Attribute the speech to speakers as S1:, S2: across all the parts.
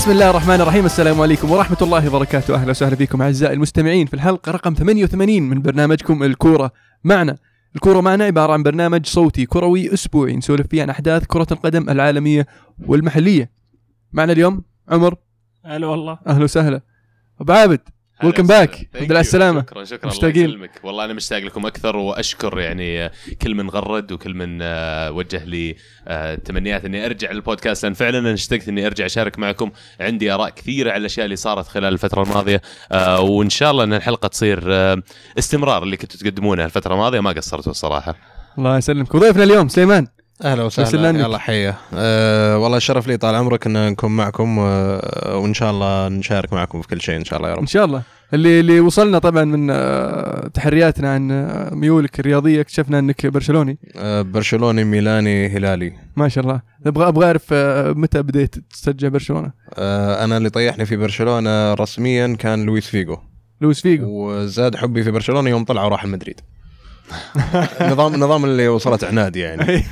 S1: بسم الله الرحمن الرحيم. السلام عليكم ورحمة الله وبركاته. أهلا وسهلا فيكم أعزائي المستمعين. في الحلقة رقم 88 من برنامجكم الكورة معنا. الكورة معنا عبارة عن برنامج صوتي كروي أسبوعي نسولف فيه عن أحداث كرة القدم العالمية والمحلية. معنا اليوم عمر.
S2: هلا والله.
S1: أهلا وسهلا. أبو عابد. ويلكم باك الحمد لله على السلامة.
S3: شكرا شكرا.
S1: مشتاقين.
S3: الله يسلمك. والله أنا مشتاق لكم أكثر وأشكر يعني آه، كل من غرد وكل من آه، وجه لي آه، تمنيات إني أرجع للبودكاست. لأن فعلا أنا اشتقت إني أرجع أشارك معكم. عندي آراء كثيرة على الأشياء اللي صارت خلال الفترة الماضية. وإن شاء الله إن الحلقة تصير استمرار اللي كنتوا تقدمونه الفترة الماضية. ما قصرتوا الصراحة.
S1: الله يسلمك. وضيفنا اليوم سليمان. أهلا
S4: وسهلا. يلا حيه أه والله شرف لي طال عمرك إن نكون معكم أه وإن شاء الله نشارك معكم في كل شيء إن شاء الله يا
S1: إن
S4: رب
S1: شاء الله. اللي اللي وصلنا طبعا من آه، تحرياتنا عن آه، ميولك الرياضية اكتشفنا أنك برشلوني.
S4: أه برشلوني ميلاني هلالي.
S1: ما شاء الله. أبغى أبغى أعرف آه، متى بديت تشجع
S4: برشلونة؟ أنا اللي طيحني في برشلونة رسميا كان لويس فيجو
S1: لويس فيجو
S4: وزاد حبي في برشلونة يوم طلع وراح المدريد نظام نظام اللي وصلت عناد يعني.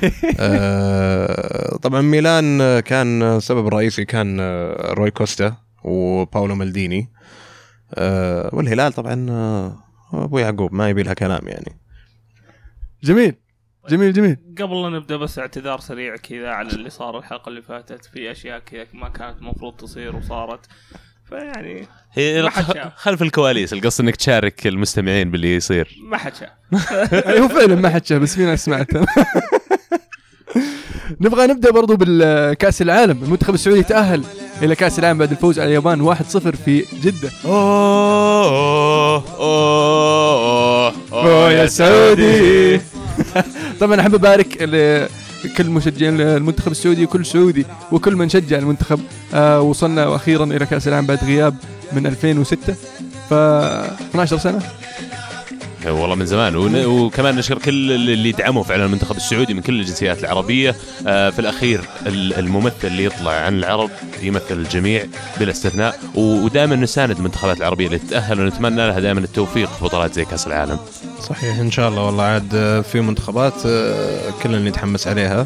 S4: طبعا ميلان كان السبب الرئيسي كان آه، روي كوستا وباولو مالديني. أه والهلال طبعا آه، ابو يعقوب ما يبي لها كلام يعني.
S1: جميل. جميل جميل.
S2: قبل لا نبدأ بس اعتذار سريع كذا على اللي صار الحلقة اللي فاتت. في أشياء كذا ما كانت المفروض تصير وصارت. فيعني
S3: هي
S2: ما حد شاف.
S3: خلف الكواليس القصد إنك تشارك المستمعين باللي يصير.
S2: ما حد شاف.
S1: هو فعلا ما حد شاف بس في ناس سمعت نبغى نبدأ برضو بالكأس العالم. المنتخب السعودي تأهل. إلى كاس العالم بعد الفوز على اليابان 1-0 في جده
S3: اوه اوه اوه
S1: طبعا احب ابارك لكل مشجعين المنتخب السعودي وكل سعودي وكل من شجع المنتخب آه وصلنا أخيرا إلى كاس العالم بعد غياب من 2006 ف 12 سنه
S3: والله من زمان. وكمان نشكر كل اللي دعموا فعلا المنتخب السعودي من كل الجنسيات العربية. آه، في الأخير ال- الممثل اللي يطلع عن العرب يمثل الجميع بلا استثناء ودائما نساند المنتخبات العربية اللي تتاهل ونتمنى لها دائما التوفيق في بطولات زي كأس العالم.
S4: صحيح إن شاء الله والله عاد آه، في منتخبات آه، كلنا نتحمس عليها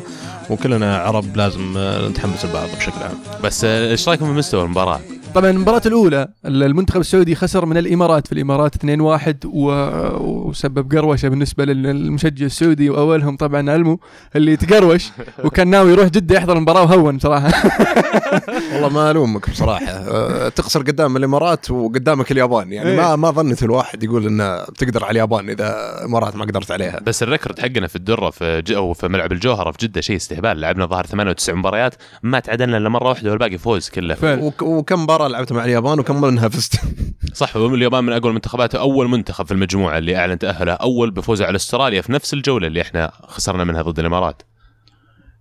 S4: وكلنا عرب لازم نتحمس لبعض بشكل عام.
S3: بس إيش رأيكم في مستوى المباراة؟
S1: طبعا المباراة الأولى المنتخب السعودي خسر من الإمارات في الإمارات 2-1 و- وسبب قروشة بالنسبة للمشجع السعودي وأولهم طبعا ألمو اللي تقروش وكان ناوي يروح جدة يحضر المباراة وهون صراحة.
S4: والله ما ألومك بصراحة. آه، تخسر قدام الإمارات وقدامك اليابان. يعني
S1: إيه.
S4: ما ما ظنت الواحد يقول إنه بتقدر على اليابان إذا الامارات ما قدرت عليها.
S3: بس الريكورد حقنا في الدرة في ج... أو في ملعب الجوهرة في جدة شيء استهبال. لعبنا ظهر 98 مباريات ما تعادلنا إلا مرة واحدة والباقي فوز كله.
S4: وكم مباراة لعبت مع اليابان وكم منها فزت.
S3: صح واليابان من أقوى المنتخبات اول منتخب في المجموعة اللي أعلن تأهله أول بفوزه على أستراليا في نفس الجولة اللي إحنا خسرنا منها ضد الإمارات.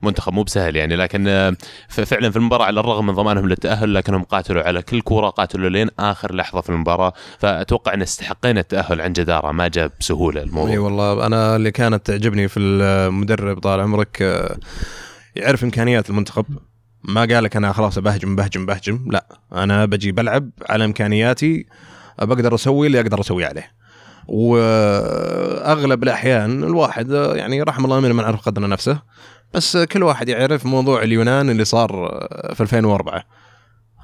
S3: منتخب مو بسهل يعني لكن آه، فعلا في المباراة على الرغم من ضمانهم للتأهل لكنهم قاتلوا على كل كوره قاتلوا لين آخر لحظة في المباراة. فأتوقع إن استحقينا التأهل عن جدارة ما جاء بسهوله الموضوع.
S4: إي والله أنا اللي كانت تعجبني في المدرب طال عمرك آه، يعرف إمكانيات المنتخب. ما قال لك أنا خلاص بهجم بهجم بهجم لا أنا بجي بلعب على إمكانياتي بقدر أسوي اللي أقدر اسويه عليه. وأغلب الأحيان الواحد يعني رحم الله من من عرف قدر نفسه بس كل واحد يعرف موضوع اليونان اللي صار في 2004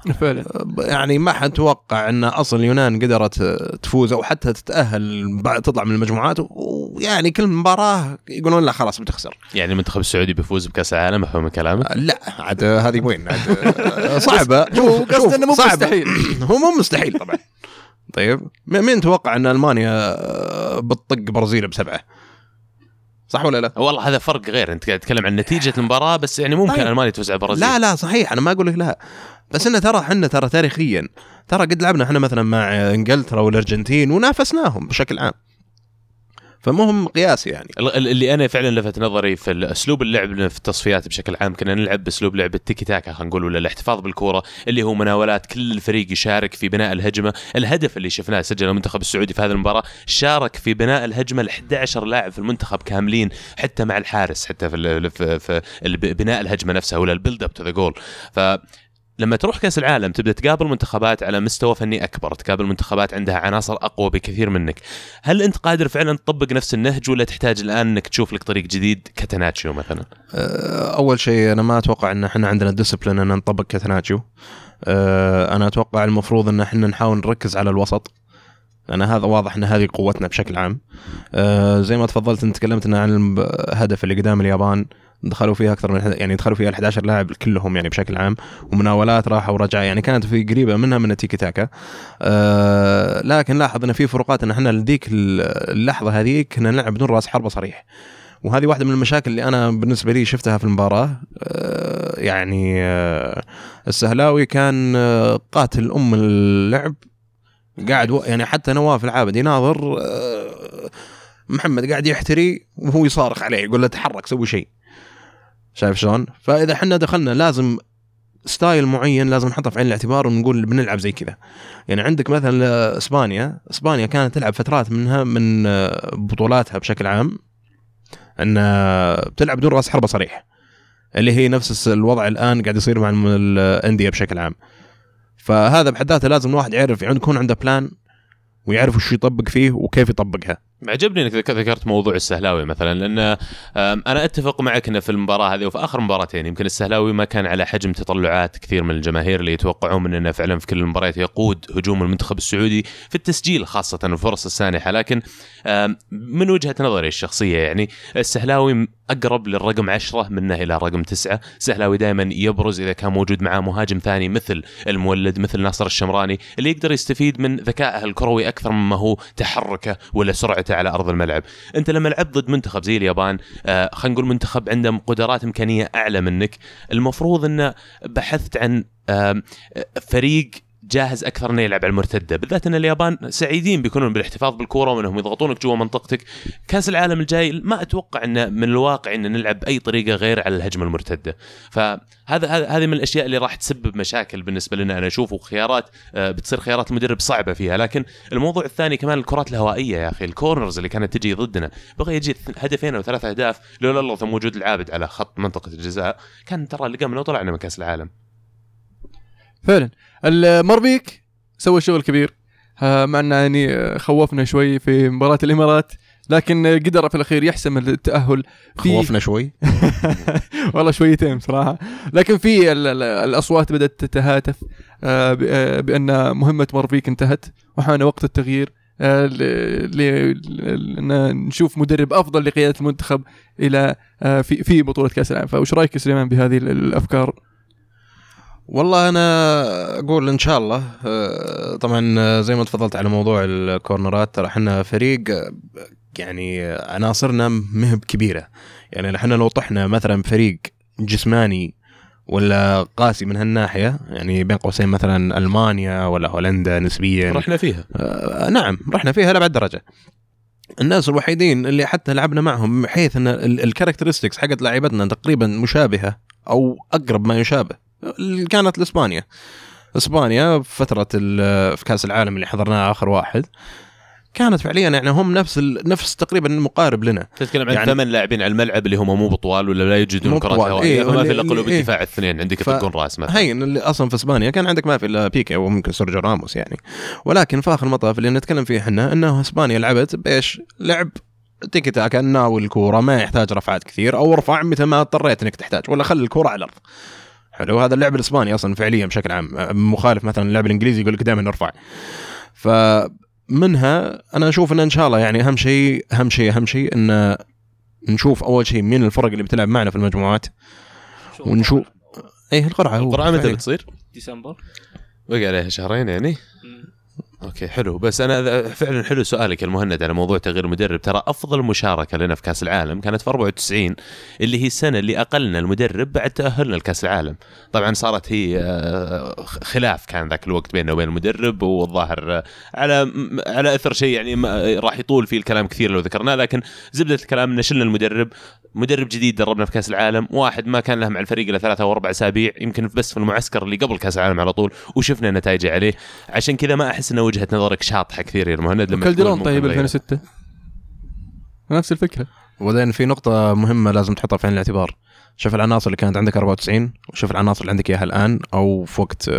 S1: فعلا.
S4: يعني ما حد توقع إن أصلا اليونان قدرت تفوز أو حتى تتأهل بعد تطلع من المجموعات ويعني كل مباراة يقولون لا خلاص بتخسر.
S3: يعني المنتخب السعودي بيفوز بكأس العالم افهم من كلامك
S4: لا عاد هذه وين؟ عاد صعبة. شوف
S1: قصدي إنه مو
S4: صعبة.
S1: مستحيل.
S4: هو مو مستحيل طبعا. طيب مين توقع إن ألمانيا بتطق برازيل بسبعة؟ صح ولا لا؟
S3: والله هذا فرق غير انت قاعد تتكلم عن نتيجة المباراة بس يعني ممكن
S4: طيب.
S3: المانيا تفوز على البرازيل
S4: لا لا صحيح أنا ما أقول لك لا بس انه ترى إحنا ترى تاريخيا ترى قد لعبنا إحنا مثلا مع إنجلترا والأرجنتين ونافسناهم بشكل عام فمهم قياس يعني.
S3: ال- ال- اللي أنا فعلا لفت نظري في أسلوب اللعب في التصفيات بشكل عام كنا نلعب بأسلوب لعب التيكي تاكا خلينا نقول ولا الاحتفاظ بالكورة اللي هو مناولات كل الفريق يشارك في بناء الهجمة، الهدف اللي شفناه سجله المنتخب السعودي في هذه المباراة شارك في بناء الهجمة ال 11 لاعب في المنتخب كاملين حتى مع الحارس حتى في في, في بناء الهجمة نفسها ولا ال build up to the goal لما تروح كأس العالم تبدأ تقابل منتخبات على مستوى فني أكبر، تقابل منتخبات عندها عناصر أقوى بكثير منك. هل أنت قادر فعلا تطبق نفس النهج ولا تحتاج الآن أنك تشوف لك طريق جديد catenaccio مثلا؟
S4: آه، أول شيء أنا ما أتوقع إن إحنا عندنا discipline إن نطبق catenaccio آه، أنا أتوقع المفروض إن إحنا نحاول نركز على الوسط لأن هذا واضح إن هذه قوتنا بشكل عام آه، زي ما تفضلت أنت تكلمت عن الهدف اللي قدام اليابان دخلوا فيها أكثر من يعني دخلوا فيها ال 11 لاعب كلهم يعني بشكل عام ومناولات راحه ورجعه يعني كانت في قريبة منها من التيكي تاكا. آه لكن لاحظ إن في فروقات إن إحنا لديك اللحظة هذه كنا نلعب بدون رأس حربة صريح. وهذه واحدة من المشاكل اللي أنا بالنسبة لي شفتها في المباراة. آه يعني آه السهلاوي كان آه قاتل أم اللعب. قاعد. يعني حتى نواف العابد يناظر آه محمد قاعد يحتري وهو يصارخ عليه يقول له تحرك سوي شيء. شايف شلون؟ فإذا إحنا دخلنا لازم style معين لازم نحطه في عين الاعتبار ونقول بنلعب زي كذا. يعني عندك مثلا إسبانيا إسبانيا كانت تلعب فترات منها من بطولاتها بشكل عام إن بتلعب بدون رأس حربة صريح اللي هي نفس الوضع الآن قاعد يصير مع الأندية بشكل عام. فهذا بحد ذاته لازم الواحد يعرف يعني يكون عنده بلان ويعرف وش يطبق فيه وكيف يطبقها.
S3: عجبني إنك ذكرت موضوع السهلاوي مثلا لأن أنا أتفق معك انه في المباراة هذه وفي آخر مباراتين يمكن السهلاوي ما كان على حجم تطلعات كثير من الجماهير اللي يتوقعون منه إنه فعلا في كل المباريات يقود هجوم المنتخب السعودي في التسجيل خاصة الفرص السانحة. لكن من وجهة نظري الشخصية يعني السهلاوي أقرب للرقم 10 منه إلى رقم 9 السهلاوي دائما يبرز إذا كان موجود معاه مهاجم ثاني مثل المولد مثل ناصر الشمراني اللي يقدر يستفيد من ذكائه الكروي أكثر مما هو تحركه ولا سرعته على أرض الملعب. أنت لما لعبت ضد منتخب زي اليابان آه خلينا نقول منتخب عنده قدرات إمكانية أعلى منك المفروض إنه بحثت عن آه فريق جاهز أكثر إنه يلعب على المرتدة. بالذات إن اليابان سعيدين بيكونون بالاحتفاظ بالكورة وإنهم يضغطونك جوا منطقتك. كأس العالم الجاي ما أتوقع إن من الواقع إن نلعب باي طريقة غير على الهجمة المرتدة. فهذا هذه من الأشياء اللي راح تسبب مشاكل بالنسبة لنا. أنا أشوف وخيارات بتصير خيارات المدرب صعبة فيها. لكن الموضوع الثاني كمان الكرات الهوائية يا أخي. الكورنرز اللي كانت تجي ضدنا. بغى يجي هدفين أو ثلاث أهداف. لولا الله ثم وجود العابد على خط منطقة الجزاء. كان ترى لقمنا وطلعنا من كأس العالم.
S1: فعلا. المربيك سوى شغل كبير. مع إنه يعني خوفنا شوي في مباراة الإمارات لكن قدر في الأخير يحسم التأهل.
S4: في خوفنا شوي؟
S1: والله شويتين بصراحه لكن في الأصوات بدأت تتهاتف بأن مهمة مربيك انتهت وحان وقت التغيير نشوف مدرب أفضل لقيادة المنتخب إلى في في بطولة كأس العالم. فايش رأيك سليمان بهذه الأفكار؟
S4: والله أنا أقول إن شاء الله طبعا زي ما تفضلت على موضوع الكورنرات ترى إحنا فريق يعني عناصرنا مهب كبيرة. يعني إحنا لو طحنا مثلا فريق جسماني ولا قاسي من هالناحية يعني بين قوسين مثلا ألمانيا ولا هولندا نسبيا
S3: رحنا فيها.
S4: آه نعم رحنا فيها لأبعد درجة. الناس الوحيدين اللي حتى لعبنا معهم بحيث إن الكاركترستكس حقت لاعبتنا تقريبا مشابهة أو أقرب ما يشابه. كانت لإسبانيا. إسبانيا في فتره في كأس العالم اللي حضرناها آخر واحد. كانت فعليا يعني هم نفس ال... نفس تقريبا مقارب لنا.
S3: تتكلم عن يعني ثمان لاعبين على الملعب اللي هم مو بطوال ولا لا يجدون كرات هوائية. إيه فما في إلا قلوب
S4: إيه.
S3: الدفاع الاثنين عندك ف... تكون راس مثلا.
S4: هين اللي أصلا في إسبانيا كان عندك ما في إلا بيكي وممكن سيرجيو راموس يعني. ولكن في آخر المطاف اللي نتكلم فيه إحنا إنه إسبانيا لعبت بإيش؟ لعب تيكي تاكا ناول الكورة ما يحتاج رفعات كثير أو ارفع متى ما اضطريت إنك تحتاج ولا خلي الكورة على الأرض. حلو. هذا اللعب الإسباني أصلا فعليا بشكل عام مخالف مثلا اللعب الإنجليزي يقول لك دائما ارفع فمنها أنا أشوف إن إن شاء الله يعني أهم شيء أهم شيء أهم شيء إن نشوف أول شيء مين الفرق اللي بتلعب معنا في المجموعات. ونشوف. إيه القرعة هو
S3: القرعة متى بتصير؟
S2: ديسمبر.
S3: بقى عليها شهرين يعني. أوكي حلو. بس أنا فعلا حلو سؤالك المهند على موضوع تغيير المدرب. ترى أفضل مشاركة لنا في كأس العالم كانت في 94 اللي هي السنة اللي أقلنا المدرب بعد تأهلنا لكأس العالم. طبعا صارت هي خلاف كان ذاك الوقت بيننا وبين المدرب والظاهر على على إثر شيء يعني راح يطول فيه الكلام كثير لو ذكرناه. لكن زبدة الكلام ان شلنا المدرب. مدرب جديد دربنا في كأس العالم واحد ما كان له مع الفريق إلا ثلاثة أو أربع أسابيع يمكن بس في المعسكر اللي قبل كأس العالم على طول وشفنا نتائجه عليه. عشان كذا ما أحس انه وجهة نظرك شاطحة كثير يا المهند
S1: لما كالدرون طيب 2006 نفس الفكرة.
S4: وبعدين في نقطة مهمة لازم تحطها في عين الاعتبار. شوف العناصر اللي كانت عندك 94 وشوف العناصر اللي عندك إياها الآن أو في وقت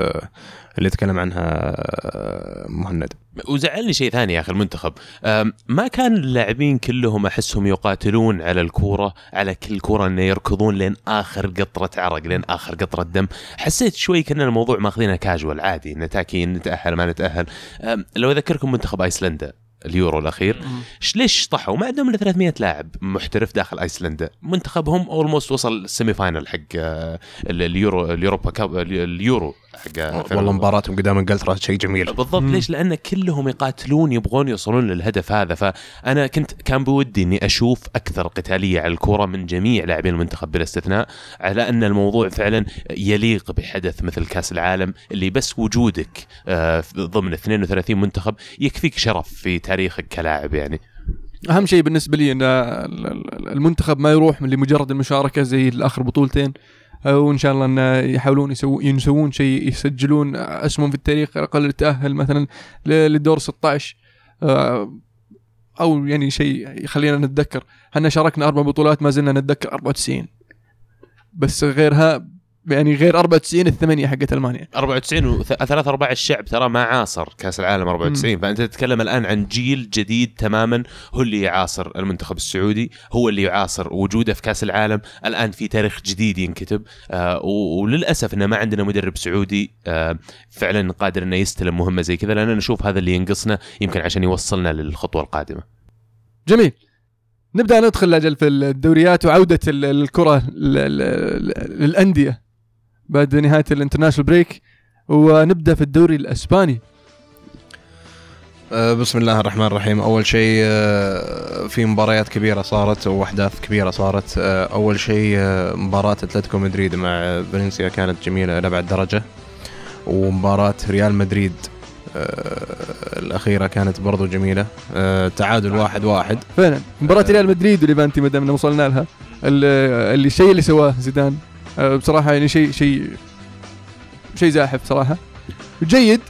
S4: اللي تكلم عنها آه، مهند.
S3: وزعلني شيء ثاني يا أخي المنتخب. ما كان اللاعبين كلهم أحسهم يقاتلون على الكورة على كل كورة إنه يركضون لين آخر قطرة عرق لين آخر قطرة دم. حسيت شوي كنا الموضوع ماخذينه كاجوال عادي نتأهل ما نتأهل. لو أذكركم منتخب أيسلندا اليورو الأخير ليش طلعوا؟ ما عندهم إلا 300 لاعب محترف داخل أيسلندا. منتخبهم almost وصل ال semi final حق ال- اليورو اليوروبا كاب اليورو حق
S4: والله مباراتهم قدام إنجلترا شيء جميل.
S3: بالضبط
S1: مم.
S3: ليش؟ لأن كلهم يقاتلون يبغون يوصلون للهدف هذا. فانا كنت كان بودي إني أشوف أكثر قتالية على الكرة من جميع لاعبين المنتخب بلا استثناء على أن الموضوع فعلا يليق بحدث مثل كأس العالم اللي بس وجودك آه، ضمن 32 منتخب يكفيك شرف في تاريخك كلاعب يعني.
S1: أهم شيء بالنسبة لي إن ال- ال- المنتخب ما يروح لمجرد المشاركة زي الآخر بطولتين. وان شاء الله انه يحاولون يسوون يسوون شيء يسجلون أسمهم في التاريخ على الأقل تأهل مثلا للدور 16 آه، أو يعني شيء يخلينا نتذكر. إحنا شاركنا أربع بطولات ما زلنا نتذكر 94 بس غيرها يعني غير 94 الثمانية حقت ألمانيا.
S3: 94 وثلاث ارباع الشعب ترى ما عاصر كأس العالم 94 فأنت تتكلم الآن عن جيل جديد تماما هو اللي يعاصر المنتخب السعودي هو اللي يعاصر وجوده في كأس العالم. الآن في تاريخ جديد ينكتب آه وللأسف إنه ما عندنا مدرب سعودي آه فعلا قادر إنه يستلم مهمة زي كذا. لأن أنا أشوف هذا اللي ينقصنا يمكن عشان يوصلنا للخطوة القادمة.
S1: جميل. نبدأ ندخل أجل في الدوريات وعودة ال- الكرة للأندية. بعد نهاية ال international break ونبدأ في الدوري الإسباني.
S4: آه، بسم الله الرحمن الرحيم. أول شيء آه، في مباريات كبيرة صارت وأحداث كبيرة صارت. آه، أول شيء مباراة أتلتيكو مدريد مع فالنسيا كانت جميلة إلى ابعد درجة. ومباراة ريال مدريد الأخيرة كانت برضو جميلة. تعادل واحد واحد.
S1: فعلا. مباراة ريال مدريد وليفانتي ما دامنا وصلنا لها. اللي الشيء اللي سواه زيدان. بصراحة يعني شيء شيء شيء زاحف صراحة. جيد.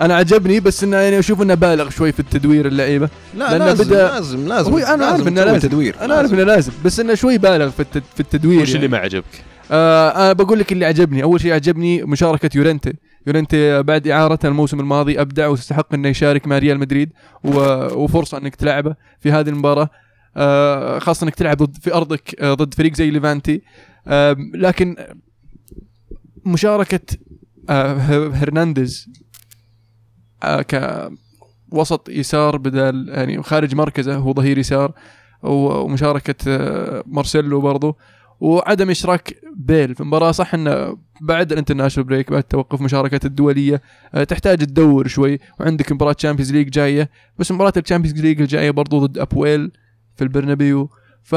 S1: أنا عجبني بس إنه يعني أشوف إنه بالغ شوي في التدوير اللعيبة.
S4: لا
S1: لأنه
S4: لازم
S1: بدأ-
S4: لازم لازم
S1: هو أنا عارف
S4: إنه
S1: لازم
S4: تدوير.
S1: أنا عارف إنه لازم بس إنه شوي بالغ في في التدوير
S3: وش اللي
S1: يعني.
S3: ما عجبك؟
S1: آه أنا بقول لك اللي عجبني. أول شيء عجبني مشاركة يورنتي. يورنتي بعد إعارته الموسم الماضي أبدع واستحق إنه يشارك مع ريال مدريد و- وفرصة إنك تلعبه في هذه المباراة. آه خاصة إنك تلعب ضد في أرضك آه ضد فريق زي ليفانتي. لكن مشاركة آه هرنانديز آه كوسط يسار بدل يعني خارج مركزه هو ظهير يسار ومشاركة آه مارسيلو برضو وعدم إشراك بيل. في مباراة صح إنه بعد ال international break بعد توقف مشاركة الدولية تحتاج تدور شوي وعندك مباراة Champions League جاية بس مباراة ال Champions League الجاية برضو ضد أبويل في البرنابيو. ف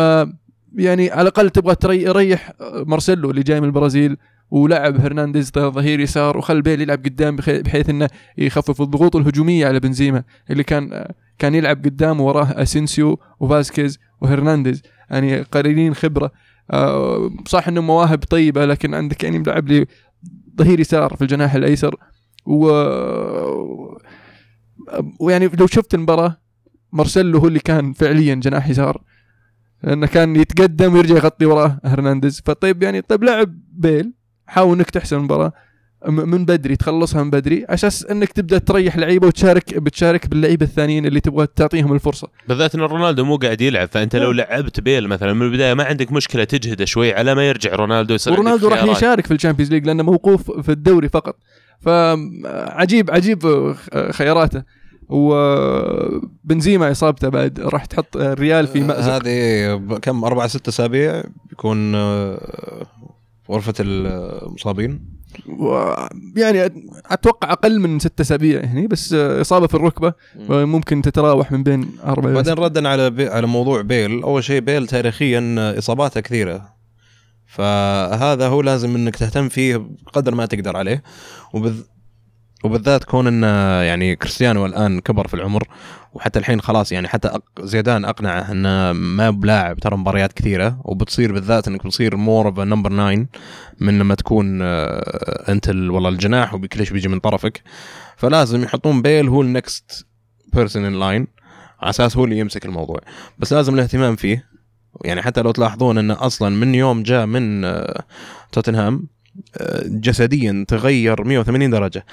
S1: يعني على الأقل تبغى تري- تريح آه، مارسيلو اللي جاي من البرازيل ولعب هرنانديز ظهير يسار وخل بيل يلعب قدام بحيث إنه يخفف الضغوط الهجومية على بنزيما اللي كان آه، كان يلعب قدام وراه أسينسيو وفاسكيز وهرنانديز. يعني قليلين خبرة. آه، صح إنه مواهب طيبة لكن عندك يعني ملعب لي ظهير يسار في الجناح الأيسر. و ويعني لو شفت المباراة مارسيلو هو اللي كان فعليا جناح يسار. لأنه كان يتقدم ويرجع يغطي وراه هرنانديز. فطيب يعني طيب لعب بيل حاول إنك تحسن المباراة من بدري تخلصها من بدري أساس إنك تبدأ تريح لعيبة وتشارك بتشارك باللعيبة الثانيين اللي تبغى تعطيهم الفرصة.
S3: بالذات إن رونالدو مو قاعد يلعب فأنت لو لعبت بيل مثلا من البداية ما عندك مشكلة تجهده شوي على ما يرجع رونالدو يصير عندك
S1: ورونالدو راح. يشارك في ال Champions League لأنه موقوف في الدوري فقط. فعجيب عجيب خياراته. وبنزيما إصابته بعد راح تحط الريال في مأزق.
S4: هذه كم أربع ست أسابيع بيكون آه، غرفة المصابين.
S1: و- يعني أتوقع أقل من ست أسابيع يعني بس إصابة في الركبة. ممكن تتراوح من بين أربع
S4: بعدين ردا على بي على موضوع بيل. أول شيء بيل تاريخيا إصاباته كثيرة. فهذا هو لازم إنك تهتم فيه بقدر ما تقدر عليه. وبذ... وبالذات كون إن يعني كريستيانو الآن كبر في العمر وحتى الحين خلاص يعني حتى. زيدان أقنعه إنه ما بيلعب ترى مباريات كثيرة وبتصير بالذات إنك بتصير more of number 9 من لما تكون آه، أنت ال... والله الجناح وبكلش بيجي من طرفك فلازم يحطون بيل هو ال next person in line على أساس هو اللي يمسك الموضوع بس لازم الاهتمام فيه يعني حتى لو تلاحظون انه أصلا من يوم جاء من آه، توتنهام جسديا تغير 180 درجة.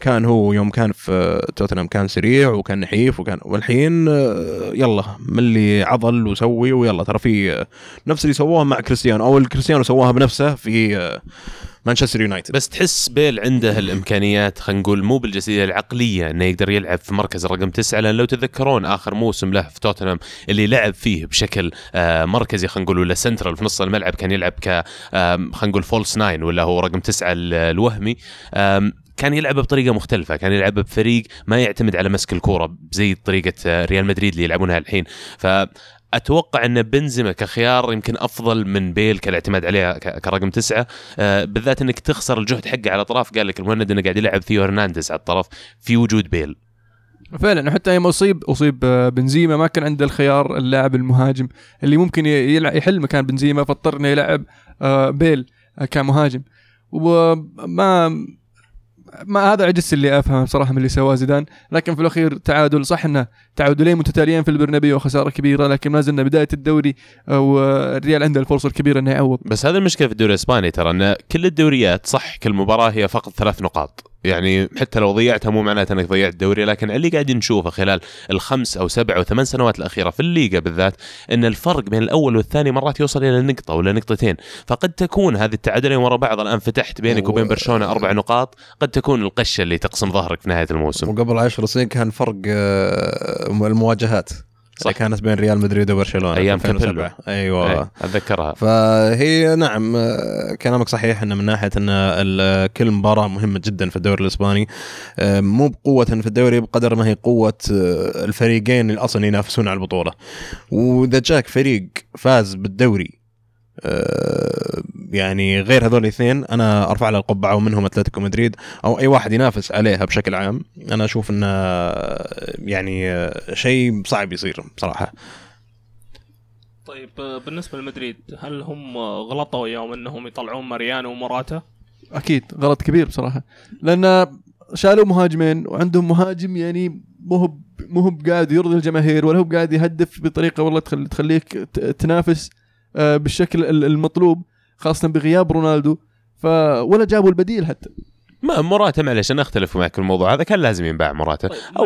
S4: كان هو يوم كان في توتنهام كان سريع وكان نحيف وكان والحين آه، يلا من اللي عضل وسوي ويلا ترى في آه، نفس اللي سووها مع كريستيانو أو الكريستيانو سواها بنفسه في آه، مانشستر يونايتد.
S3: بس تحس بيل عنده الإمكانيات خلينا نقول مو بالجسديه العقلية إنه يقدر يلعب في مركز رقم تسعة لأن لو تتذكرون آخر موسم له في توتنهام اللي لعب فيه بشكل آه، مركزي خلينا نقول ولا سنترال في نص الملعب كان يلعب ك خلينا نقول false nine ولا هو رقم تسعة ال- الوهمي. كان يلعبها بطريقة مختلفة كان يلعبها بفريق ما يعتمد على مسك الكورة زي طريقة آه، ريال مدريد اللي يلعبونها الحين. ف أتوقع إن بنزيما كخيار يمكن أفضل من بيل كالاعتماد عليه كرقم تسعة. آه، بالذات إنك تخسر الجهد حقه على الاطراف قال لك المهند إنه قاعد يلعب ثيو هرنانديز على الطرف في وجود بيل.
S1: فعلا وحتى يوم اصيب أصيب آه، بنزيما ما كان عنده الخيار اللاعب المهاجم اللي ممكن يحل مكان بنزيما فاضطر انه يلعب آه، بيل كمهاجم. وما ما هذا عجزت اللي أفهم بصراحه من اللي سواه زيدان لكن في الأخير تعادل صح إنه تعادلين متتاليين في البرنابيو وخسارة كبيرة لكن ما زلنا بداية الدوري والريال عنده الفرصة الكبيرة إنه يعوض.
S3: بس هذا المشكلة في الدوري الإسباني ترى إن كل الدوريات صح كل مباراة هي فقط ثلاث نقاط. يعني حتى لو ضيعتها مو معناته إنك ضيعت الدوري لكن اللي قاعدين نشوفه خلال الخمس أو سبع أو ثمان سنوات الأخيرة في الليغا بالذات إن الفرق بين الأول والثاني مرات يوصل إلى نقطة ولا نقطتين. فقد تكون هذه التعادلين ورا بعض الآن فتحت بينك
S4: و-
S3: وبين برشلونة أربع نقاط قد تكون القشة اللي تقسم ظهرك في نهاية الموسم.
S4: وقبل 10 سنين كان فرق آه، المواجهات.
S3: صح.
S4: كانت بين ريال مدريد وبرشلونة في
S3: أيام
S4: 2007 أيوه.
S3: إيه، أتذكرها.
S4: فهي نعم كلامك صحيح انه من ناحية إن كل مباراة مهمة جدا في الدوري الإسباني. آه، مو بقوة في الدوري بقدر ما هي قوة آه، الفريقين اللي أصلا ينافسون على البطولة. وإذا جاك فريق فاز بالدوري يعني غير هذول الاثنين أنا أرفع له القبعة ومنهم أتلتيكو مدريد أو أي واحد ينافس عليها بشكل عام. أنا أشوف إنه آه، يعني آه، شيء صعب يصير بصراحه
S2: طيب آه، بالنسبة لمدريد هل هم آه، غلطوا يوم إنهم يطلعون ماريانو ومراتا؟
S1: أكيد غلط كبير بصراحه لأن شالوا مهاجمين وعندهم مهاجم يعني مو هو مو هو قاعد يرضي الجماهير ولا هو قاعد يهدف بطريقة والله تخل- تخليك تنافس. آه، بالشكل ال- المطلوب خاصة بغياب رونالدو. ف ولا جابوا البديل حتى.
S3: ما مراته معلش أنا أختلف معك في الموضوع هذا كان لازم ينباع مراته
S2: طيب
S3: أو-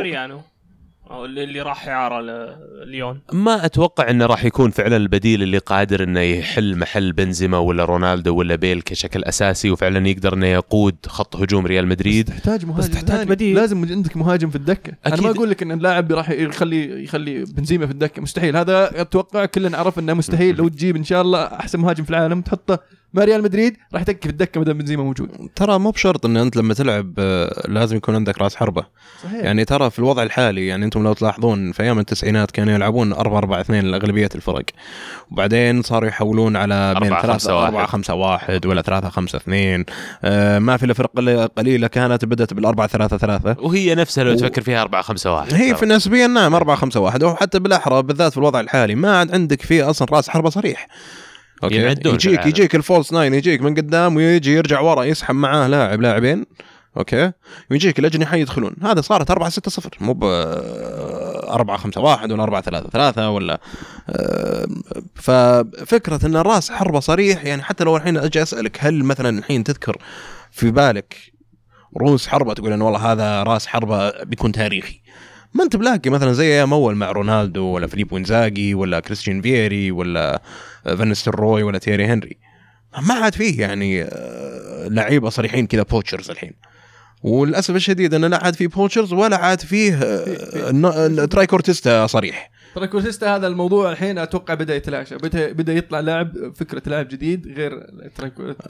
S2: أو اللي اللي راح اعاره لليون
S3: ما أتوقع إنه راح يكون فعلا البديل اللي قادر إنه يحل محل بنزيما ولا رونالدو ولا بيل كشكل أساسي وفعلا يقدر إنه يقود خط هجوم ريال مدريد
S1: تحتاج مهاجم
S2: تحتاج
S1: ثاني.
S2: بديل.
S1: لازم عندك مهاجم في الدكة أنا
S3: أكيد.
S1: ما أقول لك إن اللاعب راح يخلي يخلي بنزيما في الدكة مستحيل هذا أتوقع كلنا عرف إنه مستحيل لو تجيب إن شاء الله أحسن مهاجم في العالم تحطه مع ريال مدريد راح يتكي في الدكه ما دام بنزيما موجود.
S4: ترى مو بشرط إن أنت لما تلعب آه، لازم يكون عندك رأس حربة.
S1: صحيح.
S4: يعني ترى في الوضع الحالي يعني أنتم لو تلاحظون في أيام التسعينات كانوا يلعبون 4 4 2 لأغلبية الفرق. وبعدين صاروا يحولون على بين
S3: 4 5
S4: 3 4
S3: 1.
S4: 5 1 ولا 3 5 2 آه ما في إلا فرق قليلة- قليلة كانت بدأت بال 4 3 3
S3: وهي نفسها لو
S4: و-
S3: تفكر فيها 4 5 1
S4: هي في نسبيا نعم 4 5 1 وحتى بالأحرى بالذات في الوضع الحالي ما عاد عندك فيه أصلا رأس حربة صريح. أوكي.
S3: يمعدون في
S4: يجيك
S3: العالم.
S4: يجيك ال false nine يجيك من قدام ويجي يرجع ورا يسحب معاه لاعب لاعبين. أوكي. ويجيك الأجنحة يدخلون. هذا صارت 4 6 0 مو ب 4 5 1 ولا 4 3 3 ولا آه، ففكرة إن الرأس حربة صريح يعني حتى لو الحين أجي أسألك هل مثلا الحين تذكر في بالك رؤوس حربة تقول إن والله هذا رأس حربة بيكون تاريخي؟ ما أنت بملاقي مثلا زي أيام أول مع رونالدو ولا فيليبو إنزاجي ولا كريستيان فييري ولا فان نيستلروي ولا تيري هنري. ما عاد فيه يعني آه، لعيبة صريحين كذا poachers الحين. وللأسف الشديد انه لا عاد فيه poachers ولا عاد فيه آه، trequartista صريح.
S1: trequartista هذا الموضوع الحين أتوقع بدأ يتلاشى بدا بدأ يطلع لاعب فكرة لاعب جديد غير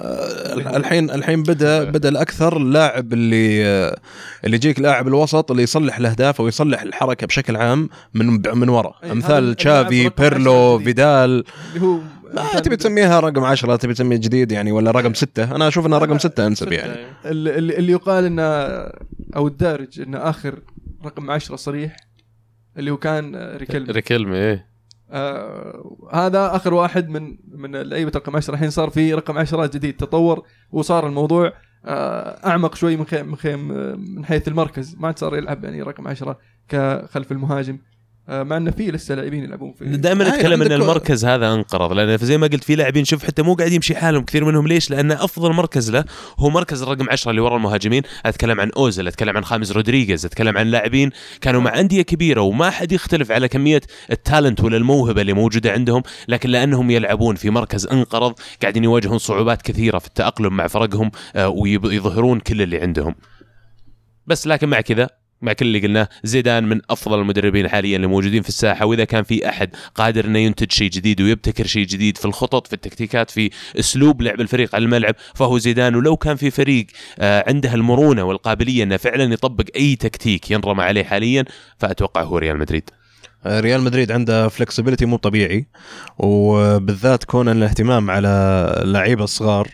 S4: آه، الحين الحين بدا بدأ الأكثر اللاعب اللي آه، اللي يجيك لاعب الوسط اللي يصلح الأهداف أو يصلح الحركة بشكل عام من من ورا امثال تشافي بيرلو. فيدال.
S1: اللي هو
S4: ما تبي تسميها رقم 10 تبي تسميه جديد يعني ولا رقم ستة. أنا أشوف إنه رقم ستة أنسب يعني.
S1: اللي, اللي اللي يقال إنه أو الدارج إنه آخر رقم عشرة صريح اللي هو كان آه، ريكيلمي
S3: ريكيلمي إيه.
S1: آه هذا آخر واحد من من لعيبة رقم 10 الحين صار في رقم 10 جديد تطور وصار الموضوع آه أعمق شوي من خيم من خيم آه، من حيث المركز. ما عاد صار يلعب يعني رقم 10 كخلف المهاجم. مع انه في لسه لاعبين يلعبون في
S3: دائما
S4: أيوة،
S3: نتكلم إن
S4: عندك-
S3: المركز هذا انقرض لأن زي ما قلت في لاعبين شوف حتى مو قاعد يمشي حالهم كثير منهم ليش؟ لأن أفضل مركز له هو مركز الرقم 10 اللي ورا المهاجمين، أتكلم عن اوزل، أتكلم عن خامس رودريغيز، أتكلم عن لاعبين كانوا مع أندية كبيرة وما حد يختلف على كمية التالنت ولا الموهبة اللي موجودة عندهم، لكن لأنهم يلعبون في مركز انقرض قاعدين يواجهون صعوبات كثيرة في التأقلم مع فرقهم آه، ويظهرون كل اللي عندهم. بس لكن مع كذا مع كل اللي قلناه زيدان من أفضل المدربين حاليا اللي موجودين في الساحة وإذا كان في أحد قادر إنه ينتج شيء جديد ويبتكر شيء جديد في الخطط في التكتيكات في أسلوب لعب الفريق على الملعب فهو زيدان. ولو كان في فريق آه، عنده المرونة والقابلية إنه فعلا يطبق أي تكتيك ينرمى عليه حاليا فأتوقع هو ريال مدريد.
S4: ريال مدريد عنده فلكسبيتي مو طبيعي وبالذات كون الاهتمام على اللعيبة الصغار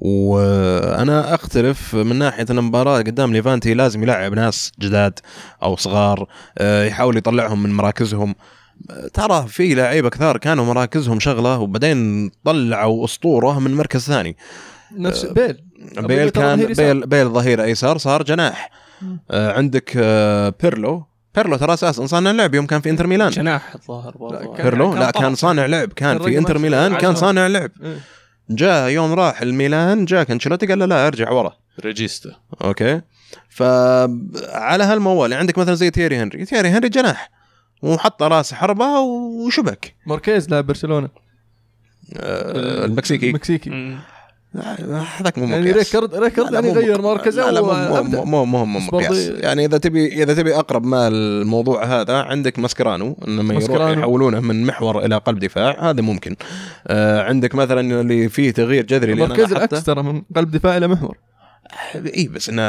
S4: وأنا أختلف من ناحية إن المباراه قدام ليفانتي لازم يلعب ناس جداد أو صغار آه، يحاول يطلعهم من مراكزهم آه، ترى في لعيبة كثار كانوا مراكزهم شغلة وبعدين طلعوا أسطورة من مركز ثاني
S1: نفس بيل
S4: بيل
S1: ترى
S4: كان. بيل بيل ظهير ايسر صار جناح آه، عندك آه، بيرلو بيرلو ترى أساسا صانع لعب يوم كان في إنتر ميلان
S2: جناح الظاهر
S4: بيرلو لا. كان صانع لعب كان في
S1: إنتر.
S4: ميلان كان. صانع لعب
S1: إيه.
S4: جاء يوم راح الميلان جاء أنشيلوتي قال له لا أرجع ورا.
S3: regista
S4: okay. فعلى هالموال عندك مثلا زي تيري هنري. تيري هنري جناح. وحط راس حربة وشبك.
S1: ماركيز لاعب برشلونة.
S4: آه، المكسيكي.
S1: المكسيكي.
S4: هذاك مو
S1: يعني
S4: مقياس.
S1: ريكارد ريكارد
S4: لا،
S1: يعني غير مركزه
S4: لا لا مو. مو مو مو مقياس يعني إذا تبي إذا تبي أقرب ما الموضوع هذا عندك ماسكرانو يروح
S1: ماسكرانو.
S4: يحولونه من محور إلى قلب دفاع هذا ممكن آه عندك مثلا اللي فيه تغيير جذري
S1: مركز العكس ترى من قلب دفاع إلى محور
S4: اي بس إنه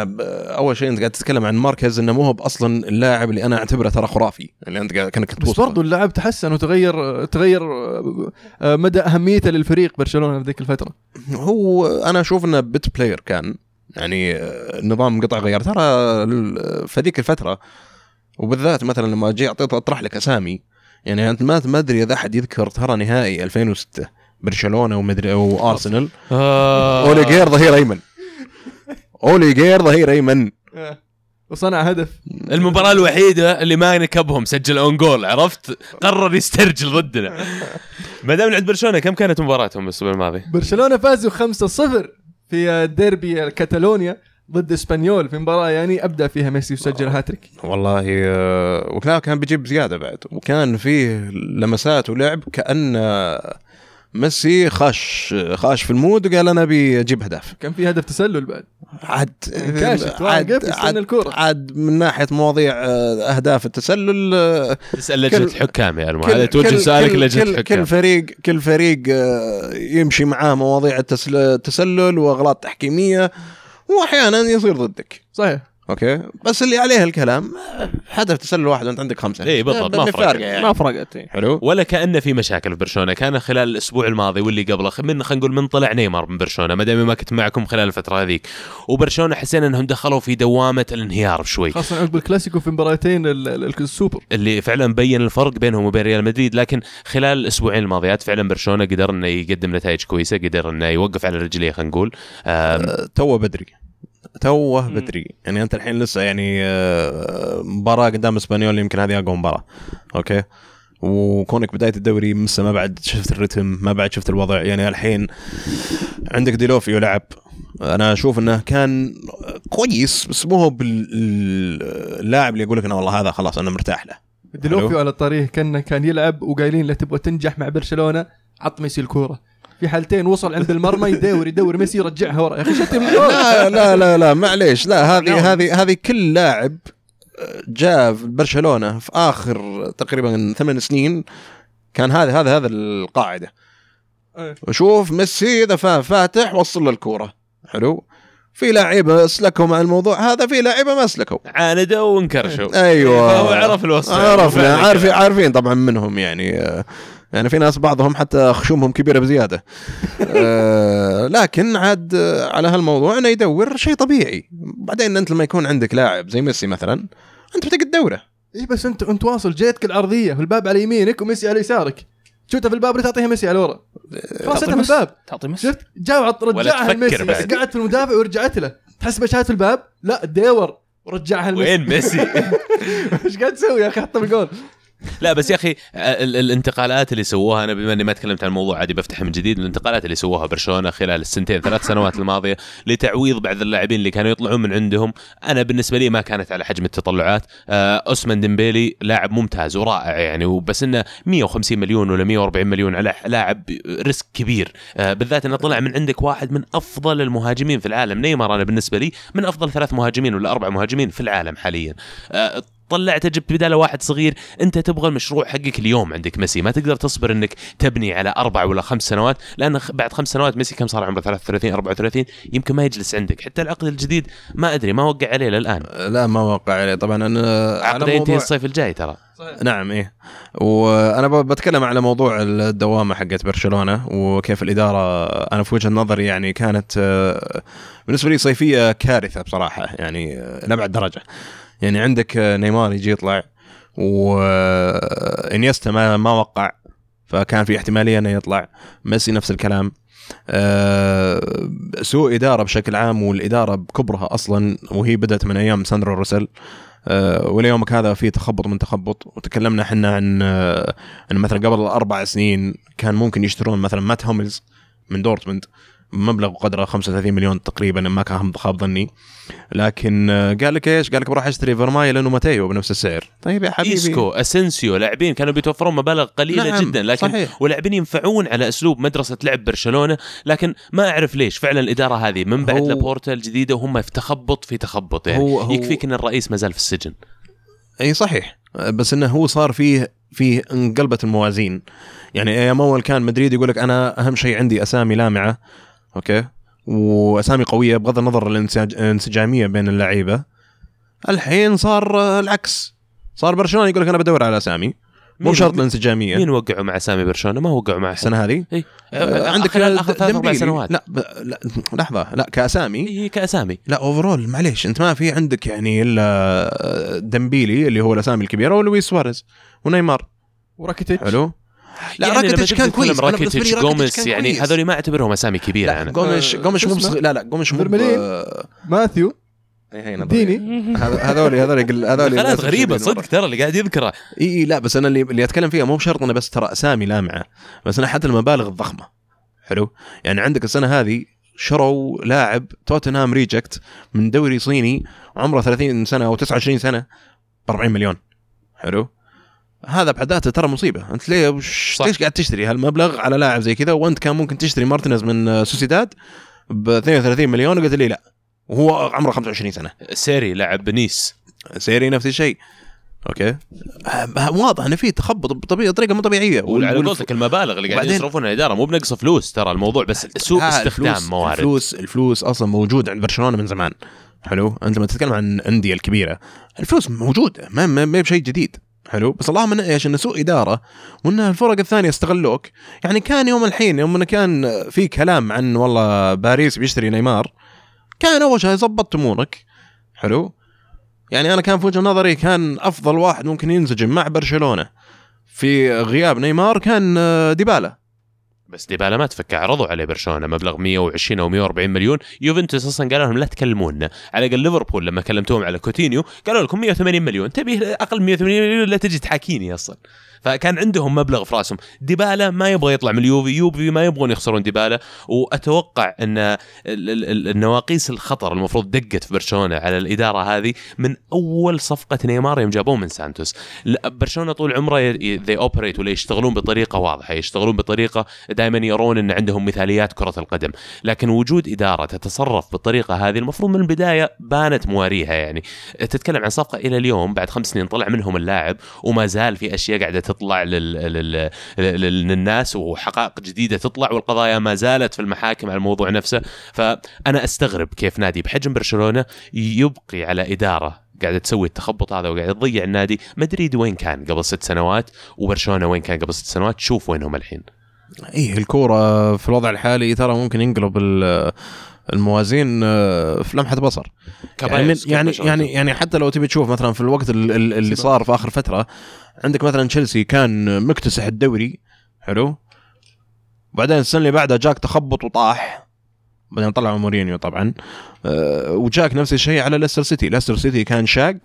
S4: أول شيء أنت قاعد تتكلم عن مركز إنه مو هو أصلا اللاعب اللي أنا أعتبره ترى خرافي اللي أنت قاعد- كأنك
S1: بس. برضو اللاعب تحسن وتغير تغير آه، مدى أهميته للفريق برشلونة في ذيك الفترة
S4: هو أنا أشوف إنه بت بلاير كان يعني آه، نظام قطع غيار ترى في ذيك الفترة وبالذات مثلا لما أجي اعطيت أطرح لك أسامي يعني أنت ما ما أدري إذا أحد يذكر ترى نهائي 2006 برشلونة ومدري وأرسنال
S3: آه.
S4: اوليجير ظهير أيمن اوليجير ظهير أيمن
S1: وصنع هدف
S3: المباراة الوحيدة اللي ما نكبهم سجل own goal عرفت؟ قرر يسترجل ضدنا. ما دام عند برشلونة كم كانت مباراتهم الأسبوع الماضي؟
S1: برشلونة فازوا 5-0 في ديربي كاتالونيا ضد إسبانيول في مباراة يعني ابدع فيها ميسي وسجل هاتريك
S4: والله آه، وكان كان بيجيب زيادة بعد وكان فيه لمسات ولعب كأن آه، ميسي خاش خاش في المود وقال أنا أبي أجيب اهداف
S1: كان في هدف تسلل بعد.
S4: عاد
S1: كاشف، واقف يستنى الكرة.
S4: عاد من ناحية مواضيع آه، أهداف التسلل آه،
S3: تسأل لجنة
S4: كل-
S3: الحكام يا المو هذا توجه سؤالك
S4: كل,
S3: الحكام
S4: كل فريق كل فريق آه، يمشي معاه مواضيع التسل- التسلل وأغلاط تحكيمية وأحيانا يصير ضدك.
S1: صحيح.
S4: okay. بس اللي عليه الكلام هدف تسلل واحد وأنت عندك خمسة.
S3: إيه، بالضبط، ما
S4: اللي
S3: فرق.
S4: فارقة يعني.
S2: ما فرقت إيه.
S4: حلو.
S3: ولا كأن في مشاكل في برشلونة. كان خلال الأسبوع الماضي واللي قبله من خلينا نقول من طلع نيمار من برشلونة. ما دام ما كنت معكم خلال الفترة هذيك. وبرشلونة حسينا أنهم دخلوا في دوامة الانهيار شوي
S1: خاصة عقب الكلاسيكو في مباراتين ال- ال- السوبر.
S3: اللي فعلا بين الفرق بينهم وبين ريال مدريد. لكن خلال الأسبوعين الماضيات فعلا برشلونة قدر إنه يقدم نتائج كويسة قدر إنه يوقف على رجليه خلينا نقول.
S4: آه، توه بدري. توه. بدري يعني أنت الحين لسه يعني آه، مباراة قدام إسبانيول يمكن هذه أقوى مباراة. okay؟ وكونك بداية الدوري لسه ما بعد شفت الرتم ما بعد شفت الوضع. يعني الحين عندك ديلوفيو لعب أنا أشوف إنه كان كويس بس مو هو باللاعب اللي يقول لك أنا والله هذا خلاص أنا مرتاح له.
S1: ديلوفيو على الطريق كان كان يلعب وقايلين له تبغى تنجح مع برشلونة عط ميسي الكورة. في حالتين وصل عند المرمى يدور يدور ميسي يرجعها ورا. يا أخي شتم
S4: لا لا لا لا معليش. لا هذه هذه هذه كل لاعب جاء في برشلونة في آخر تقريبا ثمان سنين كان هذا هذا هذا القاعدة.
S1: إيه.
S4: وشوف ميسي إذا فا- فاتح وصل له الكورة. حلو. في لاعيبة أسلكوا مع الموضوع. هذا في لاعيبة ما أسلكوا.
S3: عاندوا وانكرشوا.
S4: أيوه.
S3: فهو عرف الوصف.
S4: عرفنا عارفين عارفين طبعا منهم يعني آه، يعني في ناس بعضهم حتى خشومهم كبيرة بزيادة. آه، لكن عاد على هالموضوع إنه يدور شيء طبيعي. بعدين أنت لما يكون عندك لاعب زي ميسي مثلا أنت بتقعد تدوره.
S1: إي بس انت أنت واصل جيتك العرضية والباب على يمينك وميسي على يسارك. شفتها في الباب اللي تعطيها ميسي على ورا؟ خلاص في الباب.
S2: تعطي مس
S1: شفت؟ جاء رجعها لميسي. بس
S3: بعد.
S1: قعد في المدافع ورجعت له. تحس بشهادة في الباب؟ لا ديور. ورجعها لميسي.
S3: وين ميسي؟
S1: إيش قاعد تسوي يا أخي؟ حطها بالجول.
S3: لا بس يا أخي ال- الانتقالات اللي سووها أنا بما إني ما تكلمت عن الموضوع عادي بفتح من جديد الانتقالات اللي سووها برشلونة خلال السنتين ثلاث سنوات الماضية لتعويض بعض اللاعبين اللي كانوا يطلعون من عندهم أنا بالنسبة لي ما كانت على حجم التطلعات. آه، أوسمان ديمبيلي لاعب ممتاز ورائع يعني وبس إنه 150 مليون ولا 140 مليون على لاعب risk كبير. آه، بالذات إنه طلع من عندك واحد من أفضل المهاجمين في العالم. نيمار أنا بالنسبة لي من أفضل ثلاث مهاجمين ولا أربع مهاجمين في العالم حاليا. آه، طلعته جبت بداله واحد صغير. انت تبغى المشروع حقك اليوم عندك ميسي. ما تقدر تصبر انك تبني على أربع ولا خمس سنوات لأن بعد خمس سنوات ميسي كم صار عمره؟ 33 34 يمكن ما يجلس عندك. حتى العقد الجديد ما أدري ما وقع عليه للآن.
S4: لا ما وقع عليه. طبعا أنا
S3: عقده ينتهي الصيف الجاي ترى.
S4: نعم إيه. وأنا بتكلم على موضوع الدوامة حقت برشلونة وكيف الإدارة أنا في وجهة نظري يعني كانت آه، بالنسبة لي صيفية كارثة بصراحة يعني آه، لأبعد درجة. يعني عندك نيمار يجي يطلع وانييستا ما ما وقع فكان في احتمالية إنه يطلع. ميسي نفس الكلام. آه، سوء إدارة بشكل عام والإدارة بكبرها أصلا وهي بدأت من أيام ساندرو روسل آه، وليومك هذا في تخبط من تخبط. وتكلمنا إحنا عن آه، إن مثلا قبل أربع سنين كان ممكن يشترون مثلا مات هوملز من دورتموند. بمبلغ قدره 35 مليون تقريبا ما كان خاب ظني. لكن آه، قال لك إيش؟ قال لك بروح أشتري فيرمايلن وماتيو بنفس السعر. طيب يا حبيبي.
S3: إيسكو أسنسيو لاعبين كانوا بيتوفرون مبالغ قليلة
S4: نعم،
S3: جدا. لكن
S4: صحيح.
S3: ولاعبين ينفعون على أسلوب مدرسة لعب برشلونة. لكن ما أعرف ليش. فعلا الإدارة هذه من بعد لابورتا الجديدة وهم في تخبط في تخبط. يعني
S4: هو- هو-
S3: يكفيك إن الرئيس ما زال في السجن.
S4: أي صحيح. بس إنه هو صار فيه فيه انقلبت الموازين. يعني أيام أول كان مدريد يقول لك أنا أهم شيء عندي أسامي لامعة. okay؟ وأسامي قوية بغض النظر الانسجامية بين اللعيبة. الحين صار آه، العكس. صار برشلونة يقول لك أنا بدور على أسامي. مو شرط الانسجامية.
S3: مين وقعوا مع أسامي برشلونة؟ ما وقعوا مع
S4: السنة هذه؟
S3: إي.
S4: آه، عندك
S3: خلال آخر ثلاث
S4: أربع.
S3: سنوات.
S4: لا, ب... لا لحظة. لا كأسامي.
S3: هي كأسامي.
S4: لا overall معليش أنت ما في عندك يعني إلا ديمبيلي اللي هو الأسامي الكبيرة ولويس سواريز ونيمار.
S1: وراكيتيتش
S4: حلو. لا
S3: يعني تبي
S4: كان كويس.
S3: راكيتيتش جوميز يعني. هذول ما أعتبرهم أسامي كبيرة
S4: لا
S3: أنا.
S4: جوميش جوميش
S1: شو
S4: مو؟ بصغير لا لا جوميش مو. آه،
S1: ماثيو؟
S4: إيه،.
S1: ديني؟
S4: هذا- هذول هذول هذول للأسف
S3: غريبه صدق ترى اللي قاعد يذكره.
S4: إي إي لا بس أنا اللي اللي أتكلم فيها مو بشرط انه بس ترى أسامي لامعه بس أنا حتى المبالغ الضخمة. حلو؟ يعني عندك السنة هذه شروا لاعب توتنهام reject من دوري صيني عمره 30 سنة أو 29 سنة ب 40 مليون. حلو؟ هذا بحد ذاته ترى مصيبة. أنت ليه وش. ليش قاعد تشتري هالمبلغ على لاعب زي كذا؟ وأنت كان ممكن تشتري مارتينيز من آه، سوسيداد ب 32 مليون وقلت لي لا. وهو عمره 25 سنة.
S3: سيري لعب بنيس.
S4: سيري نفس الشيء. okay. آه، واضح انه في تخبط بطبيعه بطريقة مو طبيعية.
S3: وعلى قولتك المبالغ اللي قاعدين يصرفونها الإدارة مو بنقص فلوس ترى الموضوع بس سوء استخدام
S4: الفلوس
S3: موارد.
S4: الفلوس الفلوس أصلا موجود عند برشلونة من زمان. حلو؟ أنت لما تتكلم عن الأندية الكبيرة الفلوس موجودة ما ما ما بشيء جديد. حلو. بس اللهم انه إيش؟ إنه سوء إدارة وإن الفرق الثانية استغلوك. يعني كان يوم الحين يوم إنه كان في كلام عن والله باريس بيشتري نيمار كان أول شيء ظبطت امورك حلو. يعني أنا كان في وجهة نظري كان أفضل واحد ممكن ينسجم مع برشلونة. في غياب نيمار كان آه، ديبالا.
S3: بس ديبالا ما تفك عرضوا عليه برشلونة مبلغ 120 أو 140 مليون. يوفنتوس أصلا قالوا لهم لا تكلمونا. على الأقل ليفربول لما كلمتوهم على كوتينيو قالوا لكم 180 مليون. تبي أقل من 180 مليون لا تجي تحاكيني أصلا. فكان عندهم مبلغ في راسهم. ديبالا ما يبغى يطلع من اليوفي يوفي ما يبغون يخسرون ديبالا. وأتوقع إن ال- ال- ال- النواقيس الخطر المفروض دقت في برشلونة على الإدارة هذه من أول صفقة نيمار يوم جابوه من سانتوس. برشلونة طول عمره ذي اوبريت ولا يشتغلون بطريقة واضحة يشتغلون بطريقة دائما يرون إن عندهم مثاليات كرة القدم. لكن وجود إدارة تتصرف بالطريقة هذه المفروض من البداية بانت مواريها يعني. تتكلم عن صفقة إلى اليوم بعد خمس سنين طلع منهم اللاعب وما زال في أشياء قاعدة تطلع لل... لل... لل... للناس وحقائق جديدة تطلع والقضايا ما زالت في المحاكم على الموضوع نفسه. فأنا أستغرب كيف نادي بحجم برشلونة يبقي على إدارة قاعدة تسوي التخبط هذا وقاعده تضيع النادي. مدريد وين كان قبل ست سنوات وبرشلونة وين كان قبل ست سنوات. شوف وينهم الحين.
S4: إيه الكورة في الوضع الحالي ترى ممكن ينقلب الموازين آه، في لمحة بصر. يعني من يعني. يعني يعني حتى لو تبي تشوف مثلا في الوقت ال- ال- اللي صار في آخر فترة عندك مثلا تشيلسي كان مكتسح الدوري حلو؟ بعدين السنة اللي بعدها جاك تخبط وطاح. بعدين طلعوا مورينيو طبعا. أه وجاك نفس الشيء على ليستر سيتي. ليستر سيتي كان شاق.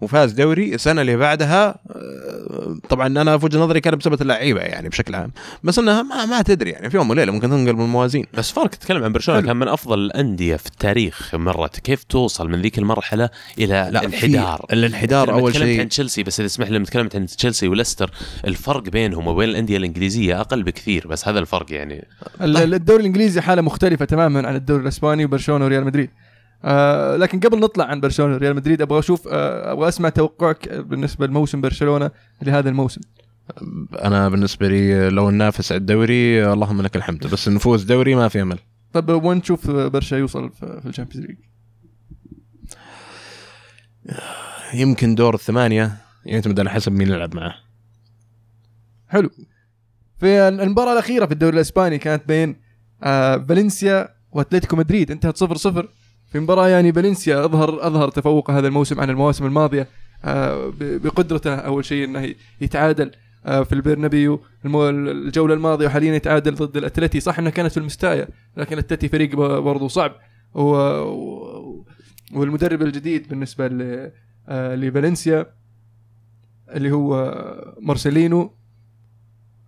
S4: وفاز دوري السنة اللي بعدها أه طبعا أنا في وجهة نظري كان بسبب اللعيبة يعني بشكل عام. بس إنها ما, ما تدري يعني في يوم وليلة ممكن تنقلب الموازين.
S3: بس فرق تتكلم عن
S1: برشلونة.
S3: كان من أفضل الأندية في التاريخ مرت كيف توصل من ذيك المرحلة إلى
S4: لا
S3: الانحدار؟
S4: الانحدار أول
S3: تكلمت
S4: شيء
S3: عن تشيلسي بس إذا تسمح لي لما تكلمت عن تشيلسي وليستر الفرق بينهم وبين الأندية الإنجليزية أقل بكثير بس هذا الفرق يعني.
S1: ال- الدوري الإنجليزي حالة مختلفة تماما عن الدوري الإسباني وبرشلونة وريال مدريد. آه لكن قبل نطلع عن برشلونة وريال مدريد أبغى أشوف آه أبغى أسمع توقعك بالنسبة لموسم برشلونة لهذا الموسم.
S4: أنا بالنسبة لي لو ننافس على الدوري اللهم لك الحمد. بس نفوز دوري ما في أمل.
S1: طب وين تشوف برشا يوصل في ال Champions League؟
S4: يمكن دور الثمانية يعتمد على حسب مين يلعب معه.
S1: حلو. في المباراة الأخيرة في الدوري الإسباني كانت بين آه فالنسيا وأتلتيكو مدريد. انتهت صفر صفر. في مباراة يعني فالنسيا أظهر أظهر تفوقه هذا الموسم عن المواسم الماضية آه بقدرته أول شيء أنه يتعادل آه في البرنابيو. الجولة الماضية وحاليا يتعادل ضد الأتلتي. صح أنها كانت في المستايا لكن الأتلتي فريق ب- برضو صعب. و... والمدرب الجديد بالنسبة ل... آه لفالنسيا اللي هو مارسيلينو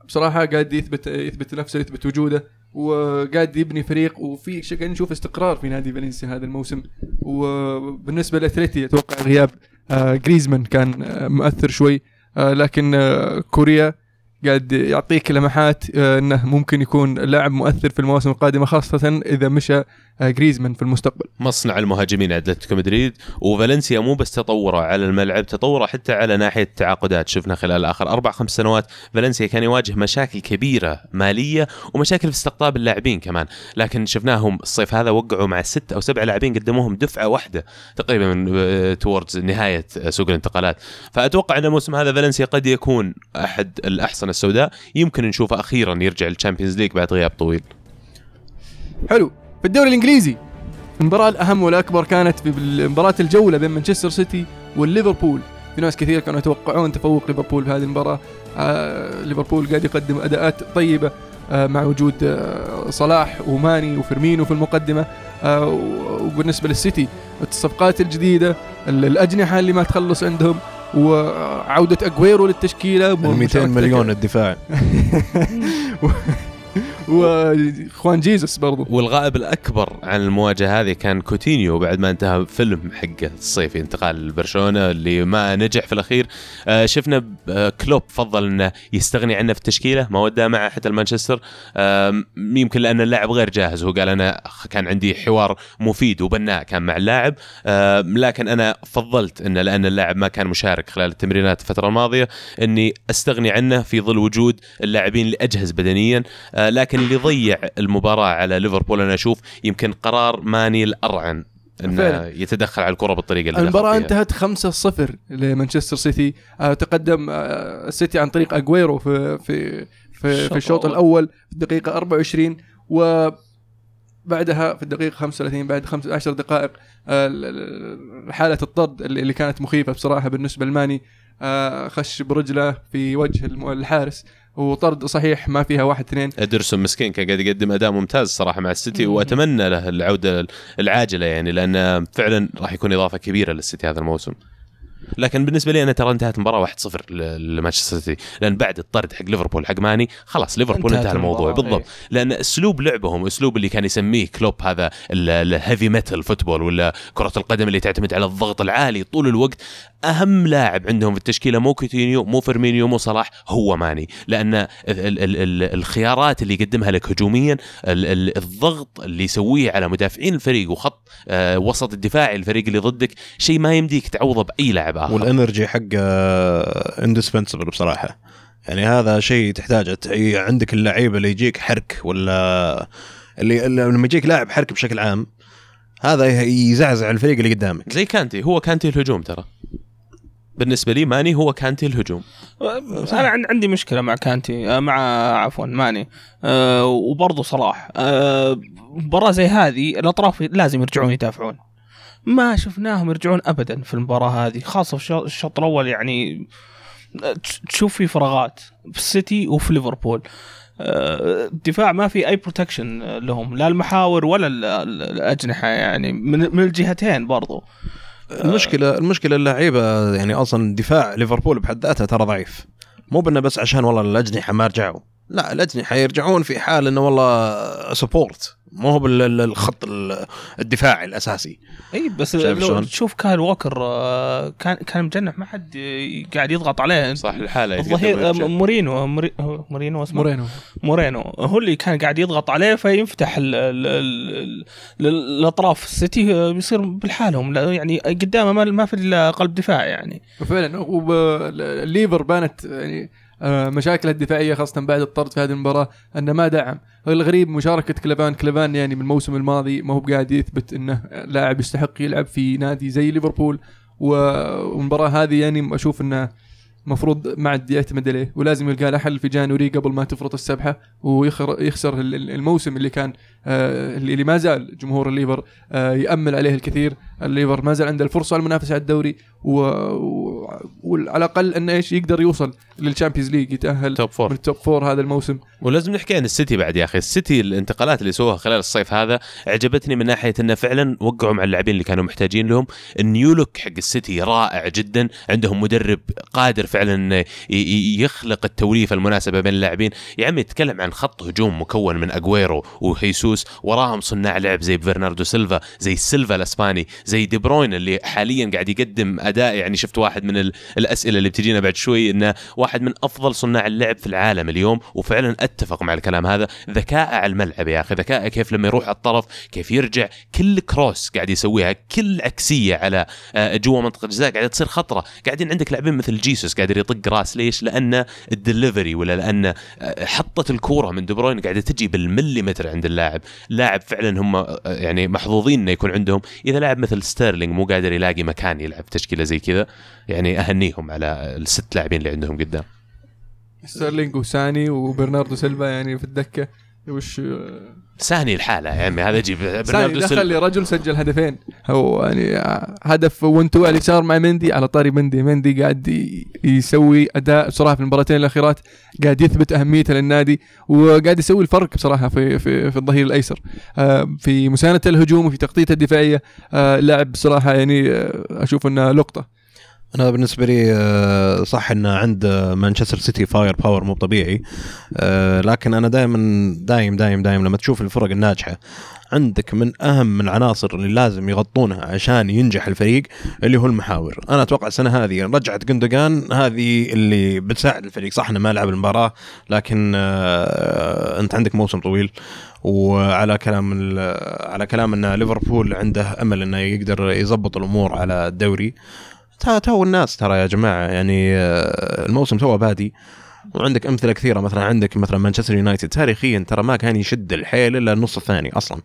S1: بصراحة قاعد يثبت يثبت نفسه يثبت وجوده. وقاعد يبني فريق وفي شيء قاعد نشوف استقرار في نادي فالنسيا هذا الموسم. وبالنسبة للاتلتي أتوقع غياب آه، جريزمان كان آه، مؤثر شوي آه، لكن كوريا قاعد يعطيك لمحات آه، إنه ممكن يكون لاعب مؤثر في المواسم القادمة خاصة إذا مشى آه، جريزمان في المستقبل.
S3: مصنع المهاجمين أتلتيكو مدريد وفالنسيا مو بس تطوره على الملعب تطوره حتى على ناحية التعاقدات. شفنا خلال آخر أربع خمس سنوات فالنسيا كان يواجه مشاكل كبيرة مالية ومشاكل في استقطاب اللاعبين كمان. لكن شفناهم الصيف هذا وقعوا مع ست أو سبع لاعبين قدموهم دفعة واحدة تقريبا towards نهاية آه، سوق الانتقالات. فأتوقع إن الموسم هذا فالنسيا قد يكون أحد الاحصنه السوداء يمكن نشوفه أخيرا يرجع لل Champions League بعد غياب طويل.
S1: حلو. في الدوري الإنجليزي المباراة الأهم والأكبر كانت في مباراة الجولة بين مانشستر سيتي والليفربول. في ناس كثير كانوا يتوقعون تفوق ليفربول في هذه المباراة. آه ليفربول قاعد يقدم أداءات طيبة آه مع وجود آه صلاح وماني وفيرمينو في المقدمة. آه وبالنسبة للسيتي الصفقات الجديدة ال- الأجنحة اللي ما تخلص عندهم. وعودة أجويرو للتشكيلة.
S4: 200
S1: ومشاركة
S4: مليون الدفاع.
S1: واخوان جيزس برضو.
S3: والغائب الأكبر عن المواجهة هذه كان كوتينيو بعد ما انتهى فيلم حقه الصيفي انتقال لبرشلونه اللي ما نجح في الأخير. آه شفنا آه كلوب فضل إنه يستغني عنه في التشكيلة ما وداه معه حتى المانشستر. يمكن لأن اللاعب غير جاهز هو قال أنا كان عندي حوار مفيد وبناء كان مع اللاعب. لكن أنا فضلت إنه لأن اللاعب ما كان مشارك خلال التمرينات الفترة الماضية إني أستغني عنه في ظل وجود اللاعبين اللي اجهز بدنيا لكن اللي ضيع المباراة على ليفربول أنا أشوف يمكن قرار ماني الأرعن إنه
S1: فعلا.
S3: يتدخل على الكرة بالطريقة اللي فيها.
S1: انتهت 5-0 لمانشستر سيتي آه تقدم آه السيتي عن طريق اجويرو في في في,
S2: الشوط
S1: في الشوط
S2: الأول.
S1: الأول في الدقيقة 24 و بعدها في الدقيقة 35 بعد 15 دقائق آه، ال- ال- حالة الطرد اللي كانت مخيفة بصراحة بالنسبة لماني خش برجله في وجه الحارس وطرد صحيح ما فيها واحد اثنين.
S3: إدرسون مسكين كان قاعد يقدم أداء ممتاز صراحة مع السيتي. وأتمنى له العودة العاجلة يعني لأن فعلا راح يكون إضافة كبيرة للسيتي هذا الموسم. لكن بالنسبة لي أنا ترى انتهت المباراه 1-0 ل- لمانشستر سيتي. لأن بعد الطرد حق ليفربول حق ماني خلاص ليفربول انتهى الموضوع بالضبط. لأن أسلوب لعبهم أسلوب اللي كان يسميه كلوب هذا ال heavy metal football ولا كرة القدم اللي تعتمد على الضغط العالي طول الوقت أهم لاعب عندهم في التشكيلة مو كوتينيو مو فيرمينيو مو صلاح هو ماني. لأن ال ال ال ال الخيارات اللي يقدمها لك هجوميا ال ال الضغط اللي يسويه على مدافعين الفريق وخط آه وسط الدفاعي الفريق اللي ضدك شيء ما يمديك تعوضه بأي لاعب آخر.
S4: وال energy حقه indispensable بصراحة. يعني هذا شيء تحتاجه. عندك اللعيبة اللي يجيك حرك ولا اللي لما يجيك لاعب حرك بشكل عام هذا يزعزع الفريق اللي قدامك.
S3: زي كانتي هو كانتي الهجوم ترى. بالنسبة لي ماني هو كانتي الهجوم.
S2: أنا عن- عندي مشكلة مع كانتي آه، مع عفوا ماني. أه وبرضه صلاح. أه مباراة زي هذه الأطراف لازم يرجعون يدافعون. ما شفناهم يرجعون ابدا في المباراة هذه خاصة في الشوط- الأول يعني تش- تشوف في فراغات في السيتي وفي ليفربول. الدفاع ما في أي protection لهم لا المحاور ولا ال- ال- الأجنحة يعني من الجهتين برضو.
S4: المشكلة المشكلة اللعيبة يعني أصلا دفاع ليفربول بحد ذاته ترى ضعيف. مو بأنه بس عشان والله الأجنحة ما رجعوا. لا الأجنحة يرجعون في حال إنه والله support مو هو بالخط الدفاعي الأساسي.
S2: إي بس لو؟ تشوف كايل ووكر آه، كان كان مجنح ما حد قاعد يضغط عليه.
S3: صح الحاله
S2: الظهير آه،. مورينو موري- هو مورينو اسمه؟
S1: مورينو.
S2: مورينو. هو اللي كان قاعد يضغط عليه فينفتح ال ال ال ال الأطراف. السيتي آه، بيصير بالحالهم. لا- يعني قدامه ما, ما في إلا قلب دفاع يعني.
S1: وفعلا والليفر بانت يعني آه، مشاكله الدفاعية خاصة بعد الطرد في هذه المباراة أنه ما دعم. الغريب مشاركة كلافان كلافان يعني من الموسم الماضي ما هو قاعد يثبت إنه لاعب يستحق يلعب في نادي زي ليفربول. والمباراة هذه يعني أشوف إنه مفروض ما عاد يعتمد عليه ولازم يلقى له حل في January قبل ما تفرط السبحة ويخسر ال- ال- الموسم اللي كان آه، اللي اللي ما زال جمهور الليفر آه، يأمل عليه الكثير. الليفر ما زال عنده الفرصة المنافسة على الدوري و... و... وعلى الأقل إنه إيش يقدر يوصل لل Champions League
S3: يتأهل top four.
S1: من ال top four هذا الموسم.
S3: ولازم نحكي عن السيتي بعد يا أخي. السيتي الانتقالات اللي سووها خلال الصيف هذا عجبتني من ناحية إنه فعلا وقعوا مع اللاعبين اللي كانوا محتاجين لهم. ال new look حق السيتي رائع جدا. عندهم مدرب قادر فعلا ي- يخلق التوليفة المناسبة بين اللاعبين. يا عمي يتكلم عن خط هجوم مكون من اجويرو وجيسوس. وراهم صناع لعب زي برناردو سيلفا زي سيلفا الأسباني زي دي بروين اللي حاليا قاعد يقدم أداء يعني شفت واحد من ال- الأسئلة اللي بتجينا بعد شوي انه واحد من أفضل صناع اللعب في العالم اليوم وفعلا أتفق مع الكلام هذا ذكاء على الملعب يا أخي ذكاء كيف لما يروح على الطرف كيف يرجع كل cross قاعد يسويها كل عكسية على آه، جوا منطقة الجزاء قاعدة تصير خطرة. قاعدين عندك لاعبين مثل جيسوس قادر يطق راس ليش؟ لأن الدليفري ولا لأن آه، حطت الكورة من دي بروين قاعدة تجي بالمليمتر عند اللاعب. لاعب فعلا هم آه، يعني محظوظين إنه يكون عندهم. إذا لاعب مثل ستيرلينج مو قادر يلاقي مكان يلعب تشكيلة زي كذا. يعني أهنيهم على الست لاعبين اللي عندهم قدام.
S1: ستيرلينج وساني وبرناردو سيلفا يعني في الدكة. وش
S3: ساني الحالة يا عمي هذا يجيب
S1: ساني
S3: برناردو
S1: دخل
S3: سيلفا
S1: لي رجل سجل هدفين. هو يعني هدف 1 2 على اليسار مع مندي على طاري مندي. مندي قاعد يسوي أداء بصراحه في المباراتين الأخيرات قاعد يثبت أهميته للنادي وقاعد يسوي الفرق بصراحة في في في الظهير الأيسر. آه، في مساندة الهجوم وفي تغطيته الدفاعية آه، لاعب بصراحة يعني آه، أشوف إنه لقطة.
S4: أنا بالنسبة لي آه، صح إن عند مانشستر سيتي fire power مو طبيعي آه، لكن أنا دائما دايم دايم دايم لما تشوف الفرق الناجحة عندك من أهم العناصر اللي لازم يغطونها عشان ينجح الفريق اللي هو المحاور. أنا أتوقع السنة هذه رجعت جندوجان هذه اللي بتساعد الفريق. صح إنه ما لعب المباراة لكن آه، أنت عندك موسم طويل وعلى كلام على كلام ان ليفربول عنده أمل إنه يقدر يضبط الأمور على الدوري. تو الناس ترى يا جماعة يعني آه، الموسم تو بادي. وعندك أمثلة كثيرة مثلا عندك مثلا مانشستر يونايتد. تاريخيا ترى ما كان يشد الحيل إلا النص الثاني أصلا.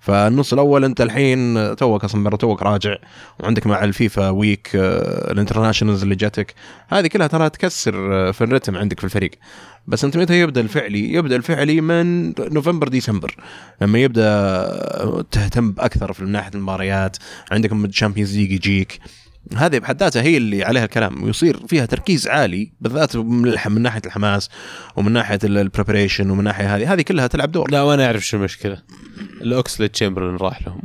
S4: فالنص الأول أنت الحين توك أصلا توك راجع. وعندك مع الفيفا week آه، ال internationals اللي جاتك. هذه كلها ترى تكسر آه، في الرتم عندك في الفريق. بس أنت متى يبدأ الفعلي؟ يبدأ الفعلي من نوفمبر ديسمبر. لما يبدأ تهتم أكثر في ناحية المباريات. عندك الشامبيونز ليج يجيك. هذه بحد ذاتها هي اللي عليها الكلام. ويصير فيها تركيز عالي بالذات من ناحية الحماس ومن ناحية ال preparation ومن ناحية هذه. هذه كلها تلعب دور.
S3: لا وأنا أعرف شو المشكلة. الأوكسليد تشامبرلين راح لهم.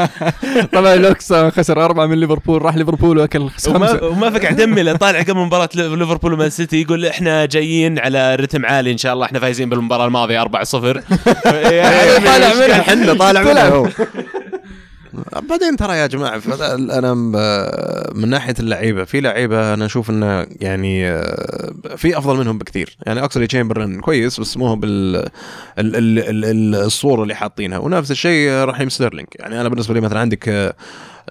S1: طبعا لوكس خسر أربعة من ليفربول راح ليفربول وأكل
S3: وما,
S1: خمسة.
S3: وما فك دمي له طالع قبل مباراة ليفربول ومان سيتي يقول إحنا جايين على رتم عالي إن شاء الله. إحنا فايزين بالمباراة الماضية 4-0 يعني
S4: طالع منها.
S3: قاعد-
S4: حنا طالع. منها هو. بعدين ترى يا جماعة ف- أنا من ناحية اللعيبة في لعيبة أنا أشوف إنه يعني آه، في أفضل منهم بكثير. يعني اوكسلي تشامبرلين كويس بس مو هو بال ال- ال- ال- ال- الصورة اللي حاطينها. ونفس الشيء رحيم ستيرلينج. يعني أنا بالنسبة لي مثلا عندك آه،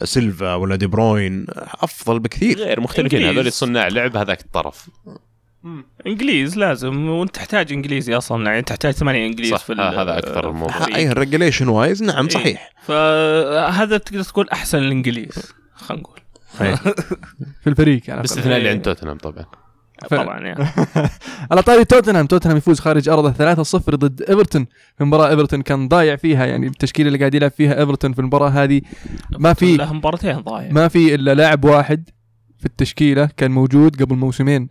S4: سيلفا ولا دي بروين أفضل بكثير.
S3: غير مختلفين. هذول صناع لعب هذاك الطرف.
S2: انجليز لازم وانت تحتاج انجليزي أصلا يعني تحتاج ثمانية انجليز
S3: صح
S2: في ال-
S3: آه، هذا أكثر الموضوع.
S2: إيه.
S4: أي ال regulation wise نعم
S2: إيه.
S4: صحيح.
S2: فهذا تقدر تقول أحسن الإنجليز خلينا نقول.
S4: إيه.
S1: في الفريق يعني.
S3: باستثناء اللي عند توتنهام طبعا.
S2: طبعا يعني
S1: على طاري توتنهام توتنهام يفوز خارج أرضه 3-0 ضد إيفرتون. في مباراة إيفرتون كان ضايع فيها يعني التشكيلة اللي قاعد يلعب فيها إيفرتون في المباراة هذه ما في
S2: له مباراتين ضايع.
S1: ما في إلا لاعب واحد في التشكيلة كان موجود قبل موسمين.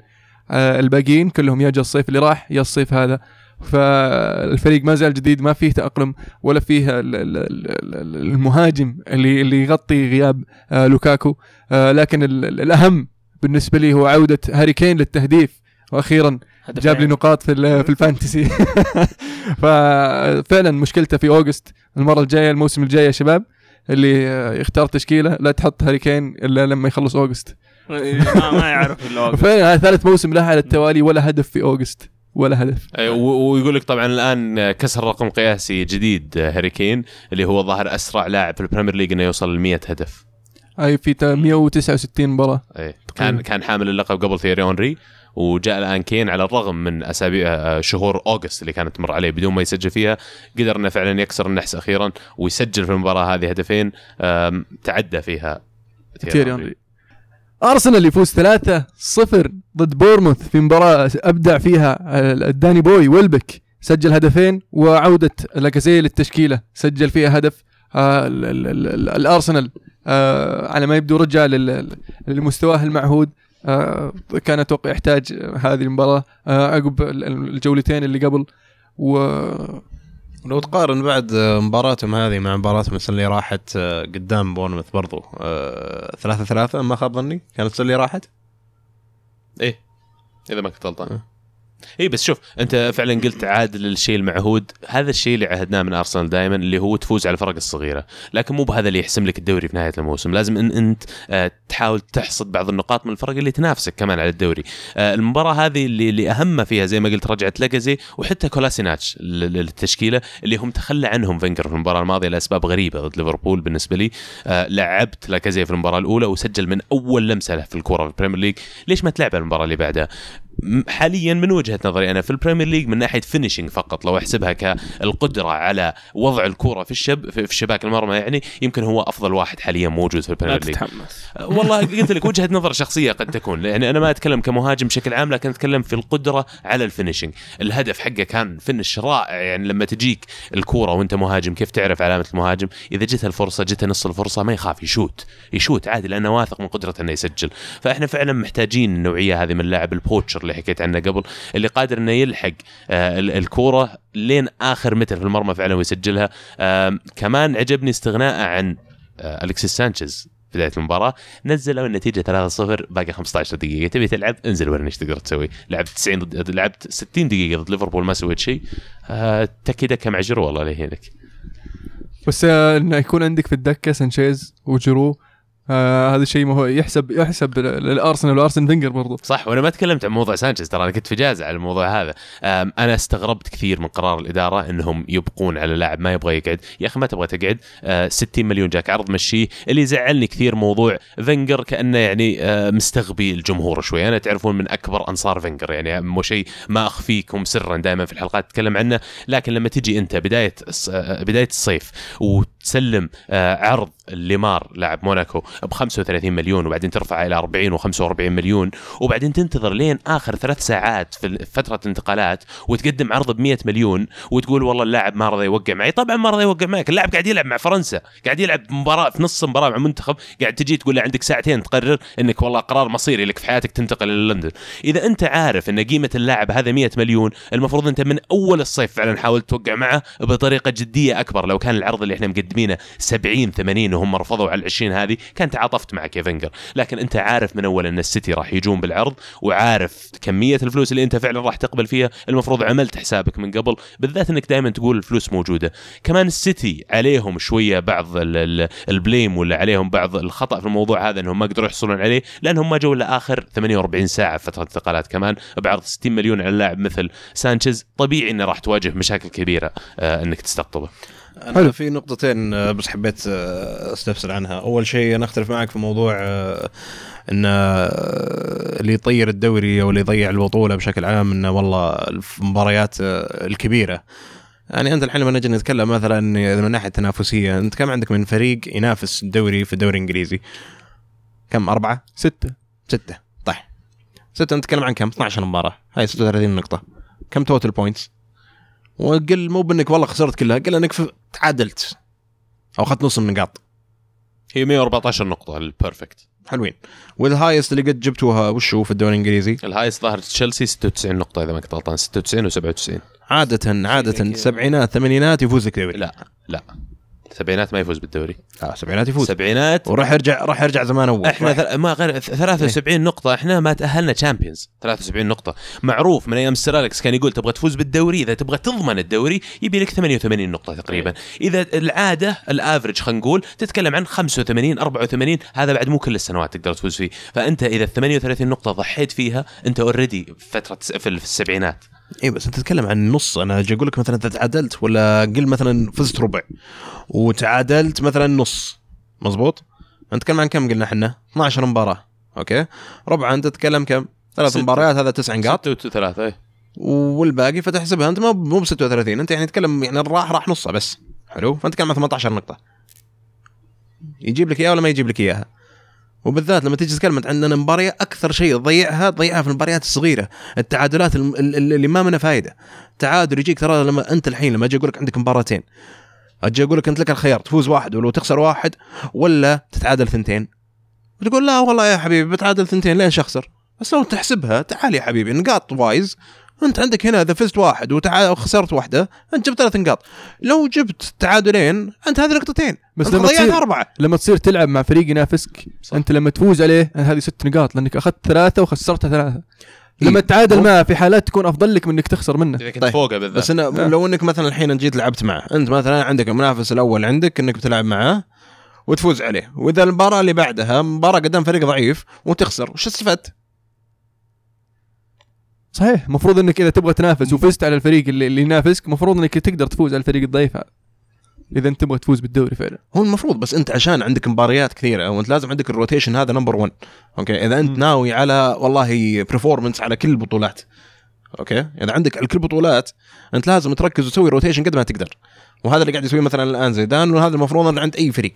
S1: الباقيين كلهم يا الصيف اللي راح يا الصيف هذا. فالفريق ما زال جديد ما فيه تأقلم ولا فيه ال- ال- ال- ال- المهاجم اللي اللي يغطي غياب آه لوكاكو. آه لكن ال- ال- الأهم بالنسبة لي هو عودة هاري كين للتهديف.
S2: وأخيرا.
S1: جاب لي نقاط في في ال fantasy. ففعلا مشكلته في أوغست المرة الجاية الموسم الجاي يا شباب اللي آه، يختار تشكيلة لا تحط هاري كين إلا لما يخلص أوغست.
S2: ما, ما يعرف إلا وقت.
S1: فعلا هذا ثالث موسم له على التوالي ولا هدف في أوغست. ولا هدف.
S3: ويقول لك طبعا الآن كسر رقم قياسي جديد آه، هاري كين اللي هو ظاهر أسرع لاعب في البريمير ليج إنه يوصل ل 100 هدف.
S1: أي في تا- 169 مباراة.
S3: أي. كان كان حامل اللقب قبل تيري اونري وجاء الآن كين على الرغم من أسابيع آه، شهور أوغست اللي كانت تمر عليه بدون ما يسجل فيها. قدر إنه فعلا يكسر النحس أخيرا ويسجل في المباراة هذه هدفين تعدى فيها
S1: تيري اونري أرسنال يفوز 3-0 ضد بورموث في مباراة أبدع فيها آه، داني بوي ويلبك سجل هدفين وعودة لاكازي للتشكيلة سجل فيها هدف آه، ال- ال- ال- ال- الأرسنال آه، على ما يبدو رجع لمستواه المعهود آه، كان أتوقع يحتاج هذه المباراة آه، عقب ال- الجولتين اللي قبل و
S4: لو تقارن بعد آه، مباراتهم هذه مع مباراتهم السنة اللي راحت آه، قدام بورنموث برضو آه، ثلاثة ثلاثة ما خاب ظني؟ كانت السنة اللي راحت؟
S3: إيه إذا ما كنت غلطان. اي بس شوف أنت فعلا قلت عاد للشيء المعهود. هذا الشيء اللي عهدناه من أرسنال دائما اللي هو تفوز على الفرق الصغيرة. لكن مو بهذا اللي يحسم لك الدوري في نهاية الموسم. لازم ان إنت آه، تحاول تحصد بعض النقاط من الفرق اللي تنافسك كمان على الدوري. آه، المباراة هذه اللي, اللي أهم فيها زي ما قلت رجعت لاكازي وحتى كولاسيناتش لل- للتشكيلة اللي هم تخلى عنهم فينجر في المباراة الماضية لأسباب غريبة ضد ليفربول بالنسبة لي. آه، لعبت لاكازي في المباراة الأولى وسجل من أول لمسة له في الكره في البريمير ليج. ليش ما تلعب المباراة اللي بعدها؟ حاليا من وجهة نظري أنا في البريمير ليج من ناحية finishing فقط لو أحسبها كالقدرة على وضع الكره في الشب في شباك المرمى يعني يمكن هو أفضل واحد حاليا موجود في البريمير ليج. أه، والله قلت لك وجهة نظر شخصية قد تكون يعني أنا ما أتكلم كمهاجم بشكل عام لكن أتكلم في القدرة على ال finishing الهدف حقه كان finish رائع يعني لما تجيك الكورة وأنت مهاجم كيف تعرف علامة المهاجم؟ إذا جتها الفرصة جتها نص الفرصة ما يخاف يشوت يشوت عادي لأنه واثق من قدرته إنه يسجل. فإحنا فعلا محتاجين النوعيه هذه من اللاعب ال poacher اللي حكيت عنه قبل اللي قادر إنه يلحق آه ال- الكورة لين آخر متر في المرمى فعلا ويسجلها. كمان عجبني استغناءه عن آه الكسيس سانشيز بداية المباراة. نزلوا النتيجة 3-0 باقي 15 دقيقة. تبي تلعب؟ انزل ورني إيش تقدر تسوي. لعبت 90 ضد لعبت 60 دقيقة ضد ليفربول ما سويت شيء. آه تكي دكه مع جرو والله لا يهينك
S1: بس آه، إنه يكون عندك في الدكة سانشيز وجرو آه هذا شيء ما هو يحسب يحسب للأرسنال وارسن فينجر برضو.
S3: صح وأنا ما تكلمت عن موضوع سانشيز ترى أنا كنت في إجازة على الموضوع هذا. أنا استغربت كثير من قرار الإدارة إنهم يبقون على لاعب ما يبغى يقعد. يا أخي ما تبغى تقعد؟ أه 60 مليون جاك عرض مشيه. اللي زعلني كثير موضوع فينجر كأنه يعني أه مستغبي الجمهور شوي. أنا تعرفون من أكبر أنصار فينجر يعني مو شيء ما أخفيكم سرا دائما في الحلقات اتكلم عنه. لكن لما تجي أنت بداية آه، بداية الصيف آه، عرض ليمار لاعب موناكو ب 35 مليون وبعدين ترفعه إلى 40 و45 مليون وبعدين تنتظر لين آخر ثلاث ساعات في فترة الانتقالات وتقدم عرض ب 100 مليون وتقول والله اللاعب ما رضى يوقع معي. طبعا ما رضى يوقع معك اللاعب قاعد يلعب مع فرنسا قاعد يلعب مباراة في نص مباراه مع منتخب قاعد تجي تقول له عندك ساعتين تقرر إنك والله قرار مصيري لك في حياتك تنتقل إلى لندن. إذا أنت عارف إن قيمة اللاعب هذا 100 مليون المفروض أنت من أول الصيف فعلا حاولت توقع معه بطريقة جدية أكبر لو كان العرض اللي إحنا مقدمينه 70 80 وهم رفضوا على ال 20 هذه. كان تعاطفت معك يا فنجر لكن أنت عارف من اول أن السيتي راح يجون بالعرض وعارف كمية الفلوس اللي أنت فعلا راح تقبل فيها. المفروض عملت حسابك من قبل. بالذات أنك دائما تقول الفلوس موجودة. كمان السيتي عليهم شوية بعض ال- ال- ال blame ولا عليهم بعض الخطأ في الموضوع هذا إنهم ما قدروا يحصلون عليه لأنهم ما جو إلا آخر 48 ساعة في فترة انتقالات كمان بعرض 60 مليون على لاعب مثل سانشيز. طبيعي إنه راح تواجه مشاكل كبيرة آه إنك تستقطبه.
S4: أنا
S1: حلو.
S4: في نقطتين آه، بس حبيت آه، أستفسر عنها أول شيء أنا اختلف معك في موضوع آه، إن اللي يطير الدوري أو اللي يضيع البطولة بشكل عام إنه والله المباريات الكبيرة يعني أنت الحين لما نجي نتكلم مثلا من ناحية تنافسية أنت كم عندك من فريق ينافس الدوري في الدوري الإنجليزي؟ كم أربعة؟
S1: ستة
S4: ستة طيب ستة نتكلم عن كم؟ 12 مباراة هاي 36 نقطة كم total points؟ وقل مو بإنك والله خسرت كلها قل إنك تعادلت. أو أخذت نص النقاط.
S3: هي 114 نقطة ال perfect
S4: حلوين. وال highest اللي قد جبتوها وش هو في الدوري الإنجليزي؟
S3: ال highest ظاهر تشيلسي 96 نقطة إذا ما كنت غلطان 96 و97
S4: عادة عادة
S2: كذا.
S4: سبعينات ثمانينات يفوز لك دوري
S3: لا لا. سبعينات ما يفوز بالدوري.
S4: آه سبعينات يفوز.
S3: سبعينات.
S4: وراح يرجع راح يرجع زمان
S3: أول.
S4: إحنا
S3: ثل... ما غير 73 نقطة. إحنا ما تأهلنا تشامبيونز 73 نقطة. معروف من أيام سير أليكس كان يقول تبغى تفوز بالدوري إذا تبغى تضمن الدوري يبي لك 88 نقطة تقريبا. إذا العادة ال average خلينا نقول تتكلم عن 85 84 هذا بعد مو كل السنوات تقدر تفوز فيه. فأنت إذا ال 38 نقطة ضحيت فيها أنت already في فترة في السبعينات.
S4: اي بس أنت تتكلم عن نص. أنا أجي أقول لك مثلا اذا تعادلت ولا قل مثلا فزت ربع وتعادلت مثلا نص. مزبوط نتكلم عن كم قلنا إحنا؟ 12 مباراة. okay؟ ربع أنت تتكلم كم؟ ثلاث. مباريات هذا تسع نقاط.
S3: ستة وثلاثة إيه.
S4: والباقي فتحسبها. أنت مو ب 36 أنت يعني تتكلم يعني راح راح نصها بس. حلو؟ فأنت عن 18 نقطة. يجيب لك إياها ولا ما يجيب لك إياها؟ وبالذات لما تيجي تتكلم عن ان مباراه أكثر شيء تضيعها تضيعها في المباريات الصغيرة التعادلات اللي ما منها فائده تعادل يجيك ترى لما أنت الحين لما أجي أقول لك عندك مباراتين أجي أقول لك أنت لك الخيار تفوز واحد ولو تخسر واحد ولا تتعادل ثنتين. بتقول لا والله يا حبيبي بتعادل ثنتين ليش أخسر؟ بس لو تحسبها تعال يا حبيبي نقاط وايز انت عندك هنا اذا فزت واحد. وخسرت واحدة انت جبت ثلاث نقاط لو جبت تعادلين انت هذه نقطتين
S1: بس لما تصير
S4: أربعة
S1: لما تصير تلعب مع فريق ينافسك
S3: صح.
S1: انت لما تفوز عليه هذه ست نقاط لانك أخذت ثلاثة وخسرت ثلاثة
S4: إيه.
S1: لما تتعادل معه في حالات تكون أفضل لك من إنك تخسر منه
S3: إذا كنت
S4: طيب.
S3: فوقه بالذات
S4: بس أنا
S1: آه.
S4: لو إنك مثلا الحين جيت لعبت معه أنت مثلا عندك المنافس الأول عندك إنك بتلعب معاه وتفوز عليه وإذا المباراة اللي بعدها مباراة قدام فريق ضعيف وتخسر وش استفدت؟
S1: صحيح المفروض إنك إذا تبغى تنافس وفزت على الفريق اللي, اللي ينافسك المفروض إنك تقدر تفوز على الفريق الضعيف. هذا إذا أنت تبغى تفوز بالدوري فعلا.
S4: هو المفروض بس أنت عشان عندك مباريات كثيرة وانت لازم عندك ال rotation هذا number 1 okay؟ إذا أنت
S1: مم.
S4: ناوي على والله performance على كل البطولات okay؟ إذا عندك على كل البطولات أنت لازم تركز وتسوي rotation قد ما تقدر. وهذا اللي قاعد يسويه مثلا الآن زيدان وهذا المفروض انه عند أي فريق.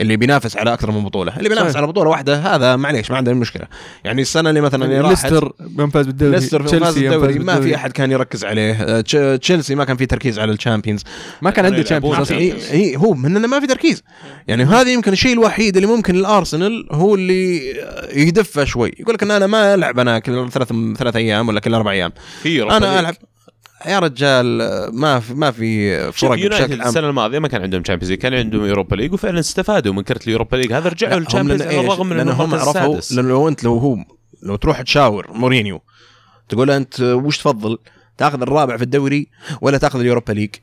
S4: اللي بينافس على أكثر من بطولة. اللي بينافس
S1: صحيح.
S4: على بطولة واحدة هذا معليش ما عنده مشكلة. يعني السنة اللي مثلا اللي راحت
S1: ليستر فاز بالدوري
S4: ليستر فاز
S1: يوم
S4: الدوري ما
S1: بالدوري.
S4: في أحد كان يركز عليه. تش- تشيلسي ما كان في تركيز على ال Champions.
S1: ما كان عنده
S3: Champions
S1: أصلا.
S4: اي هو من انه ما في تركيز. يعني هذا يمكن الشيء الوحيد اللي ممكن الأرسنال هو اللي يدفه شوي. يقول لك إن أنا ما ألعب أنا كل ثلاث ثلاث أيام ولا كل
S3: أربع
S4: أيام.
S3: أنا.
S4: ألعب يا رجال ما في ما في فرق بشكل عام.
S3: السنة الماضية ما كان عندهم Champions League كان عندهم Europa League وفعلا استفادوا من كرة ال Europa League هذا رجعوا لل
S4: Champions
S3: على
S4: إيش؟
S3: الرغم من
S4: لأن
S3: انه
S4: هم
S3: المركز
S4: عرفوا لأنه لو انت لو هو لو تروح تشاور مورينيو تقول له أنت وش تفضل تأخذ الرابع في الدوري ولا تأخذ ال Europa League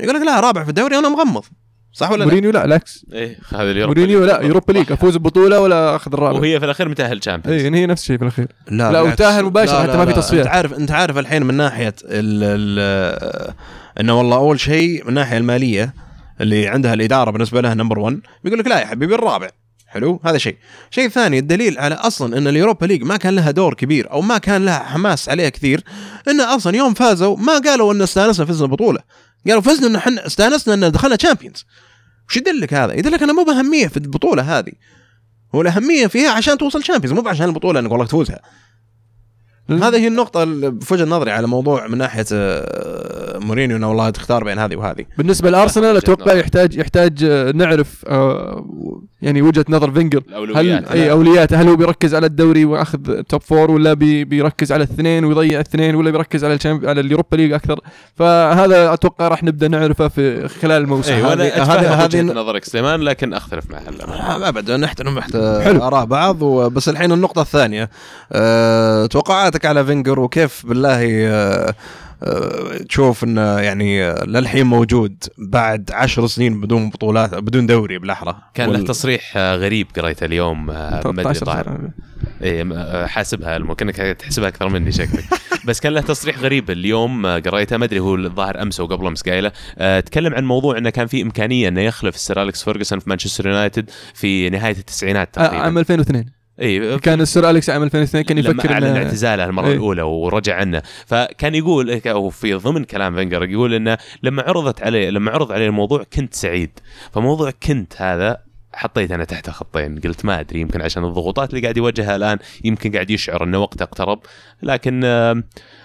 S4: يقول لك لا رابع في الدوري أنا مغمض. صح ولا لا؟
S1: مورينيو لا العكس.
S3: إيه هذا ال
S1: Europa
S3: مورينيو.
S1: لا Europa League افوز ببطوله ولا أخذ الرابع.
S3: وهي في الأخير متأهل Champions
S1: اي يعني هي نفس الشيء في الأخير. لا،
S4: بالعكس.
S1: وتأهل مباشرة
S4: لا،
S1: حتى
S4: لا،
S1: ما في
S4: لا.
S1: تصفيات.
S4: أنت عارف أنت عارف الحين من ناحية ال ال إنه والله أول شيء من الناحيه المالية اللي عندها الإدارة بالنسبة لها number 1 بيقول لك لا يا حبيبي الرابع. حلو؟ هذا شيء. شيء ثاني الدليل على أصلا إن ال Europa League ما كان لها دور كبير أو ما كان لها حماس عليها كثير انه أصلا يوم فازوا ما قالوا إن استأنسنا فزنا البطوله قالوا فزنا إن إحنا استانسنا إن دخلنا Champions وش يدلك هذا؟ يدلك إنه مو بأهمية في البطولة هذه. هو الأهمية فيها عشان توصل Champions مو عشان البطولة إنك والله تفوزها. هذه هي النقطة في وجهة نظري على موضوع من ناحية آه، مورينيو انه والله تختار بين هذه وهذه.
S1: بالنسبة لأرسنال
S3: وجهة أتوقع.
S1: يحتاج يحتاج آه، نعرف آه، يعني وجهة نظر فينجر هل اي أولوياته هل هو بيركز على الدوري وأخذ top four ولا بي بيركز على الاثنين ويضيع الاثنين ولا بيركز على ال Champ على ال Europa League أكثر فهذا أتوقع راح نبدأ نعرفه في خلال الموسم
S3: أيوه أنا
S4: هذه- هذه-
S3: نظرك سليمان لكن أختلف معها.
S4: آه، ابدا نحترم. آراء بعض بس الحين النقطة الثانية أه... توقعاتك على فينجر وكيف بالله أه... أه... تشوف انه يعني آه، للحين موجود بعد عشر سنين بدون بطولات بدون دوري بالأحرى.
S3: كان
S4: وال-
S3: له تصريح آه، غريب قريته اليوم آه، ما أدري
S1: 13
S3: ظاهر
S1: سنة.
S3: م- آه، حاسبها كأنك تحسبها أكثر مني شكلك. بس كان له تصريح غريب اليوم آه، قريته ما أدري هو الظاهر أمس أو قبل أمس قايله. آه، تكلم عن موضوع إنه كان في إمكانية إنه يخلف السير أليكس فيرجسون في مانشستر يونايتد في نهاية التسعينات
S1: آه،
S3: تقريبا.
S1: عام 2002
S3: اي
S1: كان السير أليكس عام 2002 كان
S3: لما
S1: يفكر
S3: أعلن
S1: انه
S3: اعتزاله المرة
S1: إيه.
S3: الأولى ورجع عنه. فكان يقول أو في ضمن كلام فينجر يقول إنه لما عرضت عليه لما عرض عليه الموضوع كنت سعيد. فموضوع كنت هذا حطيت أنا تحت خطين قلت ما أدري يمكن عشان الضغوطات اللي قاعد يواجهها الآن يمكن قاعد يشعر إنه وقته اقترب لكن آه،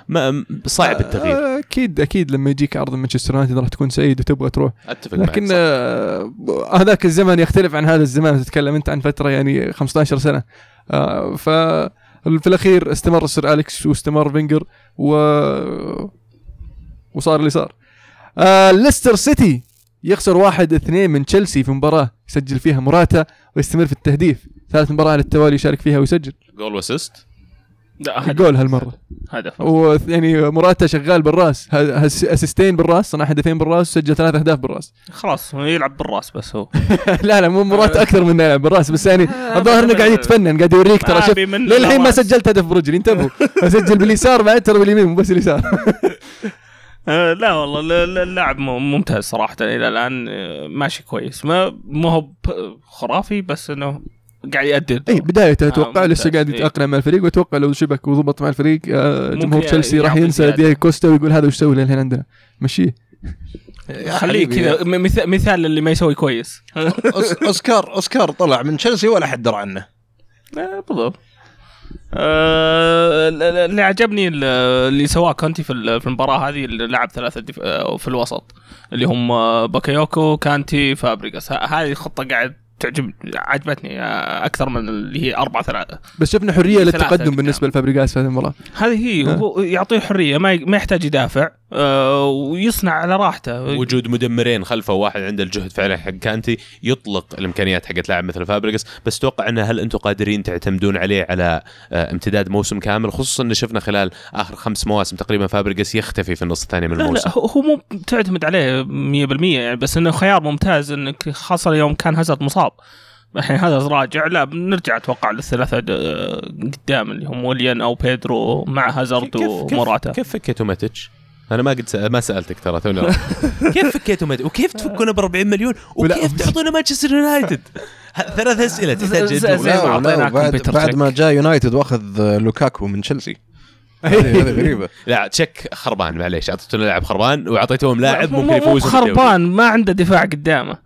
S3: ما صعب التغيير.
S1: آه، أكيد أكيد لما يجيك عرض من مانشستر يونايتد راح تكون سعيد وتبغى تروح.
S3: أتفق
S1: لكن. آه، هذاك الزمن يختلف عن هذا الزمان تتكلم أنت عن فترة يعني 15 سنة. آه، ف في الأخير استمر السر أليكس واستمر فينجر و وصار اللي صار. آه ليستر سيتي. يخسر واحد اثنين من تشيلسي في مباراة يسجل فيها موراتا ويستمر في التهديف. ثالث مباراة على التوالي يشارك فيها ويسجل.
S3: goal و assist؟
S2: لا
S1: جول هالمرة.
S2: هدف.
S1: ويعني موراتا شغال بالراس. assist ين بالراس صنع هدفين بالراس سجل ثلاث أهداف بالراس.
S2: خلاص هو يلعب بالراس بس هو.
S1: لا لا مو موراتا أكثر من يلعب بالراس بس يعني الظاهر إنه قاعد يتفنن قاعد يوريك ترى.
S2: ما
S1: شوف للحين ما. سجلت هدف برجلي انتبهوا. أسجل باليسار بعد ترى باليمين مو بس اليسار.
S2: آه، لا والله ال- ال- اللاعب ممتاز صراحة إلى الآن آه، ماشي كويس ما مو هو خرافي بس إنه قاعد يأدي.
S1: إي بدايته أتوقع
S2: آه،
S1: لسه. قاعد. يتأقلم مع الفريق وأتوقع لو شبك وضبط مع الفريق آه، جمهور تشيلسي راح ينسى. دياغو كوستا ويقول هذا وش سوي للحين عندنا مشيه
S2: خليه كذا مثال مثال اللي ما يسوي كويس
S4: اوسكار أوسكار طلع من تشيلسي ولا حد درى عنه
S2: آه، بالضبط آه، ال- ال- اللي عجبني ال- اللي سواه كونتي في ال- في المباراة هذه اللي لعب ثلاثة دف... آه، في الوسط اللي هم آه، باكايوكو كانتي فابريجاس هذه الخطه قاعد تعجب عجبتني أكثر من اللي هي أربعة ثلاثة
S1: بس شفنا
S2: حرية
S1: للتقدم. بالنسبة لفابريجاس في هذه المباراة
S2: هذه هي
S1: آه.
S2: هو يعطيه حرية ما ما يحتاج يدافع ويصنع على راحته.
S3: وجود مدمرين خلفه واحد عنده الجهد فعلا حق كانتي يطلق الامكانيات حقت لاعب مثل فابريجاس بس توقع إنه هل أنتم قادرين تعتمدون عليه على آه، امتداد موسم كامل؟ خصوصا ان شفنا خلال آخر خمس مواسم تقريبا فابريجاس يختفي في النص الثاني من
S2: لا
S3: الموسم.
S2: لا هو هو مو تعتمد عليه 100% يعني بس إنه خيار ممتاز إنك خاصة يوم كان هازارد مصاب. الحين هازارد راجع لا بنرجع أتوقع للثلاثة د- قدام اللي هم ويليان أو بيدرو مع هازارد وموراتا.
S3: كيف فكيتوا ماتيتش؟ أنا ما قد. ما سألتك ترى توني. كيف فكيتوا ماتيتش؟ وكيف تفكونه ب 40 مليون؟ وكيف تعطونا مانشستر يونايتد؟ ثلاث أسئلة تحتاج
S4: بعد, بعد
S2: check.
S4: ما جاء يونايتد وأخذ لوكاكو من تشيلسي هذه غريبة
S3: لا تشيك خربان معليش أعطيتونا لاعب خربان وأعطيتوهم لاعب ممكن يفوز.
S2: خربان ما عنده دفاع قدامه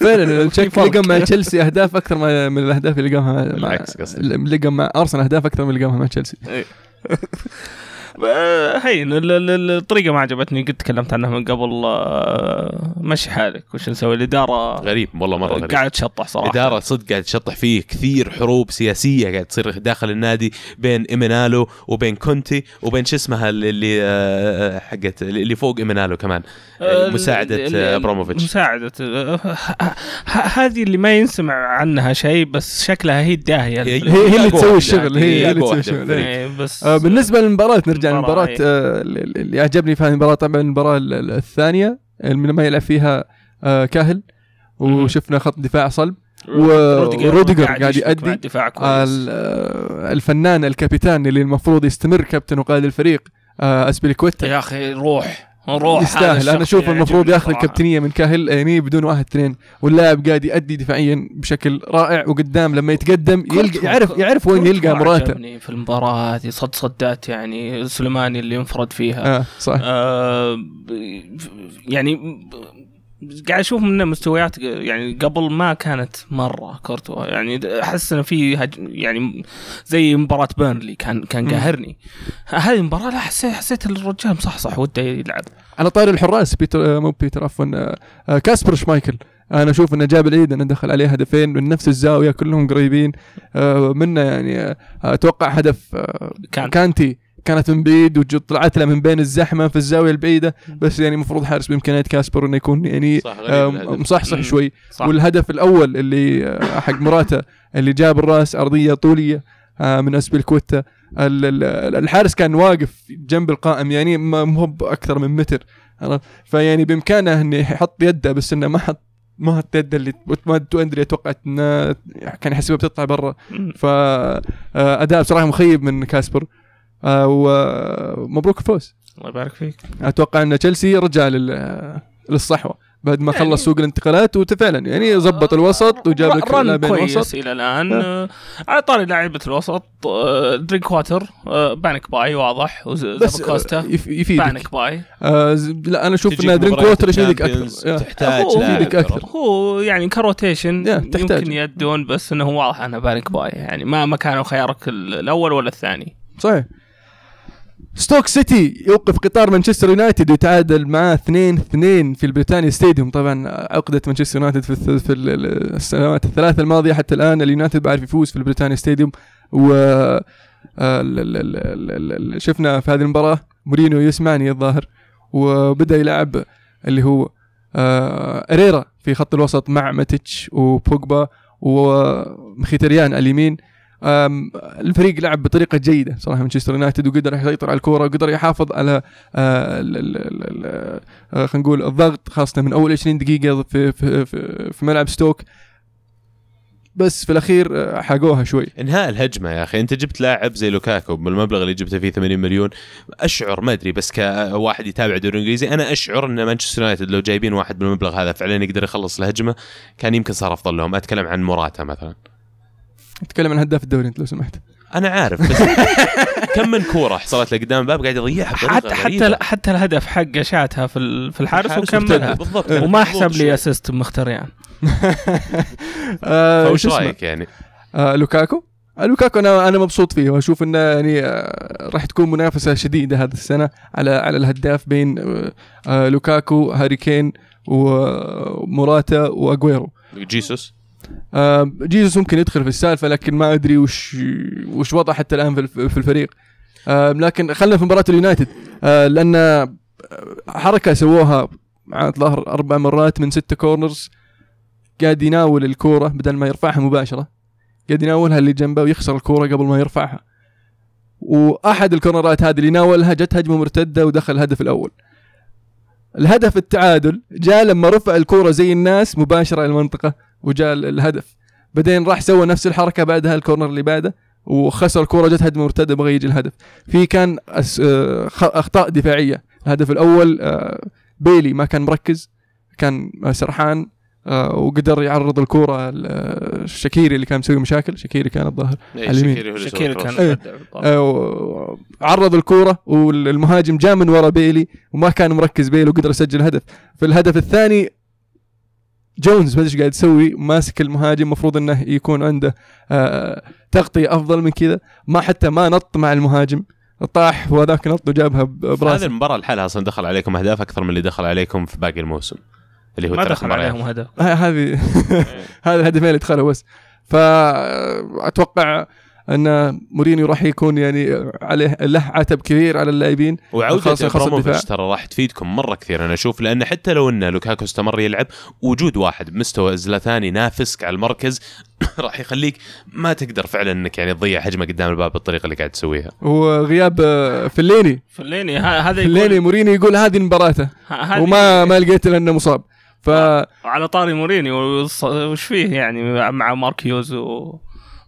S1: فعلا
S2: فرق.
S1: لقى مع تشيلسي أهداف أكثر ما- من الأهداف اللي لقاها مع
S3: بالعكس قصدي.
S1: لقى مع أرسنال أهداف أكثر من اللي لقاها مع تشيلسي
S2: آه، ال- ال- الطريقة ما عجبتني. قد تكلمت عنها من قبل آه، مشي حالك. وش نسوي؟ الإدارة
S3: غريب والله مرة غريب.
S2: قاعد تشطح صراحة.
S3: إدارة صدق قاعد تشطح فيه كثير حروب سياسية قاعد تصير داخل النادي بين إيمينالو وبين كونتي وبين شو اسمها اللي- اللي آه، حقت اللي فوق إيمينالو كمان
S2: آه،
S3: مساعدة
S2: ال- ال-
S3: آه، أبراموفيتش.
S2: مساعدة آه، ه- هذه اللي ما ينسمع عنها شيء بس شكلها هي الداهية.
S3: هي-
S1: هي هي اللي تسوي. الشغل هي
S3: هي
S1: هي اللي تسوي الشغل.
S2: إيه. بس
S1: آه، بالنسبة للمباراة نرجع
S2: المباراة،
S1: للمباراه آه، اللي عجبني في هذه المباراة طبعا المباراة ال- ال- الثانية اللي ما يلعب فيها آه، كاهيل وشفنا خط دفاع صلب
S2: روديجر
S1: وروديجر
S2: قائد الدفاع
S1: آه، الفنان الكابيتان اللي المفروض يستمر كابتن وقائد الفريق أسبيليكويتا.
S2: يا أخي روح. روح
S1: يستاهل. أنا
S2: أشوف
S1: المفروض ياخذ. الكابتنية من كاهيل يعني بدون واحد اثنين واللاعب قاعد يأدي دفاعيا بشكل رائع وقدام. لما يتقدم يلقى يعرف يعرف وين يلقى
S2: موراتا. في المباراة هذه صد صدات يعني سليماني اللي انفرد فيها.
S1: آه صح.
S2: آه يعني قاعد أشوف من مستويات يعني قبل ما كانت مرة كورتوا. يعني أحس إنه في يعني زي مباراة بيرنلي كان كان. قاهرني. هذه المباراة لا حسيت حسيت الرجال مصحصح وده يلعب.
S1: على طاري الحراس بيتر آه، مو بيتر عفوا آه، آه، كاسبر شمايكل. أنا أشوف إنه جاب العيد إنه دخل عليه هدفين من نفس الزاوية كلهم قريبين منه يعني أتوقع هدف
S2: كان.
S1: كانتي. كانت من بعيد وطلعت له من بين الزحمة في الزاوية البعيدة بس يعني المفروض حارس بامكانيات كاسبر إنه يكون يعني آه،. مصحصح. شوي
S2: صح
S1: والهدف الأول اللي آه، حق موراتا اللي جاب الرأس أرضية طولية آه، من ال- الحارس كان واقف جنب القائم يعني ما مو بأكثر من متر؟ فيعني بإمكانه إنه يحط يده بس إنه ما حط ما حط يده اللي ما اندري توقعت إنه كان يحسبها بتطلع برا. فاداء بصراحة مخيب من كاسبر آه، ومبروك الفوز
S2: الله يبارك فيك.
S1: أتوقع إن تشيلسي رجع لل للصحوة بعد ما
S2: يعني-
S1: خلص سوق الانتقالات وفعلا يعني زبط الوسط وجاب لك
S2: رن
S1: لاعبين
S2: كويس
S1: وسط
S2: إلى الآن. آه، على طاري لاعيبه الوسط آه، درينكووتر آه، panic buy واضح
S1: بس آه، يف- يفيدك.
S2: panic buy.
S1: آه لا أنا أشوف
S3: إن
S1: درينكووتر يفيدك أكثر.
S3: تحتاج
S1: يفيدك. أكثر.
S2: هو يعني
S1: ك rotation.
S2: يمكن يدون بس إنه واضح إنه panic buy. يعني ما ما كانوا خيارك ال- الأول ولا الثاني.
S1: صحيح. ستوك سيتي يوقف قطار مانشستر يونايتد ويتعادل معاه 2 2 في ال Britannia Stadium. طبعا عقدة مانشستر يونايتد في, في ال- ال- السنوات الثلاثة الماضية حتى الآن اليونايتد ما عرف يفوز في ال Britannia Stadium. و آه، شفنا في هذه المباراة مورينيو يسمعني الظاهر وبدأ يلعب اللي هو آه إريرا في خط الوسط مع ماتيتش وبوجبا ومخيتاريان على اليمين. الفريق لعب بطريقة جيدة صراحة. مانشستر يونايتد وقدر يسيطر على الكورة وقدر يحافظ على ال- آه، خلينا نقول الضغط خاصة من أول 20 دقيقة في في في, في ملعب ستوك. بس في الأخير آه، حاقوها شوي.
S3: إنهاء الهجمة يا أخي. أنت جبت لاعب زي لوكاكو بالمبلغ اللي جبته فيه 80 مليون. أشعر ما أدري بس كواحد يتابع الدوري الإنجليزي أنا أشعر إن مانشستر يونايتد لو جايبين واحد بالمبلغ هذا فعلا يقدر يخلص الهجمة كان يمكن صار أفضل لهم. أتكلم عن موراتا مثلا.
S1: نتكلم عن هداف الدوري أنت لو سمحت
S3: أنا عارف بس كم من كورة حصلت له قدام الباب قاعد يضيعها
S2: حتى
S3: غريبة.
S2: حتى حتى الهدف حقه شاتها في ال- في الحارس
S3: الحارس
S2: وكملها.
S3: بالضبط
S2: وما حسب. لي assist مخيتاريان
S1: آه اسمه؟
S3: رايك يعني؟
S1: آه لوكاكو آه لوكاكو أنا أنا مبسوط فيه واشوف إنه يعني راح تكون منافسة شديدة هذه السنة على على الهداف بين لوكاكو هاري كين وموراتا واجويرو
S3: جيسوس
S1: جيسوس ممكن يدخل في السالفة لكن ما أدري وش وش وضعه حتى الآن في الف- في الفريق. آه لكن خلينا في مباراة اليونايتد. آه لأن آه، حركة سووها مع الظهر أربع مرات من ستة corners قاعد يناول الكورة بدل ما يرفعها مباشرة. قاعد يناولها اللي جنبه ويخسر الكورة قبل ما يرفعها. وأحد الكورنرات هذه اللي ناولها جت هجمة مرتدة ودخل الهدف الأول. الهدف التعادل جاء لما رفع الكورة زي الناس مباشرة المنطقة. وجاء ال- الهدف. بعدين راح سوى نفس الحركة بعدها ال corner اللي بعده وخسر الكورة جت هجمه مرتدة بغى يجي الهدف. في كان أس... آه، أخطاء دفاعية. الهدف الأول آه، بيلي ما كان مركز كان سرحان آه، وقدر يعرض الكورة شاكيري اللي كان مسوي مشاكل. شاكيري كان الظاهر.
S3: إيه،
S1: على اليمين.
S2: ال
S3: cross.
S2: كان
S1: و- عرض الكورة والمهاجم جاء من ورا بيلي وما كان مركز بيلي وقدر يسجل هدف في الهدف الثاني جونز ما أدري إيش قاعد يسوي ماسك المهاجم المفروض إنه يكون عنده آه تغطية أفضل من كذا. ما حتى ما نط مع المهاجم. طاح وذاك نط وجابها ب-
S3: هذه
S1: براسه.
S3: المباراة لحالها أصلا دخل عليكم أهداف أكثر من اللي دخل عليكم في باقي الموسم اللي هو
S2: ما دخل. عليهم هدف
S1: ه- هذه هذا الهدفين اللي دخلوا بس. فاتوقع أن مورينيو راح يكون يعني عليه له عتب كبير على اللاعبين. خاصة إبراموفيتش.
S3: ترى راح تفيدكم مرة كثير أنا أشوف لأن حتى لو أن لوكاكو استمر يلعب وجود واحد بمستوى زلاتان ينافسك على المركز راح يخليك ما تقدر فعلا أنك يعني تضيع هجمة قدام الباب بالطريقة اللي قاعد تسويها.
S1: وغياب آه،
S2: فيلايني. فيلايني هذا فيلايني
S1: مورينيو يقول هذه مباراته وما ما لقيت لأنه مصاب. ف
S2: على طاري مورينيو وص- وش فيه يعني مع مارك هيوز و...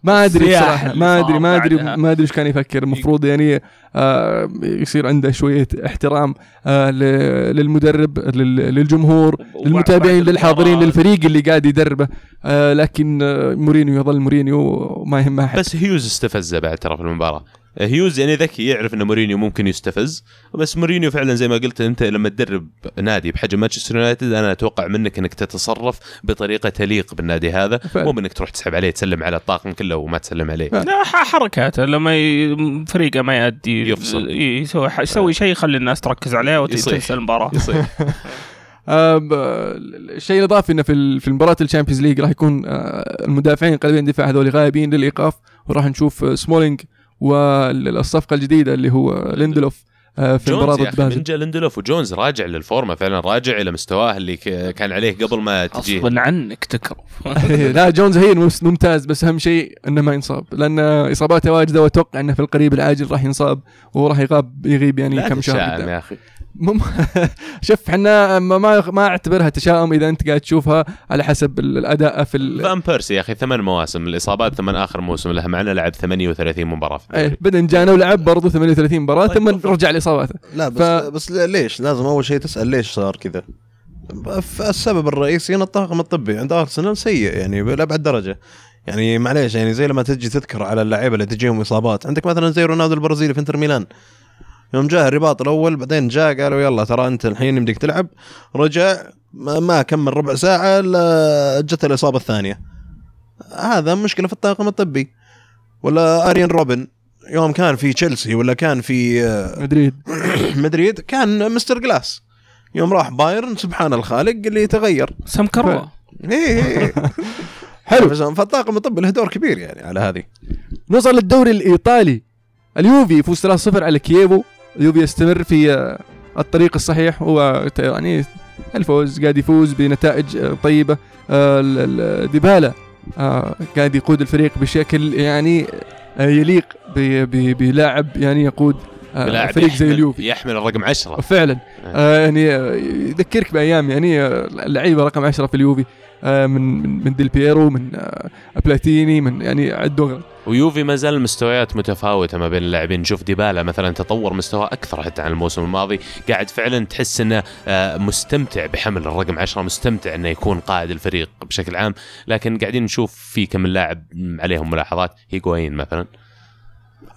S1: ما أدري
S2: بصراحة
S1: ما أدري ما
S2: أدري.
S1: ما أدري إيش كان يفكر. المفروض يعني آه يصير عنده شوية احترام آه ل- للمدرب لل- للجمهور للمتابعين للحاضرين للفريق اللي قاعد يدربه. آه لكن آه مورينيو يظل مورينيو وما يهمه أحد.
S3: بس هيوز استفزه بعد ترى في المباراة. هيوز يعني ذكي يعرف إن مورينيو ممكن يستفز. بس مورينيو فعلا زي ما قلت أنت لما تدرب نادي بحجم مانشستر يونايتد أنا أتوقع منك إنك تتصرف بطريقة تليق بالنادي هذا.
S1: فعلا.
S3: مو بإنك تروح تسحب عليه تسلم على الطاقم كله وما تسلم عليه.
S2: لا حركاته لما ي... فريقه ما يأدي
S3: يفصل.
S2: يسوي ح- يسوي شيء يخلي الناس تركز عليه. وتنسى
S1: المباراة. الشيء الإضافي إنه في في المباراة ال Champions League راح يكون آه المدافعين قلبين دفاع هذول غايبين للإيقاف وراح نشوف آه سمولينج والصفقة الجديدة اللي هو ليندلوف آه في
S3: جونز يا
S1: ضد بازل
S3: من جا ليندلوف وجونز راجع للفورمة فعلا راجع إلى مستواه اللي كان عليه قبل ما تجيه
S2: غصبا عنك تكرف.
S1: لا جونز هي ممتاز بس أهم شيء إنه ما ينصاب لأن إصاباته واجدة وأتوقع إنه في القريب العاجل راح ينصاب وراح يغاب يغيب يعني
S3: لا
S1: كم شهر
S3: يا أخي.
S1: مم... شوف إحنا ما ما ما أعتبرها تشاؤم إذا أنت قاعد تشوفها على حسب ال- الأداء في ال...
S3: فان بيرسي يا أخي ثمان مواسم. الإصابات ثمان آخر موسم له معنا لعب 38 مباراة.
S1: إيه بعدين جانا ولعب برضه 38 مباراة
S3: طيب،
S1: ثم. رجع لاصاباته
S4: لا بس
S1: ف-
S4: ف... بس ليش؟ لازم أول شيء تسأل ليش صار كذا. السبب الرئيسي إن الطاقم الطبي عند أرسنال سيء يعني لأبعد درجة. يعني معليش يعني زي لما تجي تذكر على اللعيبة اللي تجيهم إصابات. عندك مثلا زي رونالدو البرازيلي في إنتر ميلان. يوم جاء الرباط الأول بعدين جاء قالوا يلا ترى أنت الحين يمديك تلعب. رجع ما, كمل ربع ساعة إلا جت الإصابة الثانية. هذا مشكلة في الطاقم الطبي. ولا ارين روبن يوم كان في تشيلسي ولا كان في آه،
S1: مدريد.
S4: مدريد كان Mr. Glass. يوم راح بايرن سبحان الخالق اللي يتغير
S2: اسم
S4: الكرة إيه
S1: حلو.
S4: فالطاقم الطبي له دور كبير يعني على هذه.
S1: نوصل للدوري الإيطالي. اليوفي يفوز 3-0 على كييفو. اليوفي يستمر في الطريق الصحيح. هو يعني الفوز قاعد يفوز بنتائج طيبة. آه، ال- ال- ديبالا آه، قاعد يقود الفريق بشكل يعني يليق بلاعب يعني يقود
S3: بلاعب
S1: فريق زي اليوفي.
S3: يحمل الرقم 10
S1: فعلا. آه. يعني آه، يذكرك بأيام يعني آه، اللعيبة رقم 10 في اليوفي آه من من من ديل بيرو من آه بلاتيني من يعني عدوا
S3: ويوفي ما زال المستويات متفاوتة ما بين اللاعبين. نشوف ديبالا مثلا تطور مستواه أكثر حتى عن الموسم الماضي. قاعد فعلا تحس إنه آه، مستمتع بحمل الرقم 10 مستمتع إنه يكون قائد الفريق بشكل عام. لكن قاعدين نشوف في كم لاعب عليهم ملاحظات. هيغوين مثلا.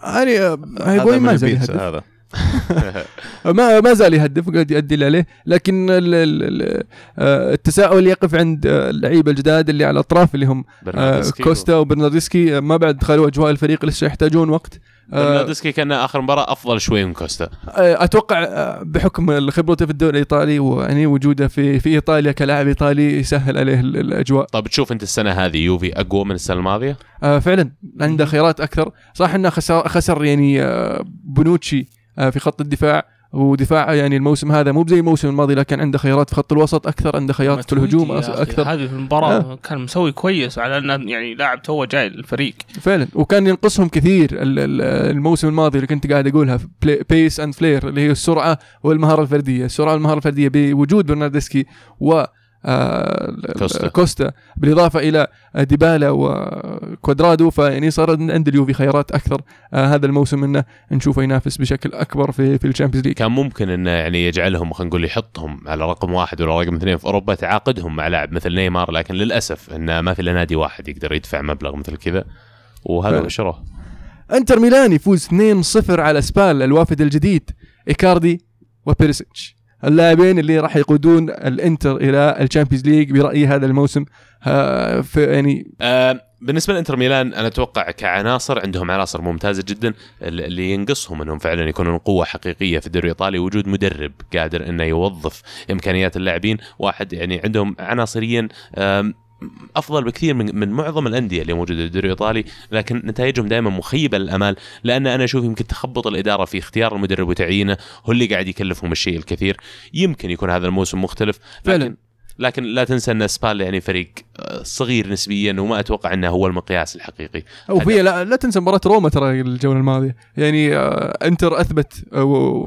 S4: هذا
S1: هيغوين
S4: من
S1: ما يهدف.
S4: هذا.
S1: ما ما زال يهدف وقاعد يؤدي اللي عليه. لكن آه، التساؤل يقف عند اللعيبة الجداد اللي على الأطراف اللي هم آه، كوستا وبرناردسكي. ما بعد دخلوا أجواء الفريق لسه يحتاجون وقت. آه،
S3: برناردسكي كان آخر مباراة أفضل شوي من كوستا.
S1: أتوقع بحكم خبرته في الدوري الإيطالي ويعني وجوده في في إيطاليا كلاعب إيطالي يسهل عليه ال- الأجواء.
S3: طيب تشوف أنت السنة هذه يوفي أقوى من السنة
S1: الماضية؟ فعلا. عنده خيارات أكثر. صح إنه خسر خسر يعني بونوتشي آه في خط الدفاع. ودفاع يعني الموسم هذا مو زي الموسم الماضي لكن عنده خيارات في خط الوسط أكثر عنده خيارات في الهجوم أكثر.
S2: هذه المباراة
S1: آه.
S2: كان مسوي كويس على انه يعني لاعب توه جاي للفريق.
S1: فعلا. وكان ينقصهم كثير ال- ال- الموسم الماضي اللي كنت قاعد أقولها pace and flair اللي هي السرعة والمهارة الفردية، السرعة والمهارة الفردية بوجود برناردسكي و آه،
S3: كوستا.
S1: كوستا. بالإضافة إلى ديبالا وكوادرادو فيعني صار عند اليوفي خيارات أكثر. آه هذا الموسم إنه نشوفه ينافس بشكل أكبر في في ال Champions League.
S3: كان ممكن إنه يعني يجعلهم خلينا نقول يحطهم على رقم واحد ولا رقم اثنين في أوروبا تعاقدهم مع لاعب مثل نيمار لكن للأسف إنه ما في إلا نادي واحد يقدر يدفع مبلغ مثل كذا وهذا. هو شروه
S1: إنتر ميلان يفوز 2-0 على سبال الوافد الجديد إيكاردي وبيرسيتش اللاعبين اللي راح يقودون الانتر إلى ال Champions League برأيي هذا الموسم في يعني
S3: آه بالنسبة لإنتر ميلان أنا أتوقع كعناصر عندهم عناصر ممتازة جدا ال- اللي ينقصهم إنهم فعلا يكونون قوة حقيقية في الدوري الإيطالي وجود مدرب قادر إنه يوظف إمكانيات اللاعبين واحد يعني عندهم عناصر يا آم، أفضل بكثير من من معظم الأندية اللي موجودة في الدوري الإيطالي لكن نتائجهم دائما مخيبة للأمال لأن أنا أشوف يمكن تخبط الإدارة في اختيار المدرب وتعيينه هو اللي قاعد يكلفهم الشيء الكثير يمكن يكون هذا الموسم مختلف
S1: فعلاً.
S3: لكن لا تنسى أن سبال يعني فريق آه، صغير نسبيا وما أتوقع أنه هو المقياس الحقيقي.
S1: أو في لا, لا تنسى مباراة روما ترى الجولة الماضية. يعني آه، إنتر أثبت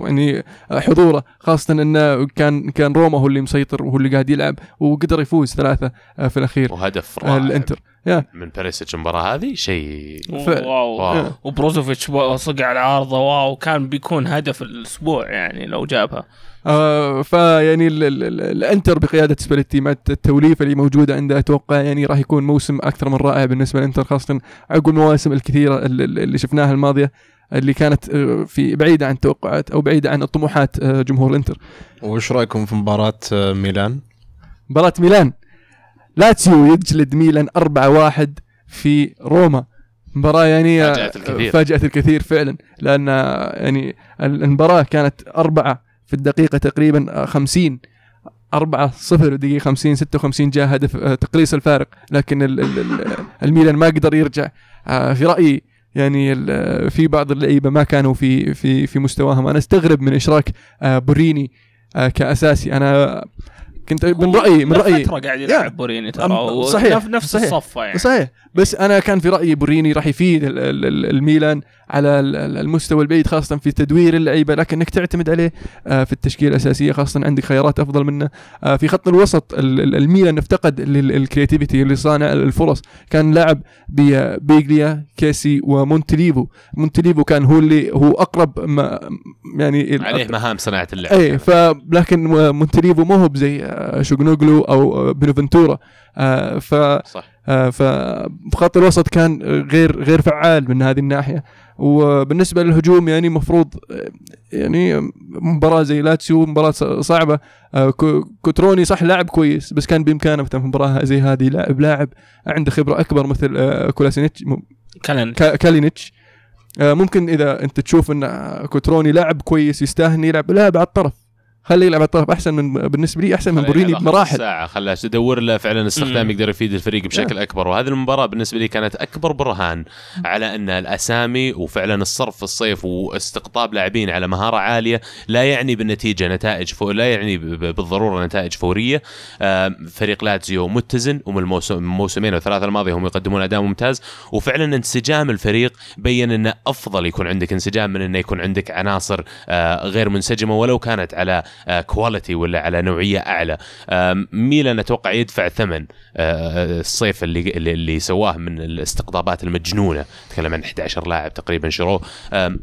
S1: يعني آه، حضوره خاصة أنه كان كان روما هو اللي مسيطر وهو اللي قاعد يلعب وقدر يفوز ثلاثة في الأخير.
S3: وهدف رائع
S1: الإنتر. يا.
S3: من بيرسيتش المباراه هذه شيء.
S1: ف-
S2: wow.
S3: wow.
S2: وبروزوفيتش صقع العارضه wow كان بيكون هدف الأسبوع يعني لو جابها.
S1: آه فيعني ال- ال- ال- الانتر بقيادة سباليتي مع التوليفة اللي موجودة عنده أتوقع يعني راح يكون موسم أكثر من رائع بالنسبة للإنتر خاصة عقب المواسم الكثيرة ال- ال- اللي شفناها الماضية اللي كانت آه، في بعيده عن التوقعات أو بعيده عن الطموحات آه، جمهور الإنتر
S4: وش رأيكم في مباراة آه، ميلان؟
S1: مباراة ميلان لاتسيو يجلد ميلان 4-1 في روما مباراة يعني
S3: فاجأت الكثير.
S1: فاجأت الكثير فعلا لأن يعني المباراة كانت أربعة في الدقيقة تقريبا آه، 50 4 0 دقيقة 50 56 جاء هدف آه، تقليص الفارق لكن ال ال ال الميلان ما قدر يرجع. آه، في رأيي يعني في بعض اللعيبة ما كانوا في في في مستواهم. أنا أستغرب من إشراك آه، بوريني كأساسي. أنا كنت من رأيي من رأيي
S2: فترة قاعد يلعب بوريني ترى.
S1: صحيح،
S2: نف- نفس
S1: صحيح.
S2: الصفة يعني.
S1: صحيح. بس أنا كان في رأيي بوريني راح يفيد ال- ال- ال- الميلان. على ال- ال- المستوى البعيد خاصة في تدوير اللعيبة لكن إنك تعتمد عليه آه، في التشكيلة الأساسية خاصة عندك خيارات أفضل منه. آه، في خط الوسط ال- ال- الميلان افتقد ال creativity اللي صانع الفرص. كان لاعب بي- بيليا كيسي ومونتوليفو. مونتوليفو كان هو اللي هو أقرب ما يعني
S3: عليه مهام صناعة اللعب.
S1: إيه ف لكن مونتوليفو مو هو زي آه، تشالهانوغلو أو بونافنتورا آه، ف
S3: صح.
S1: آه، فخط الوسط كان غير غير فعال من هذه الناحية. وبالنسبة للهجوم يعني مفروض آه، يعني مباراة زي لاتسيو مباراة صعبة. آه، كو- كوتروني صح لاعب كويس بس كان بإمكانه مثلا في مباراة زي هذه لاعب لاعب عنده خبرة أكبر مثل آه، كولاسينيتش كالينيتش. ممكن إذا أنت تشوف إن كوتروني لاعب كويس يستاهل يلعب لاعب على الطرف. خليه يلعب على الطرف أحسن من بالنسبة لي أحسن من بوريني بمراحل.
S3: ساعة خلاها تدور له فعلا استخدام. يقدر يفيد الفريق بشكل أكبر. وهذه المباراة بالنسبة لي كانت أكبر برهان على أن الأسامي وفعلا الصرف في الصيف واستقطاب لاعبين على مهارة عالية لا يعني بالنتيجة نتائج فو لا يعني ب- ب- بالضرورة نتائج فورية. آم، فريق لاتزيو متزن ومن الموسم الموسمين والثلاثة الماضية هم يقدمون أداء ممتاز. وفعلا انسجام الفريق بين أنه أفضل يكون عندك انسجام من أنه يكون عندك عناصر آه، غير منسجمة ولو كانت على كواليتي ولا على نوعية أعلى. ميلان أتوقع يدفع ثمن آه، الصيف اللي اللي, سواه من الاستقطابات المجنونة. تكلم عن 11 لاعب تقريبا شروه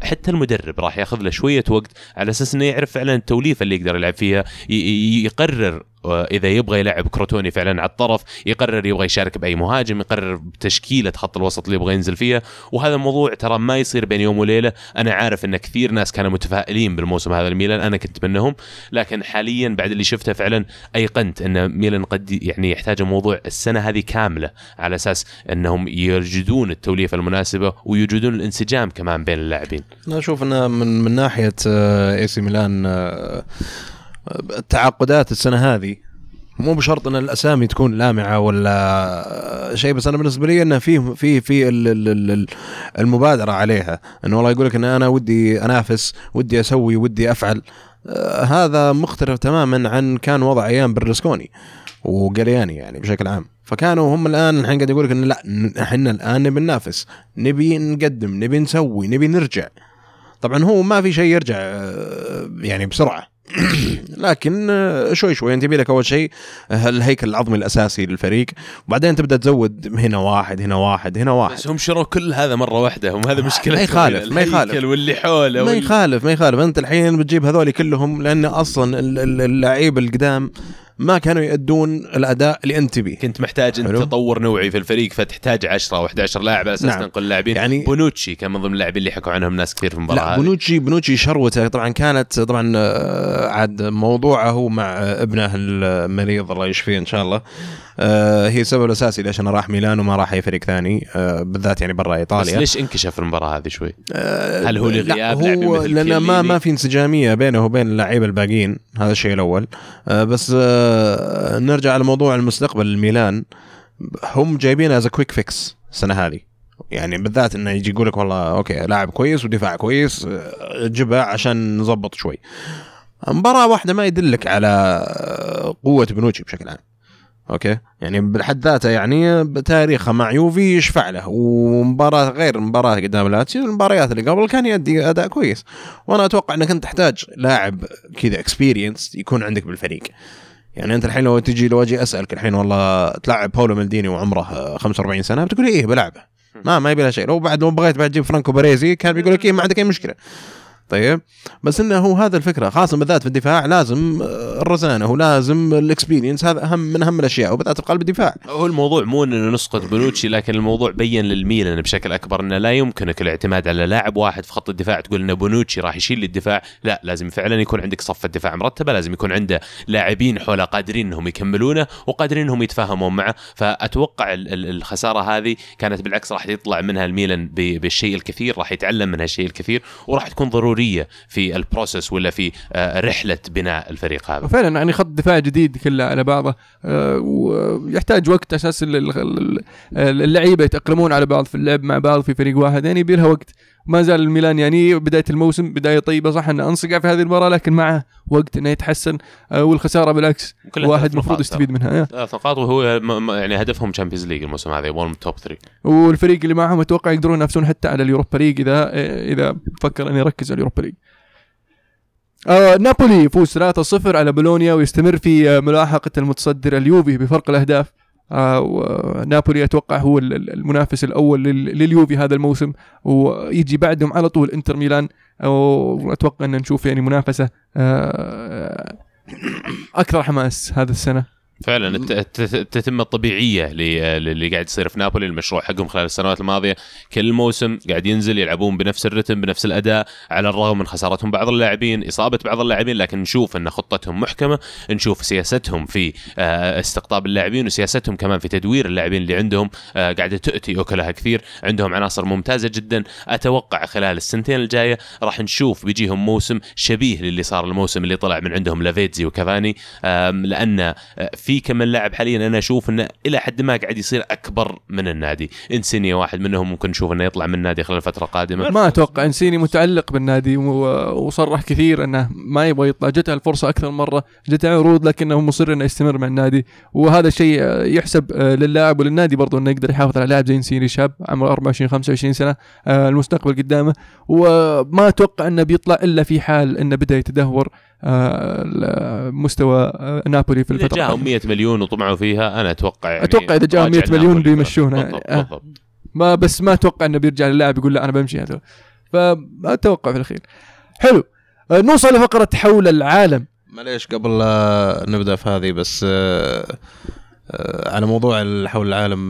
S3: حتى المدرب راح ياخذ له شوية وقت على أساس إنه يعرف فعلا التوليفة اللي يقدر يلعب فيها يقرر آه، اذا يبغى يلعب كروتوني فعلا على الطرف يقرر يبغى يشارك بأي مهاجم يقرر بتشكيلة خط الوسط اللي يبغى ينزل فيها. وهذا الموضوع ترى ما يصير بين يوم وليلة. أنا عارف إن كثير ناس كانوا متفائلين بالموسم هذا الميلان أنا كنت منهم. لكن حاليا بعد اللي شفته فعلا أيقنت إن ميلان قد يعني يحتاج موضوع السنة هذه كاملة على أساس إنهم يجدون التوليفة المناسبة ويوجدون الانسجام كمان بين اللاعبين.
S4: أنا أشوف انه من من ناحية إي سي ميلان آه، التعاقدات السنة هذه مو بشرط إن الأسامي تكون لامعة ولا شيء بس أنا بالنسبة لي انه في في في ال- ال- ال- المبادرة عليها. إنه والله يقول لك إن أنا ودي أنافس ودي أسوي ودي أفعل. آه، هذا مختلف تماما عن كان وضع أيام برلسكوني وجالياني يعني بشكل عام. فكانوا هم الآن الحين قاعد يقول لك إن لا إحنا الآن نبي ننافس نبي نقدم نبي نسوي نبي نرجع. طبعا هو ما في شيء يرجع آه، يعني بسرعة. لكن آه، شوي شوي. انت لك أول شيء آه، الهيكل العظمي الأساسي للفريق. وبعدين تبدأ تزود هنا واحد هنا واحد هنا واحد.
S3: بس هم شروا كل هذا مرة واحدة. هم هذا مشكلة
S4: ما يخالف، ما يخالف.
S3: واللي حوله
S4: ما يخالف ما يخالف. أنت الحين بتجيب هذول كلهم لأن أصلا ال- ال- اللعيبه القدام ما كانوا يؤدون الأداء اللي انت تبيه
S3: كنت محتاج انت. تطور نوعي في الفريق فتحتاج 10 أو 11 لاعب على أساس
S4: نعم.
S3: تنقل لاعبين
S4: يعني-
S3: بونوتشي كان من ضمن اللاعبين اللي حكوا عنهم ناس كثير في المباراة
S4: لا
S3: هذه.
S4: بنوتشي بنوتشي شروته طبعا كانت طبعا آه، عاد موضوعه مع ابنه المريض الله يشفيه إن شاء الله هي السبب الأساسي ليش أنا راح ميلان وما راح أي فريق ثاني آه، بالذات يعني برا
S3: بس
S4: إيطاليا.
S3: ليش انكشف المباراة هذه شوي؟
S4: آه،
S3: هل هو
S4: لا،
S3: لغياب لاعبين
S4: هو
S3: مثل
S4: لأن ما؟ ما في انسجامية بينه وبين اللعيبة الباقيين هذا الشيء الأول. آه، بس آه، نرجع على موضوع المستقبل الميلان. هم جايبين as quick fix السنة هذه. يعني بالذات إنه يجي يقول لك والله okay لاعب كويس ودفاع كويس آه، جبها عشان نظبط شوي. مباراة واحدة ما يدلك على آه، قوة بونوتشي بشكل عام. okay؟ يعني بحد ذاته يعني بتاريخه مع يوفي يشفع له ومباراة غير مباراة قدام لاتسيو المباريات اللي قبل كان يؤدي أداء كويس. وأنا أتوقع إنك أنت تحتاج لاعب كذا experience يكون عندك بالفريق. يعني أنت الحين لو تجي لو أجي أسألك الحين والله تلعب باولو مالديني وعمره آه، 45 سنة بتقول إيه بلعبه. ما ما يبي له شيء. لو بعد لو بغيت بعد تجيب فرانكو باريزي كان بيقول لك إيه ما عندك أي مشكلة. طيب. بس إنه هو هذا الفكرة خاصة بالذات في الدفاع لازم آه، الرزانة ولازم ال experience هذا أهم من أهم الأشياء وبالذات في قلب الدفاع.
S3: هو الموضوع مو إنه نسقط بونوتشي لكن الموضوع بين للميلان بشكل أكبر إنه لا يمكنك الاعتماد على لاعب واحد في خط الدفاع تقول ان بونوتشي راح يشيل الدفاع. لا لازم فعلا يكون عندك صفه دفاع مرتبة لازم يكون عنده لاعبين حولة قادرين إنهم يكملونه وقادرين إنهم يتفاهمون معه. فأتوقع ال- ال- الخسارة هذه كانت بالعكس راح يطلع منها الميلان بالشيء الكثير راح يتعلم منها الشيء الكثير وراح تكون ضروريه في البروسيس ولا في آه، رحلة بناء الفريق هذا؟
S1: وفعلا يعني خط دفاع جديد كله على بعضه آه، ويحتاج وقت أساس ال- ال- ال- اللعيبة يتأقلمون على بعض في اللعب مع بعض في فريق واحد يعني يبي لها وقت. ما زال الميلان يعني بداية الموسم بداية طيبة صح انه أنصقع في هذه المباراة لكن معه وقت إنه يتحسن آه، والخسارة بالعكس واحد المفروض يستفيد منها آه.
S3: ثلاث نقاط وهو يعني هدفهم Champions League الموسم هذا يبغون top 3
S1: والفريق اللي معهم أتوقع يقدرون ينافسون حتى على ال Europa League إذا إذا فكر انه يركز على ال Europa League. آه نابولي يفوز 3-0 على بولونيا ويستمر في آه، ملاحقة المتصدر اليوفي بفرق الأهداف. آه ونابولي أتوقع هو ال- ال- المنافس الأول لل- لليوفي هذا الموسم ويجي بعدهم على طول إنتر ميلان واتوقع أن نشوف يعني منافسة آه أكثر حماس هذا السنة.
S3: فعلا التتمه الطبيعية ل- للي قاعد يصير في نابولي المشروع حقهم خلال السنوات الماضية. كل موسم قاعد ينزل يلعبون بنفس الرتم بنفس الأداء على الرغم من خسارتهم بعض اللاعبين إصابة بعض اللاعبين لكن نشوف إن خطتهم محكمة نشوف سياستهم في آه، استقطاب اللاعبين وسياستهم كمان في تدوير اللاعبين اللي عندهم. آه، قاعدة تؤتي اكلها كثير عندهم عناصر ممتازة جدا. أتوقع خلال السنتين الجاية راح نشوف بيجيهم موسم شبيه للي صار الموسم اللي طلع من عندهم لافيتزي وكافاني. لأن آه، في كم لاعب حاليا أنا أشوف إنه إلى حد ما قاعد يصير أكبر من النادي. إنسينيا واحد منهم ممكن نشوف إنه يطلع من النادي خلال فترة قادمة.
S1: ما أتوقع إنسيني متعلق بالنادي وصرح كثير إنه ما يبغى يطلع. جته الفرصة أكثر مرة جته عروض لكنه مصر إنه يستمر مع النادي. وهذا الشيء يحسب للاعب وللنادي برضو إنه يقدر يحافظ على لاعب زي إنسيني شاب عمره 24 25 سنة آه، المستقبل قدامه. وما أتوقع إنه بيطلع إلا في حال إنه بدأ يتدهور. مستوى نابولي في
S3: إذا
S1: الفترة
S3: جاهم 100 مليون وطمعوا فيها أنا أتوقع يعني
S1: أتوقع إذا جاهم 100
S3: راجع
S1: مليون. بيمشونه يعني.
S3: بالضبط,
S1: آه.
S3: بالضبط.
S1: ما بس ما أتوقع إنه بيرجع للاعب يقول لا أنا بمشي هذا فأتوقع في الأخير حلو آه، نوصل لفقرة حول العالم
S4: معليش قبل لا نبدأ في هذه بس آه، على موضوع حول العالم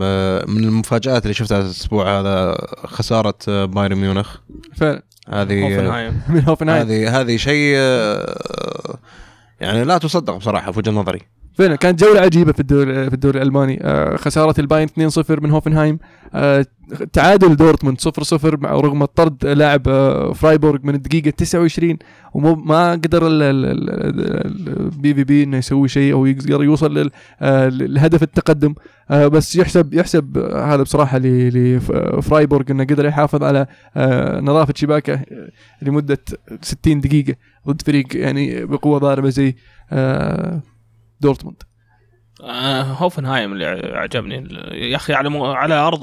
S4: من المفاجآت اللي شفتها الأسبوع هذا خسارة بايرن ميونخ
S1: فعلا
S4: هذه
S2: هوفنهايم.
S1: من هوفنهايم.
S4: هذه هذه شيء آه، يعني لا تصدق بصراحة في وجهة نظري.
S1: فعلا كانت جولة عجيبة في الدوري في الدوري الألماني. آه، خسارة البايرن 2-0 من هوفنهايم. آه، تعادل دورتموند 0-0 مع رغم الطرد لاعب آه، فرايبورغ من الدقيقة 29 وما قدر ال- ال- ال- BVB إنه يسوي شيء أو يقدر يوصل للهدف التقدم. بس يحسب يحسب هذا بصراحة لفرايبورغ إنه قدر يحافظ على نظافة شباكه لمدة 60 دقيقة ضد فريق يعني بقوة ضاربة زي دورتموند.
S2: آه هوفنهايم اللي عجبني يا أخي على مو... على أرض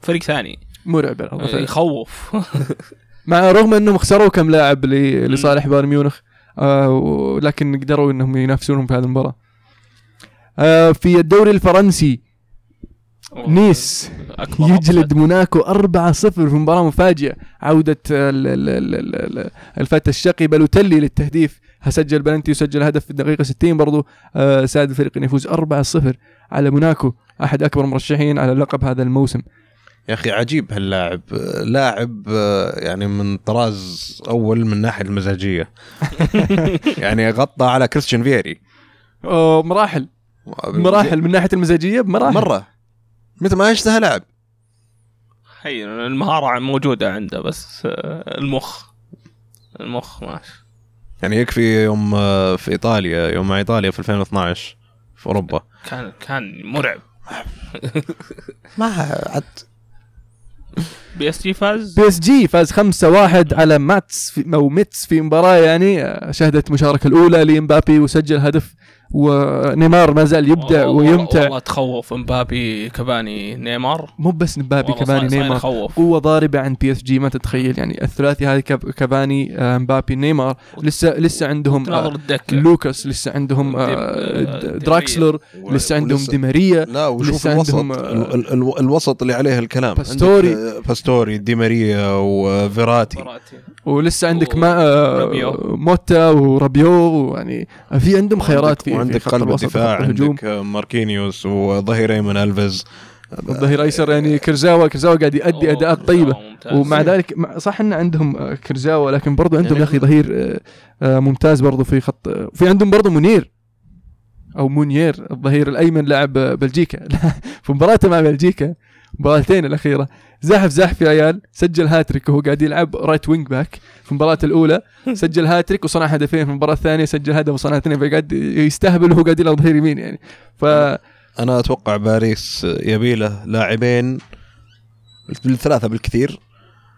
S2: فريق ثاني.
S1: مرعب فعلاً.
S2: يخوف.
S1: مع رغم أنهم خسروا كم لاعب ل- لصالح بايرن ميونخ آه ولكن قدروا إنهم ينافسونهم في هذه المباراة. آه في الدوري الفرنسي نيس. يجلد موناكو 4-0 في مباراة مفاجئة. عودة ال- ال- ال- ال- الفتى الشقي بلوتلي للتهديف سجل بلنتي وسجل هدف في الدقيقة 60 برضو. آه ساعد الفريق انه يفوز 4-0 على موناكو. أحد أكبر المرشحين على لقب هذا الموسم.
S4: يا أخي عجيب هاللاعب. لاعب آه، يعني من طراز أول من ناحية المزاجية. يعني غطى على كريستيان
S1: فييري مراحل. مراحل من ناحية المزاجية؟ بمراحل.
S4: مرة. مثل ما يشتهى لاعب.
S2: هي المهارة موجودة عنده بس آه، المخ. المخ ماشي.
S4: يعني يكفي يوم آه، في إيطاليا يوم مع إيطاليا في 2012 في أوروبا.
S2: كان كان مرعب.
S4: ما عاد.
S2: PSG فاز؟
S1: PSG فاز 5-1 على ماتس في أو ميتس في مباراة يعني شهدت المشاركه الأولى لإمبابي وسجل هدف ونيمار ما زال يبدع ويمتع.
S2: والله تخوف إمبابي كفاني نيمار.
S1: مو بس مبابي
S2: والله
S1: كفاني
S2: صاير- صاير
S1: نيمار
S2: يخوف
S1: قوة ضاربة عند PSG ما تتخيل يعني. الثلاثي هذه كاب- كافاني آه، مبابي نيمار. لسه لسه عندهم
S2: تناظر
S1: آه، لوكاس لسه عندهم آه، دراكسلر لسه عندهم
S4: ولسه-
S1: دي ماريا
S4: لا وشوف
S1: لسه
S4: الوسط.
S1: عندهم،
S4: ال- ال- ال- الوسط اللي عليه الكلام.
S1: باستوري.
S4: باستوري دي ماريا وفيراتي.
S1: ولسه عندك
S2: و-
S1: ما آه،. موتا ورابيو يعني في عندهم خيارات في
S4: وعندك
S1: في
S4: قلب الدفاع عندك ماركينيوس وظهير أيمن ألفيز.
S1: الظهير ايسر يعني كرزاوا كرزاوا قاعد يؤدي
S2: أداءات طيبة.
S1: ومع ذلك صح إن عندهم آه، كرزاوا لكن برضو عندهم
S4: يعني-
S1: يا أخي ظهير آه، ممتاز برضو في خط في عندهم برضو منير أو مونيير الظهير الأيمن لاعب بلجيكا. في مباراته مع بلجيكا. مباراتين الأخيرة. زحف زحف يا عيال. سجل هاتريك وهو قاعد يلعب right wing back في المباراة الأولى. سجل هاتريك وصنع هدفين في المباراة الثانية. سجل هدف وصنع اثنين. فقاعد يستهبل وهو قاعد يلعب ظهير يمين يعني. ف
S4: أنا أتوقع باريس يبي له لاعبين الثلاثه بالكثير.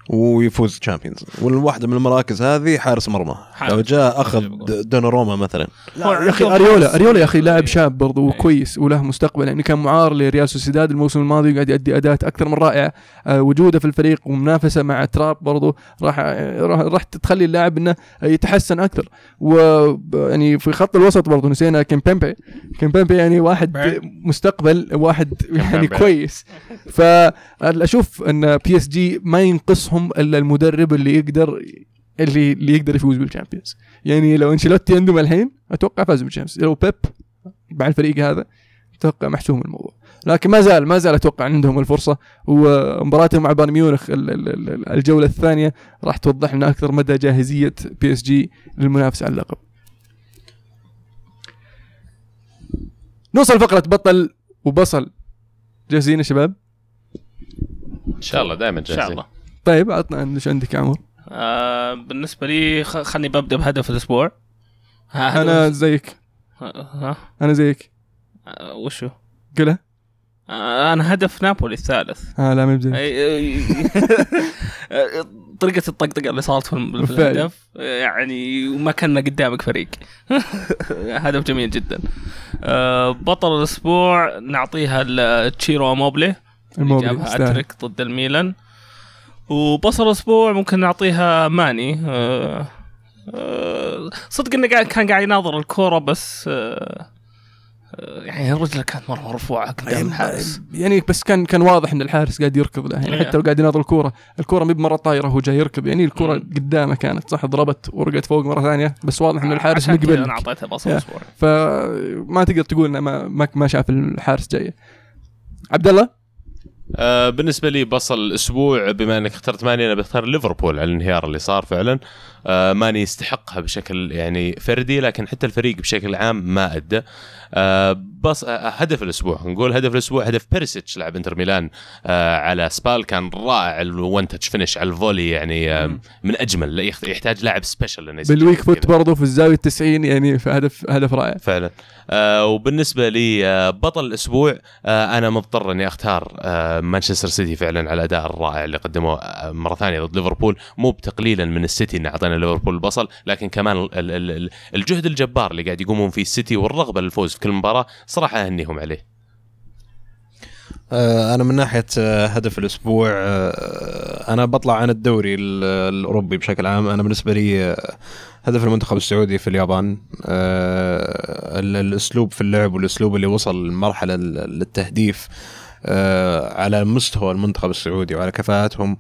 S4: ويفوز Champions والواحدة من المراكز هذه حارس مرمى. لو جاء أخذ دوناروما مثلا.
S1: يا أخي اريولا أريولا يا أخي لاعب شاب برضو وكويس وله مستقبل يعني كان معار لريال سوسيداد الموسم الماضي وقاعد يؤدي أداءات أكثر من رائعة. آه، وجوده في الفريق ومنافسة مع تراب برضو راح راح, راح تخلي اللاعب إنه يتحسن أكثر. و يعني في خط الوسط برضو نسينا كيمبيمبي. كيمبيمبي يعني واحد. مستقبل واحد يعني. كويس. فاشوف إن PSG ما ينقصهم الا المدرب اللي يقدر اللي اللي يقدر يفوز بال Champions يعني لو أنشيلوتي عندهم الحين أتوقع فازوا بال Champions لو بيب مع الفريق هذا أتوقع محسوم الموضوع. لكن ما زال ما زال أتوقع عندهم الفرصة ومباراتهم مع بايرن ميونخ ال- ال- ال- الجولة الثانية راح توضح لنا أكثر مدى جاهزية PSG للمنافسة على اللقب. نوصل فقرة بطل وبصل. جاهزين يا شباب؟
S3: إن شاء الله دائما
S2: إن شاء
S3: جاهزين.
S2: الله.
S1: طيب عطنا إيش عندك يا عمر؟
S2: آه بالنسبة لي خلني ببدأ بهدف
S1: الأسبوع
S2: أنا
S1: زيك
S2: ها
S1: أنا زيك
S2: آه، وشو؟
S1: قلها؟
S2: آه أنا هدف نابولي الثالث
S1: آه لا ما
S2: طريقة الطقطقة اللي صارت في. الهدف يعني وما كان قدامك فريق هدف جميل جدا آه، بطل الأسبوع نعطيها لتشيرو إيموبيلي اللي جابها. هاتريك ضد الميلان وبصل الأسبوع ممكن نعطيها ماني. آه، آه، صدق إنه قاعد- كان قاعد يناظر الكورة بس آه، آه، يعني رجله كانت مرة مرفوعة قدام الحارس.
S1: يعني بس كان كان واضح إن الحارس قاعد يركض له يعني
S2: إيه.
S1: حتى لو قاعد يناظر الكورة الكورة مي بمرة طايرة هو جاي يركض. يعني
S2: الكورة.
S1: قدامه كانت صح؟ ضربت ورقت فوق مرة ثانية بس واضح إن الحارس
S2: كذا أنا
S1: مقبل
S2: اعطيتها بصل
S1: يا.
S2: الأسبوع
S1: فما تقدر تقول إنه ما ما, ما شاف الحارس جاي عبد الله؟
S3: آه بالنسبة لي بصل الأسبوع بما إنك اخترت ماني أنا بختار ليفربول على الانهيار اللي صار فعلا. آه ماني يستحقها بشكل يعني فردي لكن حتى الفريق بشكل عام ما أدى. آه بس آه هدف الأسبوع. نقول هدف الأسبوع هدف بيرسيتش لاعب إنتر ميلان آه على سبال كان رائع ال one touch finish على ال volley يعني آه من أجمل يحتاج لاعب special إنه
S1: بال
S3: weak.
S1: foot برضه في الزاوية 90 يعني في هدف هدف رائع.
S3: فعلا. آه وبالنسبة لي آه بطل الأسبوع آه أنا مضطر إني أختار آه مانشستر سيتي فعلا على الاداء الرائع اللي قدموه آه مرة ثانية ضد ليفربول. مو بتقليلا من السيتي إن أعطينا ليفربول البصل لكن كمان ال- ال- ال- الجهد الجبار اللي قاعد يقومون فيه السيتي والرغبة للفوز في كل مباراة صراحة أهنيهم عليه.
S4: آه، أنا من ناحية آه، هدف الأسبوع أنا بطلع عن الدوري ال- الأوروبي بشكل عام. أنا بالنسبة لي هدف المنتخب السعودي في اليابان ال- الأسلوب في اللعب والأسلوب اللي وصل لمرحلة للتهديف على مستوى المنتخب السعودي وعلى كفاءتهم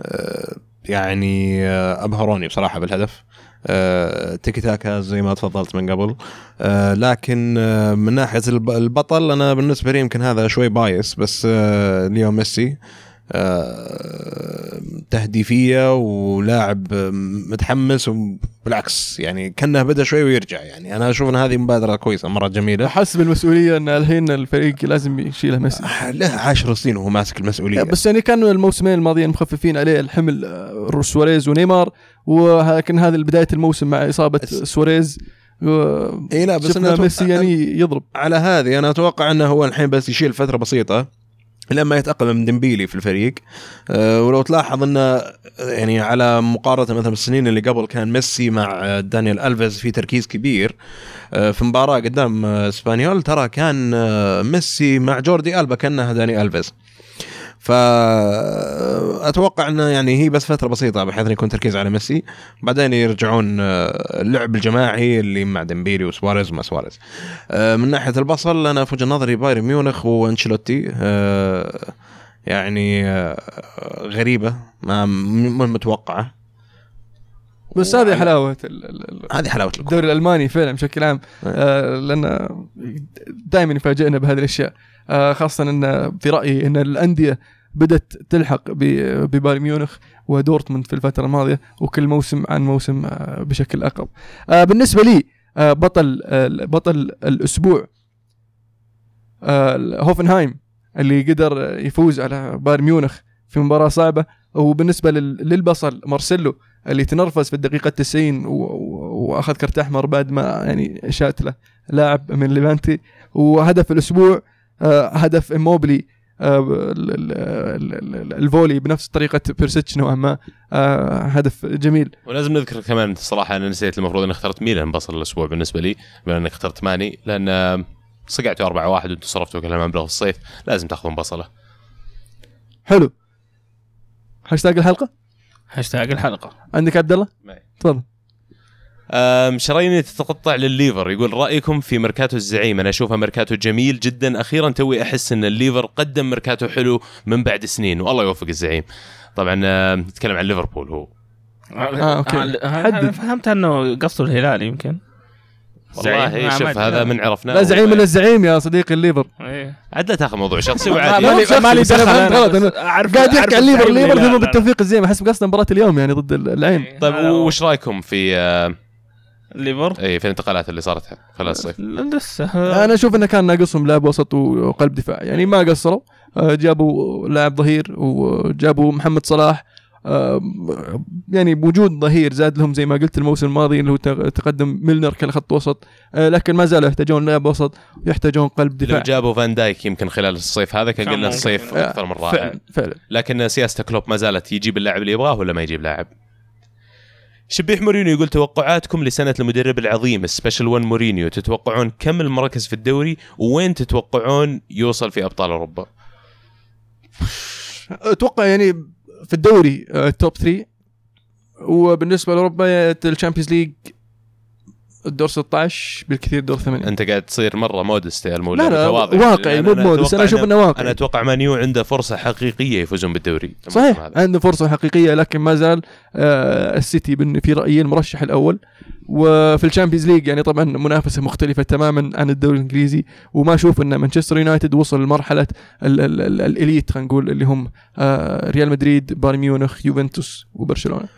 S4: آه، يعني آه، أبهروني بصراحة بالهدف. آه، تيكي تاكا زي ما تفضلت من قبل. آه، لكن آه، من ناحية الب- البطل أنا بالنسبة لي يمكن هذا شوي bias بس آه، ليو ميسي. آه، تهديفية ولاعب آه، متحمس وبالعكس يعني كأنه بدأ شوي ويرجع. يعني أنا أشوف إن هذه مبادرة كويسة مرة جميلة.
S1: أحس بالمسؤولية إن الحين الفريق لازم يشيله ميسي.
S4: له عشر سنين وهو ماسك المسؤولية.
S1: بس يعني كانوا الموسمين الماضيين مخففين عليه الحمل آه، سواريز ونيمار ولكن هذه بداية الموسم مع
S4: إصابة
S1: سواريز و-
S4: إي لا بس
S1: ميسي يعني يضرب.
S4: على هذه أنا أتوقع إنه هو الحين بس يشيل فترة بسيطة. لما يتأقلم ديمبيلي في الفريق. أه ولو تلاحظ انه يعني على مقارنة مثلا بالسنين اللي قبل كان ميسي مع آه، دانيال ألفيز في تركيز كبير. أه في مباراة قدام آه، إسبانيول ترى كان آه، ميسي مع جوردي ألبا كأنها داني ألفيز. فأتوقع إنه يعني هي بس فترة بسيطة بحيث إنه يكون تركيز على ميسي. بعدين يرجعون آه، اللعب الجماعي اللي مع ديمبيلي وسواريز وما سواريز. آه، من ناحية البصل أنا في وجهه نظري بايرن ميونخ وأنشيلوتي. آه، يعني غريبة ما متوقعة.
S1: بس هذه حلاوة
S4: هذه حلاوة
S1: الدوري الألماني فعلا بشكل عام. آه. لأن دائما يفاجئنا بهذه الأشياء. خاصة إن في رأيي إن الأندية بدأت تلحق ببايرن ميونخ ودورتموند في الفترة الماضية وكل موسم عن موسم آه بشكل اقرب. آه بالنسبة لي آه بطل آه بطل الأسبوع آه هوفنهايم اللي قدر يفوز على بايرن ميونخ في مباراة صعبة وبالنسبة لل- للبصل مارسيلو اللي تنرفز في الدقيقة 90 و... و... وأخذ كرت أحمر بعد ما يعني شات له لاعب من ليفانتي وهدف الأسبوع آه هدف إيموبيلي آه ال- ال- ال- ال- الفولي بنفس طريقة بيريسيتش نوعا ما. آه هدف جميل.
S3: ولازم نذكر كمان صراحة أنا نسيت المفروض أني اخترت ميلان بصلة الأسبوع بالنسبة لي بما انك اخترت ماني لأن آه، صقعتوا 4 1 وأنتم صرفتوا كل مبلغ في الصيف لازم تأخذون بصلة.
S1: حلو. هاشتاج الحلقة؟
S2: هاشتاج الحلقة.
S1: عندك عبد الله؟
S3: معي.
S1: تفضل.
S3: شراييني تتقطع للليفر. يقول رأيكم في ميركاتو الزعيم؟ أنا اشوفها ميركاتو جميل جدا. أخيرا توي أحس إن الليفر قدم ميركاتو حلو من بعد سنين. والله يوفق الزعيم. طبعا نتكلم عن ليفربول هو.
S1: آه، أوكي.
S2: آه،
S1: حدد.
S2: فهمت إنه قصده الهلال يمكن.
S3: والله
S2: زعيم.
S3: شوف
S2: ما-
S3: هذا من عرفناه.
S1: لا زعيم الا الزعيم يا صديقي الليفر.
S2: إيه.
S3: عاد لا تاخذ موضوع شخصي
S2: ما-
S3: وعادي.
S1: أنا
S2: دخل
S1: فهمت غلط، قاعد يحكي عن الليفر
S2: الزعيم
S1: الليفر
S2: اللي-
S1: ثم
S2: لا- لا-
S1: بالتوفيق الزين أحس قصدا مباراة اليوم يعني ضد العين
S3: طيب
S2: لا، لا.
S3: وش رأيكم في آه،
S2: ليفر.
S3: اي في الانتقالات اللي صارت خلال الصيف
S2: لسه.
S1: أنا أشوف إنه كان ناقصهم لاعب وسط وقلب دفاع. يعني ما قصروا. آه، جابوا لاعب ظهير وجابوا محمد صلاح. آه، يعني بوجود ظهير زاد لهم زي ما قلت الموسم الماضي اللي هو تق- تقدم ميلنر كخط وسط. آه، لكن ما زالوا يحتاجون لاعب وسط ويحتاجون قلب
S3: لو
S1: دفاع.
S3: جابوا فان دايك يمكن خلال الصيف هذا كان قلنا. الصيف أكثر من رائع.
S1: فعلا فعلا.
S3: لكن سياسة كلوب ما زالت يجيب اللاعب اللي يبغاه ولا ما يجيب لاعب؟ شبيح مورينيو يقول توقعاتكم لسنة المدرب العظيم special one مورينيو تتوقعون كم المراكز في الدوري؟ وين تتوقعون يوصل في أبطال أوروبا؟
S1: أتوقع يعني في الدوري آه، top 3 وبالنسبة لأوروبا ال Champions League الدور 16 بالكثير دور 8
S3: أنت قاعد تصير مرة modest يا المولى
S1: لا لا. واقعي مو
S3: ب
S1: modest
S3: أنا
S1: أشوف
S3: إنه
S1: واقعي.
S3: أتوقع Man U عنده فرصة حقيقية يفوزون بالدوري.
S1: صحيح. عنده فرصة حقيقية لكن ما زال آه، السيتي في رأيي المرشح الأول. وفي ال Champions League يعني طبعا منافسة مختلفة تماما عن الدوري الإنجليزي. وما أشوف إن مانشستر يونايتد وصل لمرحلة ال- ال- ال- ال elite خلينا نقول اللي هم آه، ريال مدريد بايرن ميونخ يوفنتوس
S4: وبرشلونة.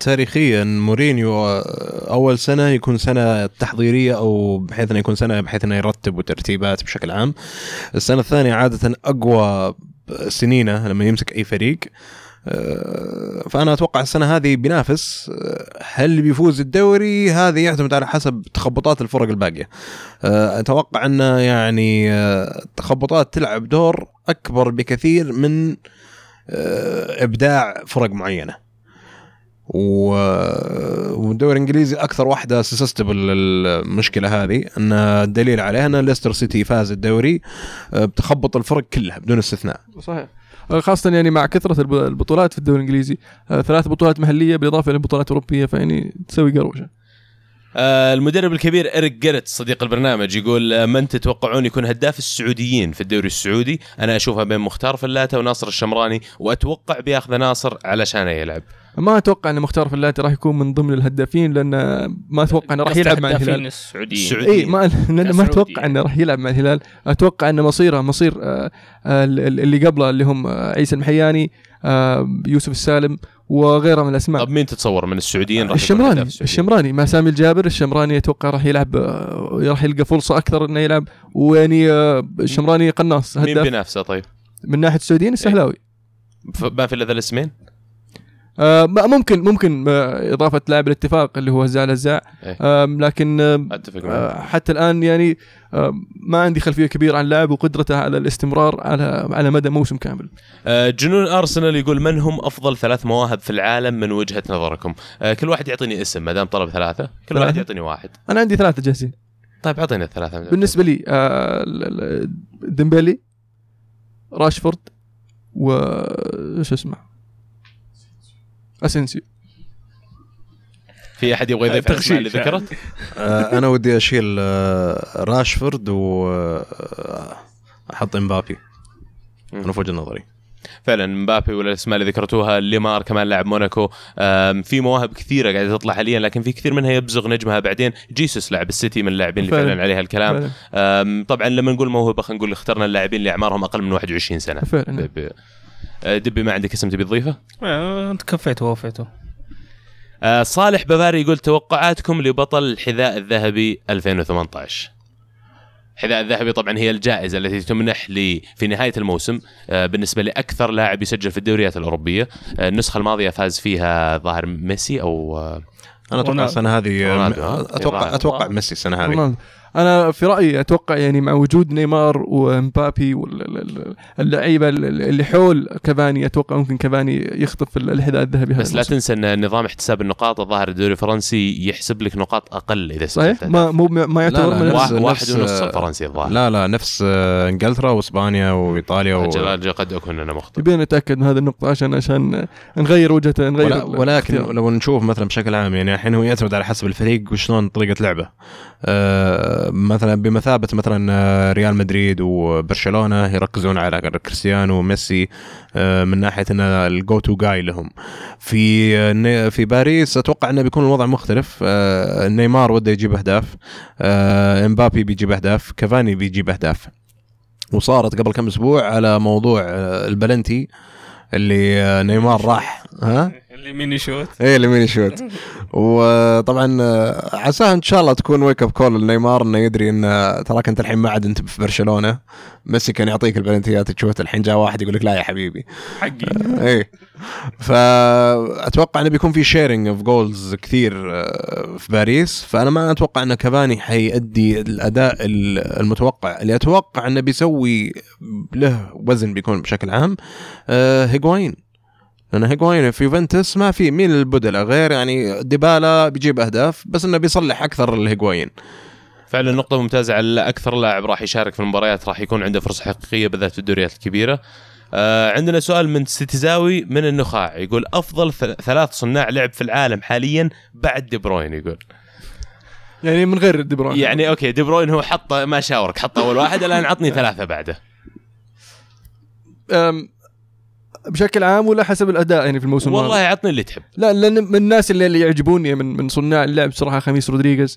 S4: تاريخيا مورينيو آه، أول سنة يكون سنة تحضيرية أو بحيث انه يكون سنة بحيث انه يرتب وترتيبات بشكل عام. السنة الثانية عادة أقوى سنينه لما يمسك أي فريق. آه، فأنا أتوقع السنة هذه بينافس. آه، هل بيفوز الدوري؟ هذه يعتمد على حسب تخبطات الفرق الباقية. آه، أتوقع انه يعني آه، التخبطات تلعب دور أكبر بكثير من آه، إبداع فرق معينة. والدوري الإنجليزي أكثر واحدة سسستبل المشكلة هذه أن الدليل عليها أن ليستر سيتي فاز الدوري آه، بتخبط الفرق كلها بدون استثناء.
S1: صحيح. خاصة يعني مع كثرة الب- البطولات في الدوري الإنجليزي آه، ثلاث بطولات محلية بالإضافة إلى بطولات أوروبية فيعني تسوي قروشة.
S3: آه، المدرب الكبير إريك جيرت صديق البرنامج يقول آه، من تتوقعون يكون هداف السعوديين في الدوري السعودي؟ أنا أشوفها بين مختار فلاتة وناصر الشمراني وأتوقع بياخذ ناصر علشان يلعب.
S1: ما أتوقع أن مختار فلاتي راح يكون من ضمن الهدافين لأن ما أتوقع أنه راح يلعب مع الهلال
S2: السعوديين
S3: السعودي.
S1: اي ما لأن ما
S2: أتوقع.
S1: أنه راح يلعب مع الهلال أتوقع أن مصيره مصير آه، آه، اللي قبله اللي هم آه، عيسى المحياني يوسف السالم وغيرها من الأسماء
S3: طب مين تتصور من السعوديين راح
S1: الشمراني؟ الشمراني مع سامي الجابر الشمراني أتوقع راح يلعب راح يلقى فرصة أكثر إنه يلعب ويعني الشمراني قناص
S3: مين
S1: هداف
S3: بينافسه طيب؟
S1: من ناحية السعوديين السهلاوي
S3: ف- ما في إلا ذا الاسمين؟
S1: آه ممكن ممكن آه إضافة لاعب الاتفاق اللي هو زال الزاع
S3: إيه.
S1: آه لكن آه آه حتى الآن يعني آه ما عندي خلفية كبيرة عن اللاعب وقدرته على الاستمرار على على مدى موسم كامل
S3: آه، جنون أرسنال يقول من هم أفضل ثلاث مواهب في العالم من وجهة نظركم؟ آه، كل واحد يعطيني اسم ما دام طلب ثلاثة، كل واحد؟ يعطيني واحد.
S1: أنا عندي ثلاثة جاهزين
S3: طيب أعطيني الثلاثة
S1: بالنسبة لي آه ديمبلي راشفورد و شو اسمه أسنسيو.
S3: في أحد يبغى يضيف الأسماء اللي
S2: تغشيش.
S3: ذكرت؟
S4: آه، أنا ودي أشيل آه، راشفورد و آه، أحط إمبابي. أنا في وجهة نظري.
S3: فعلا مبابي والاسماء اللي ذكرتوها ليمار كمان لاعب موناكو. في مواهب كثيرة قاعدة تطلع حاليا لكن في كثير منها يبزغ نجمها. بعدين جيسوس لاعب السيتي من اللاعبين اللي
S1: فعلاً.
S3: فعلا عليها الكلام.
S1: فعلا.
S3: طبعا لما نقول موهبة خلينا نقول اخترنا اللاعبين اللي أعمارهم أقل من 21 سنة.
S1: فعلا.
S3: ب- ب- آه، دبي ما عندك اسم تبي تضيفه؟
S2: آه، انت كفيت ووفيته
S3: آه، صالح بافاري يقول توقعاتكم لبطل الحذاء الذهبي 2018 الحذاء الذهبي طبعا هي الجائزة التي تمنح لي في نهاية الموسم آه، بالنسبة لأكثر لاعب يسجل في الدوريات الأوروبية آه، النسخة الماضية فاز فيها ظاهر ميسي أو آه،
S4: أنا
S2: أتوقع.
S4: السنة هذه؟ آه، أتوقع
S3: يضاعف.
S4: أتوقع ميسي السنة هذه
S1: أنا في رأيي أتوقع يعني مع وجود نيمار ومبابي واللعيبه اللي حول كافاني أتوقع ممكن كافاني يخطف الحذاء الذهبي هذا
S3: بس لا. تنسى أن نظام احتساب النقاط الظاهر الدوري الفرنسي يحسب لك نقاط أقل إذا
S1: صحيح ما مو ما يعتبر
S4: لا،
S1: من
S4: نفس-
S3: واحد, واحد
S4: نفس-
S3: ونص الفرنسي الظاهر
S4: لا لا نفس آه، إنجلترا وإسبانيا وإيطاليا و...
S3: قد أكون أنا مخطئ
S1: يبين نتأكد من هذه النقطة عشان عشان نغير وجهه نغير
S4: ولا ولكن
S1: الاختيار.
S4: لو نشوف مثلا بشكل عام يعني الحين هو يعتمد على حسب الفريق وشلون طريقة لعبه. آه، مثلا بمثابة مثلا آه، ريال مدريد وبرشلونة يركزون على كريستيانو وميسي آه، من ناحية ان الجو تو جاي لهم. في آه، في باريس أتوقع إنه بيكون الوضع مختلف نيمار وده يجيب أهداف إمبابي بيجيب أهداف كافاني بيجيب أهداف. وصارت قبل كم أسبوع على موضوع البلنتي اللي نيمار راح ها؟
S2: اللي مين يشوت.
S4: إيه اللي مين يشوت. وطبعا آه، عساها إن شاء الله تكون wake up call لنيمار إنه يدري إن آه، تراك أنت الحين ما عاد أنت في برشلونة. ميسي كان يعطيك البلنتيات تشوت الحين جاء واحد يقول لك لا يا حبيبي.
S2: حقي.
S4: إيه. فأتوقع إنه بيكون في sharing of goals كثير آه، في باريس. فأنا ما أتوقع إن كافاني حيأدي الأداء ال- المتوقع. اللي أتوقع إنه بيسوي له وزن بيكون بشكل عام آه، هيغوايين لأن هيغوايين في يوفنتوس ما في مين البدلاء غير يعني ديبالا بيجيب أهداف بس إنه بيصلح أكثر الهيغوايين
S3: فعلا نقطة ممتازة على أكثر لاعب راح يشارك في المباريات راح يكون عنده فرصة حقيقية بالذات في الدوريات الكبيرة. آه عندنا سؤال من سيتيزاوي من النخاع يقول أفضل ثل- ثلاث صناع لعب في العالم حاليا بعد دي بروين يقول.
S1: يعني من غير دي بروين
S3: يعني أوكي دي بروين هو حط ما شاورك حط أول واحد الآن عطني ثلاثة بعده.
S1: بشكل عام ولا حسب الأداء يعني في الموسم
S3: والله؟ عطني اللي تحب.
S1: لا لأن من الناس اللي, اللي يعجبوني من من صناع اللعب صراحة خميس رودريغيز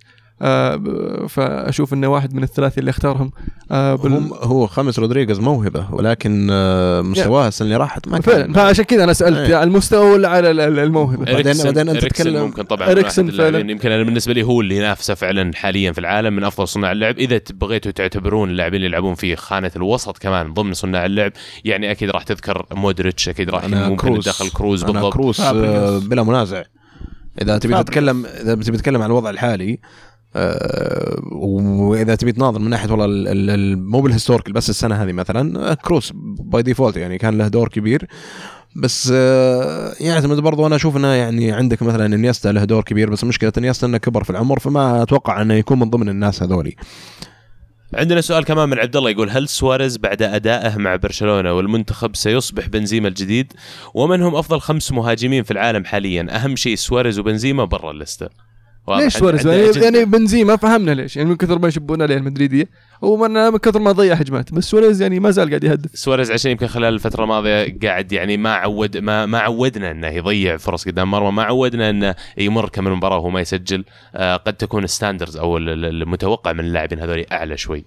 S1: فأشوف إنه واحد من الثلاثه اللي اختارهم آه بال...
S4: هم هو خاميس رودريغيز موهبة ولكن آه، مستواه السنة اللي راحت ما
S1: فعلا
S4: كان
S1: فعشان كذا أنا سألت
S4: إيه.
S1: على المستوى ولا على ال- ال- الموهبة
S4: بعدين- بعدين
S3: إريكسن
S4: تتكلم-
S3: ممكن طبعا اللاعبين.
S1: فعلا.
S3: يمكن أنا بالنسبة لي هو اللي ينافسه فعلا حاليا في العالم من أفضل صناع اللعب إذا بغيتوا تعتبرون اللاعبين اللي يلعبون في خانة الوسط كمان ضمن صناع اللعب يعني أكيد راح تذكر مودريتش أكيد راح ممكن
S4: كروز
S3: تدخل كروز بالضبط
S4: كروز آه،. بلا منازع إذا تبي. تتكلم إذا تبي تتكلم عن الوضع الحالي آه، وإذا تبي تناظر من ناحية والله ال- ال- ال- مو بال historical بس السنة هذه مثلا كروس by default يعني كان له دور كبير. بس آه، يعتمد برضو أنا أشوف إنه يعني عندك مثلا إنيستا له دور كبير بس مشكلة إنيستا إنه كبر في العمر فما أتوقع إنه يكون من ضمن الناس هذولي.
S3: عندنا سؤال كمان من عبد الله يقول هل سواريز بعد أدائه مع برشلونة والمنتخب سيصبح بنزيما الجديد؟ ومن هم أفضل خمس مهاجمين في العالم حاليا؟ أهم شيء سواريز وبنزيما برا الليستة. واضح.
S1: ليش سواريز يعني, يعني بنزيما فهمنا ليش يعني من كثر ما يشبون عليه المدريديه ومن من كثر ما ضيع هجمات بس سواريز يعني ما زال قاعد يهدف.
S3: سواريز عشان يمكن خلال الفترة الماضية قاعد يعني ما عود ما ما عودنا إنه يضيع فرص قدام مرمى ما عودنا إنه يمر كم من مباراة وهو ما يسجل. آه قد تكون ال standards أو ال- ال- المتوقع من اللاعبين هذول أعلى شوي.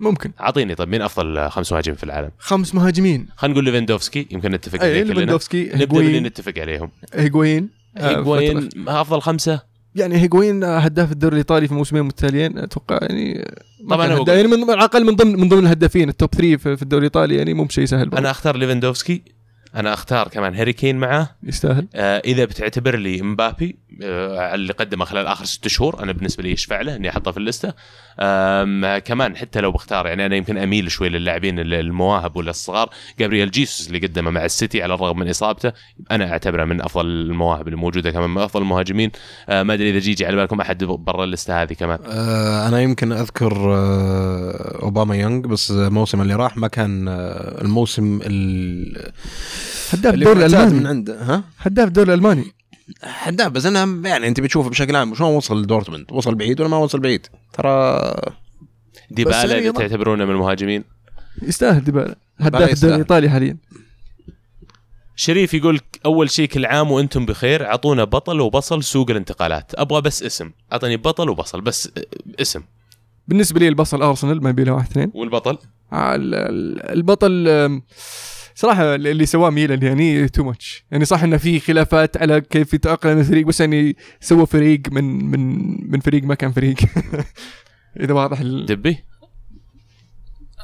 S1: ممكن.
S3: أعطيني طيب مين أفضل خمس مهاجمين في العالم؟
S1: خمس مهاجمين.
S3: خلينا نقول ليفندوفسكي يمكن نتفق عليه
S1: اي
S3: كلنا.
S1: ليفاندوفسكي نبدأ
S3: نتفق عليهم.
S1: هيغوين. آه،
S3: هيغوين
S1: فترة.
S3: أفضل خمسة؟
S1: يعني هيغوين هداف الدوري الإيطالي في موسمين متتاليين أتوقع يعني
S3: طبعاً
S1: يعني من على الأقل من ضمن من ضمن الهدافين ال top 3 في في الدوري الإيطالي يعني مو بشيء سهل برضه.
S3: أنا أختار ليفندوفسكي أنا أختار كمان هاري كين معاه
S1: يستاهل.
S3: آه إذا بتعتبر لي إمبابي آه على اللي قدمه خلال آخر ست شهور أنا بالنسبة لي يشفع له إني أحطه في اللسته آم كمان حتى لو بختار يعني أنا يمكن أميل شوي للاعبين ال- المواهب ولا الصغار. جابرييل جيسوس اللي قدمه مع السيتي على الرغم من إصابته أنا أعتبره من أفضل المواهب اللي موجودة كمان من أفضل المهاجمين. آه ما أدري إذا جيجي على بالكم أحد برا اللسته هذه كمان.
S4: آه، أنا يمكن أذكر آه، أوباما يونغ بس الموسم اللي راح ما كان آه، الموسم ال-
S1: هداف الدوري
S4: معتاد من
S1: الالماني
S4: عنده ها؟
S1: هداف الدوري الألماني.
S4: حداب بس أنا يعني أنت بتشوفه بشكل عام شلون وصل لدورتموند وصل بعيد ولا ما وصل بعيد؟ ترى
S3: ديبالا
S4: يعني
S3: تعتبرونه من المهاجمين.
S1: يستاهل ديبالا. هداف. الدوري الإيطالي حاليا.
S3: شريف يقول أول شيء كل عام وأنتم بخير أعطونا بطل وبصل سوق الانتقالات. أبغى بس اسم. أعطني بطل وبصل بس آه، اسم.
S1: بالنسبة لي البصل أرسنال ما يبي له واحد اثنين.
S3: والبطل؟
S1: ال- ال- البطل صراحة اللي سواه ميلان يعني تو ماتش يعني صح إنه في خلافات على كيف يتأقلم الفريق بس يعني سوى فريق من من من فريق ما كان فريق. إذا واضح ال...
S3: دبي؟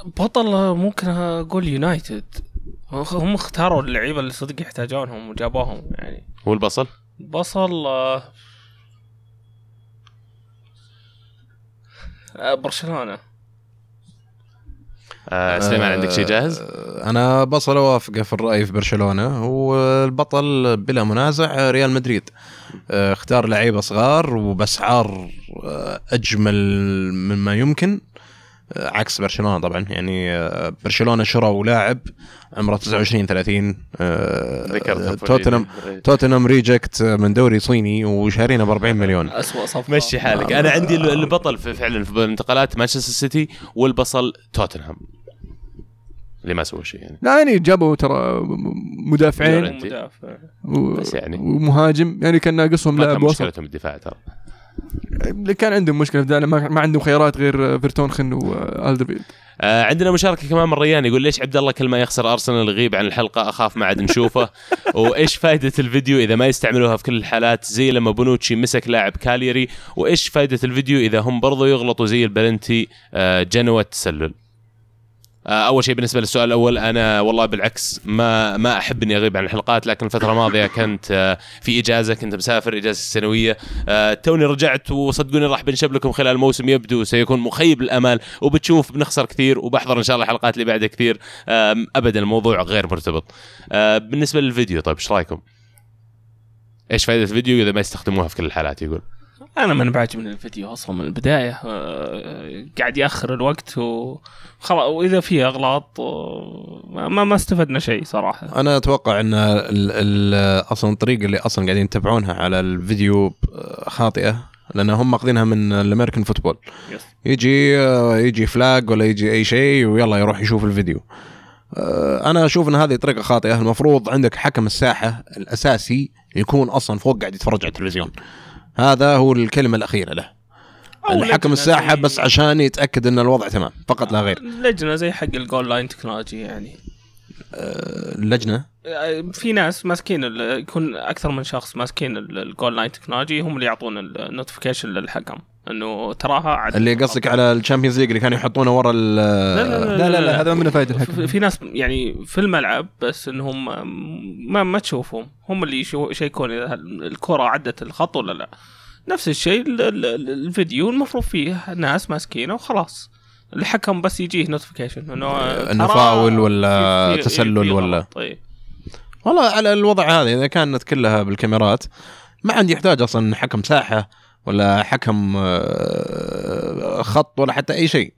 S2: بطل ممكن أقول يونايتد. هم اختاروا اللعيبة اللي صدق يحتاجونهم وجابوهم يعني.
S3: والبصل
S2: بصل آه، آه، برشلونة.
S3: آه سليمان عندك شيء جاهز؟
S4: آه، أنا بصل أوافقه في الرأي في برشلونة والبطل بلا منازع ريال مدريد. آه، اختار لعيبة صغار وبأسعار آه، أجمل مما يمكن. عكس برشلونة طبعا يعني برشلونة شروا لاعب عمره 29 30 آه،
S3: ذكرت
S4: توتنهام توتنهام ريجكت من دوري صيني وشارينه ب 40 مليون.
S2: اسوء صفقة.
S3: مشي حالك. أنا عندي البطل في فعلا في الانتقالات مانشستر سيتي والبصل توتنهام. اللي ما سوى شيء يعني.
S1: لا يعني جابوا ترى مدافعين.
S2: مدافع.
S1: و...
S3: بس يعني.
S1: ومهاجم. يعني كان ناقصهم
S3: ما كان
S1: لاعب وسط
S3: مشكلتهم الدفاع ترى.
S1: اللي كان عندهم مشكلة في ما ما عندهم خيارات غير فيرتونخن وألدرفيريلد
S3: آه عندنا مشاركة كمان من ريان يقول ليش عبد الله كل ما يخسر أرسنال يغيب عن الحلقة؟ أخاف ما عاد نشوفه. وإيش فائده الفيديو إذا ما يستعملوها في كل الحالات؟ زي لما بونوتشي مسك لاعب كاليري. وإيش فائده الفيديو إذا هم برضو يغلطوا زي البلنتي آه جنوة تسلل؟ آه، أول شيء بالنسبة للسؤال الأول أنا والله بالعكس ما ما أحب إني أغيب عن الحلقات لكن الفترة الماضية كنت آه، في إجازة كنت مسافر إجازة سنويه آه، توني رجعت وصدقوني راح بنشب لكم خلال الموسم يبدو سيكون مخيب الامال وبتشوف بنخسر كثير وبحضر إن شاء الله الحلقات اللي بعدها كثير. ابدا الموضوع غير مرتبط. آه، بالنسبة للفيديو طيب إيش رأيكم؟ إيش فائده الفيديو إذا ما يستخدموها في كل الحالات؟ يقول.
S2: أنا من بعجبني الفيديو أصلا من البداية آه، قاعد يأخر الوقت وخلاص وإذا في أغلاط آه، ما ما استفدنا شيء صراحة.
S4: أنا أتوقع إن ال ال أصلا الطريقة اللي أصلا قاعدين يتبعونها على الفيديو خاطئة لأن هم ماخذينها من الأمريكان فوتبول. يجي يجي فلاج ولا يجي أي شيء ويلا يروح يشوف الفيديو. آه، أنا أشوف إن هذه طريقة خاطئة. المفروض عندك حكم الساحة الأساسي يكون أصلا فوق قاعد يتفرج على التلفزيون. هذا هو الكلمة الأخيرة له. الحكم
S2: الساحة
S4: بس عشان يتأكد إن الوضع تمام فقط لا غير.
S2: لجنة زي حق ال goal line technology
S4: يعني. اللجنه
S2: في ناس ماسكين يكون أكثر من شخص ماسكين ال- ال goal line technology هم اللي يعطون ال notification للحكم. إنه تراها عدد
S4: اللي قصدك على ال Champions League اللي كانوا يحطونه ورا ال
S2: لا لا
S1: لا لا لا هذا من فائده الحكم.
S2: في ناس يعني في الملعب بس إنهم ما ما تشوفهم. هم اللي يشيكون إذا الكرة عدت الخط ولا لا. نفس الشيء ال- ال- ال- الفيديو المفروض فيه ناس ماسكينه وخلاص. الحكم بس يجيه notification
S4: إنه
S2: ترى
S4: فاول ولا تسلل ولا-.
S2: طيب.
S4: والله على الوضع هذا إذا كانت كلها بالكاميرات ما عندي يحتاج أصلا حكم ساحة ولا حكم آه، خط ولا حتى أي شيء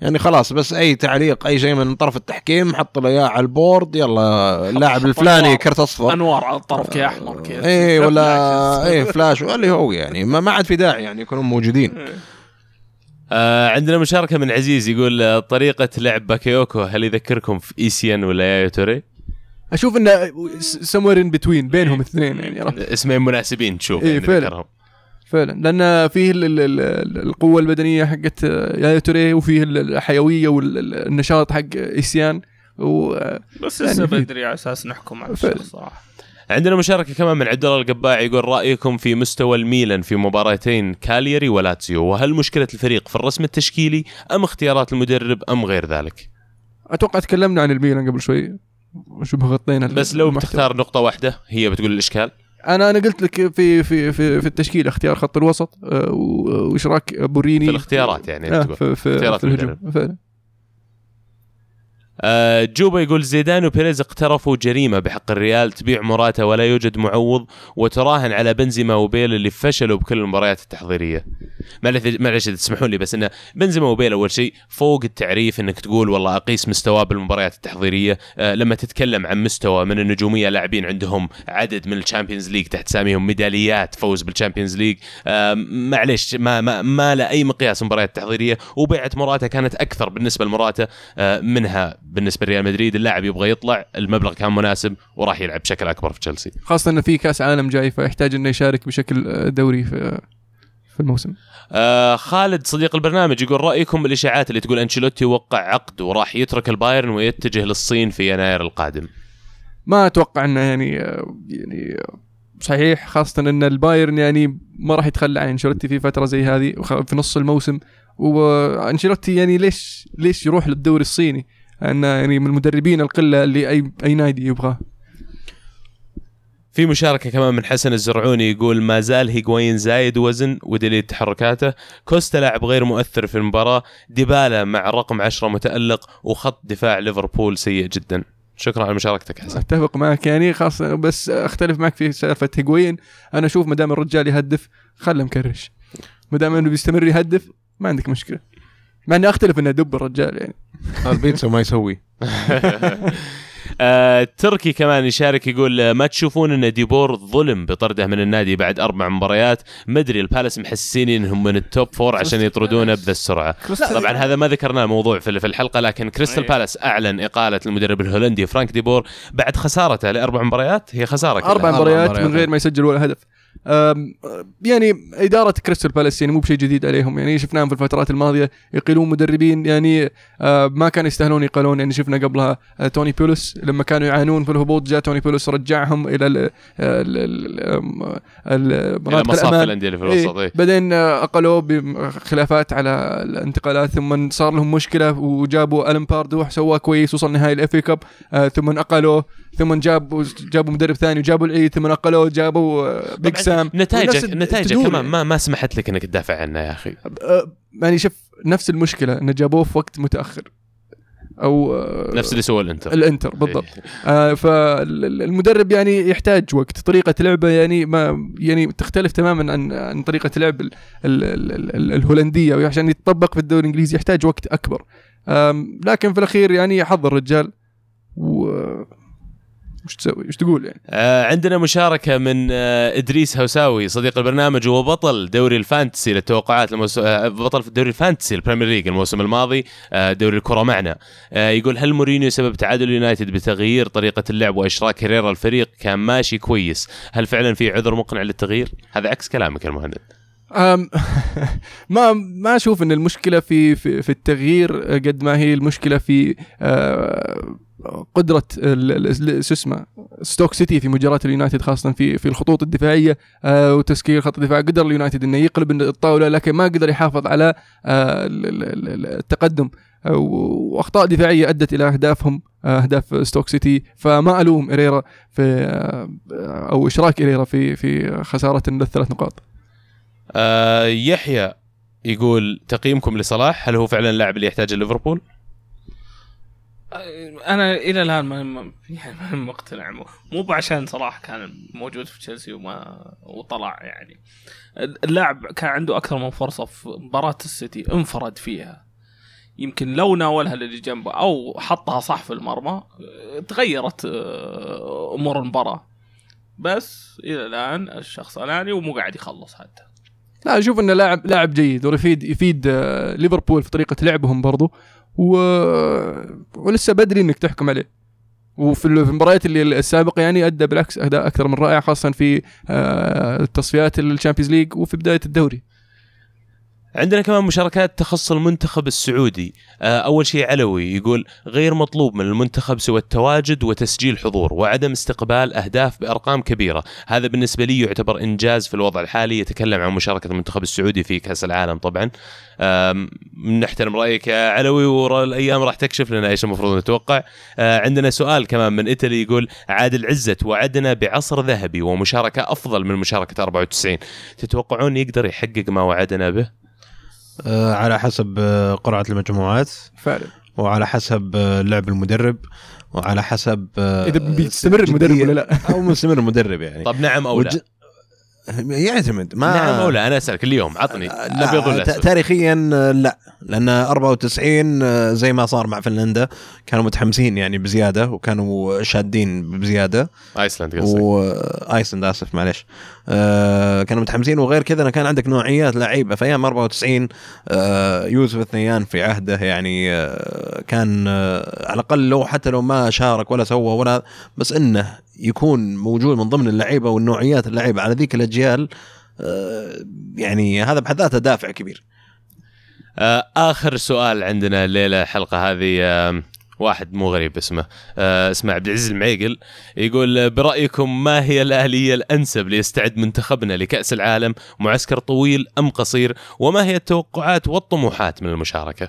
S4: يعني خلاص بس أي تعليق أي شيء من طرف التحكيم حط له إياه على ال board يلا اللاعب الفلاني. كرت أصفر
S2: أنوار على الطرف كذا أحمر كذا
S4: اي ولا. اي فلاش اللي هو يعني ما ما عاد في داعي يعني يكونون موجودين
S3: آه عندنا مشاركة من عزيز يقول آه، طريقة لعب باكيوكو هل يذكركم في ايسيان ولا يايا توري؟
S1: أشوف إنه somewhere in between بينهم الاثنين يعني عرفت
S3: اسمين مناسبين تشوف
S1: إيه،
S3: يعني
S1: فعلا.
S3: ذكرهم.
S1: فعلا لأن فيه ال- ال- ال- القوة البدنية حقت يايا توري وفيه ال- الحيوية والنشاط حق إيسيان و
S2: بس
S1: يعني
S2: لسه
S1: في-
S2: بدري على أساس نحكم على. الشخص صراحة
S3: عندنا مشاركة كمان من عبد الله القباع يقول رأيكم في مستوى الميلان في مباراتين كاليري ولاتسيو وهل مشكلة الفريق في الرسم التشكيلي أم اختيارات المدرب أم غير ذلك؟
S1: أتوقع تكلمنا عن الميلان قبل شوي شبه غطينا
S3: بس لو
S1: المحتوى.
S3: بتختار نقطة واحدة هي بتقول الإشكال
S1: أنا أنا قلت لك في في في, في التشكيل اختيار خط الوسط آه، و- وإشراك بوريني
S3: في الاختيارات يعني
S1: آه. في, في,
S3: اختيارات
S1: في الهجوم فعلا
S3: آه، جوبا يقول زيدان وبيريز اقترفوا جريمة بحق الريال تبيع موراتا ولا يوجد معوض وتراهن على بنزيما وبيل اللي فشلوا بكل المباريات التحضيرية. معلش إذا تسمحون لي بس انه بنزيما وبيل أول شيء فوق التعريف إنك تقول والله أقيس مستواه بالمباريات التحضيرية آه، لما تتكلم عن مستوى من النجومية لاعبين عندهم عدد من ال Champions League تحت أساميهم ميداليات فوز بال Champions League آه، معلش ما ما ما له أي مقياس المباريات التحضيريه وبيعة موراتا كانت أكثر بالنسبة لموراتا آه، منها بالنسبة لريال مدريد اللاعب يبغى يطلع المبلغ كان مناسب وراح يلعب بشكل أكبر في تشيلسي.
S1: خاصة إنه في كأس عالم جاي فيحتاج إنه يشارك بشكل آه، دوري في في الموسم.
S3: آه خالد صديق البرنامج يقول رأيكم بالإشاعات اللي تقول أنشيلوتي وقع عقد وراح يترك البايرن ويتجه للصين في يناير القادم؟
S1: ما أتوقع إنه يعني آه، يعني آه، صحيح خاصة إن البايرن يعني ما راح يتخلى عن أنشيلوتي في فترة زي هذه في نص الموسم. وأنشيلوتي يعني ليش ليش يروح للدوري الصيني؟ انه يعني من المدربين القلة اللي اي أي نادي يبغاه.
S3: في مشاركة كمان من حسن الزرعوني يقول ما زال هيغوين زايد وزن ودليل تحركاته كوستا لاعب غير مؤثر في المباراة ديبالا مع رقم عشرة متألق وخط دفاع ليفربول سيء جدا شكرا على مشاركتك حسن
S1: أتفق معك يعني خاصة بس أختلف معك في سالفة هيغوين أنا أشوف ما دام الرجال يهدف خله مكرش. ما دام إنه بيستمر يهدف ما عندك مشكلة. مع إني أختلف إنه دب الرجال يعني.
S4: البيتزا ما يسوي.
S3: آه، تركي كمان يشارك يقول آه، ما تشوفون إن ديبور ظلم بطرده من النادي بعد أربع مباريات؟ مدري البالاس محسسيني إنهم من ال top four عشان يطردونه بذا السرعه طبعا هذا ما ذكرناه موضوع في في الحلقة لكن كريستال
S2: أيه.
S3: بالاس أعلن إقالة المدرب الهولندي فرانك ديبور بعد خسارته لأربع مباريات. هي خسارة كلها.
S1: أربع مباريات. من غير ما يسجل ولا هدف. يعني إدارة كريستال بالاس يعني مو بشيء جديد عليهم. يعني شفناهم في الفترات الماضية يقيلون مدربين. يعني ما كانوا يستاهلون يقالون. يعني شفنا قبلها توني بوليس لما كانوا يعانون في الهبوط جاء توني بوليس رجعهم إلى ال- ال- ال- ال- ال-
S3: إلى
S1: مناطق
S3: مصاف
S1: الأمان.
S3: الأندية اللي في
S1: إيه
S3: الوسط إيه.
S1: بعدين أقلوه بخلافات على الانتقالات. ثم صار لهم مشكلة وجابوا ألن باردو سواه كويس وصل نهائي ال FA Cup. ثم اقلوه ثم جابوا جابوا مدرب ثاني وجابوا العيد. ثم اقلوه جابوا بيج
S3: طبعاً
S1: سام
S3: نتائجك
S1: تدور.
S3: كمان. ما ما سمحت لك إنك تدافع عنه يا
S1: أخي. يعني شوف نفس المشكلة انه جابوه في وقت متأخر. أو آه،
S3: نفس اللي سوى الإنتر.
S1: الإنتر بالضبط.
S3: إيه.
S1: آه فالمدرب يعني يحتاج وقت. طريقة لعبه يعني ما يعني تختلف تماما عن عن طريقة لعب ال ال ال ال الهولندية. وعشان يتطبق في الدوري الإنجليزي يحتاج وقت أكبر. لكن في الأخير يعني حظ الرجال. و وش تسوي؟ وش تقول يعني؟
S3: آه عندنا مشاركة من آه إدريس هوساوي صديق البرنامج وهو بطل دوري ال fantasy للتوقعات الموسم آه بطل في الدوري ال fantasy ال Premier League الموسم الماضي آه دوري الكرة معنا. آه يقول هل مورينيو سبب تعادل اليونايتد بتغيير طريقة اللعب وإشراك هيريرا الفريق؟ كان ماشي كويس. هل فعلا في عذر مقنع للتغيير؟ هذا عكس كلامك يا
S1: ما ما أشوف إن المشكلة في في, في التغيير قد ما هي المشكلة في آه، قدرة شو اسمه ستوك سيتي في مجاراة اليونايتد خاصة في في الخطوط الدفاعية آه، وتسكير خط الدفاع. قدر اليونايتد إنه يقلب الطاولة لكن ما قدر يحافظ على آه، ال- ال- ال- التقدم. آه، وأخطاء دفاعية أدت إلى أهدافهم أهداف ستوك سيتي فما ألوم هيريرا في أو إشراك هيريرا في في خسارة الثلاث نقاط.
S3: آه يحيى يقول تقييمكم لصلاح هل هو فعلا اللاعب اللي يحتاجه ليفربول؟
S2: أنا إلى الآن ما ما- يعني مقتنع. مو- مو عشان صلاح كان موجود في تشيلسي وما وطلع يعني. اللاعب كان عنده أكثر من فرصة في مباراة السيتي انفرد فيها. يمكن لو ناولها للي جنبه أو حطها صح في المرمى تغيرت آه، أمور المباراة. بس إلى الآن الشخص اناني ومو قاعد يخلص حتى.
S1: لا أشوف إنه لاعب لاعب جيد ويفيد يفيد آه، ليفربول في طريقة لعبهم برضو. و... ولسه بدري إنك تحكم عليه. وفي ال- في المباريات اللي السابقة يعني أدى بالعكس أداء أكثر من رائع خاصة في آه، التصفيات ال Champions League وفي بداية الدوري.
S3: عندنا كمان مشاركات تخص المنتخب السعودي. آه، أول شيء علوي يقول غير مطلوب من المنتخب سوى التواجد وتسجيل حضور وعدم استقبال أهداف بأرقام كبيرة. هذا بالنسبة لي يعتبر إنجاز في الوضع الحالي. يتكلم عن مشاركة المنتخب السعودي في كأس العالم طبعا. نحترم رأيك يا علوي والأيام راح تكشف لنا إيش المفروض نتوقع. آه، عندنا سؤال كمان من إيطالي يقول عادل عزت وعدنا بعصر ذهبي ومشاركة أفضل من مشاركة 94 تتوقعون يقدر يحقق ما وعدنا به؟
S4: آه، على حسب آه، قرعه المجموعات.
S1: فعلا.
S4: وعلى حسب آه، لعب المدرب. وعلى حسب
S1: إذا بيستمر المدرب ولا لا.
S4: أو مستمر المدرب يعني.
S3: طب نعم أو لا؟
S4: يعتمد ما
S3: نعم أو لا أنا أسألك اليوم عطني لا بيض ولا
S4: ت-
S3: أسود.
S4: تاريخيا آه، لا لأن 94 آه، زي ما صار مع فنلندا كانوا متحمسين يعني بزيادة وكانوا شادين بزيادة.
S3: ايسلند قصدي
S4: وايسلند آسف معلش آه كانوا متحمسين وغير كذا كان عندك نوعيات لعيبة. في أيام 94 آه يوسف الثنيان في عهده يعني آه كان آه على الأقل لو حتى لو ما شارك ولا سوى ولا بس إنه يكون موجود من ضمن اللعيبة والنوعيات اللعيبة. على ذيك الأجيال آه يعني هذا بحد ذاته دافع كبير.
S3: آه آخر سؤال عندنا الليلة الحلقة هذه آه واحد مو غريب اسمه آه اسمه عبد العزيز المعيقل يقول برأيكم ما هي الآلية الأنسب ليستعد منتخبنا لكأس العالم معسكر طويل أم قصير؟ وما هي التوقعات والطموحات من المشاركة؟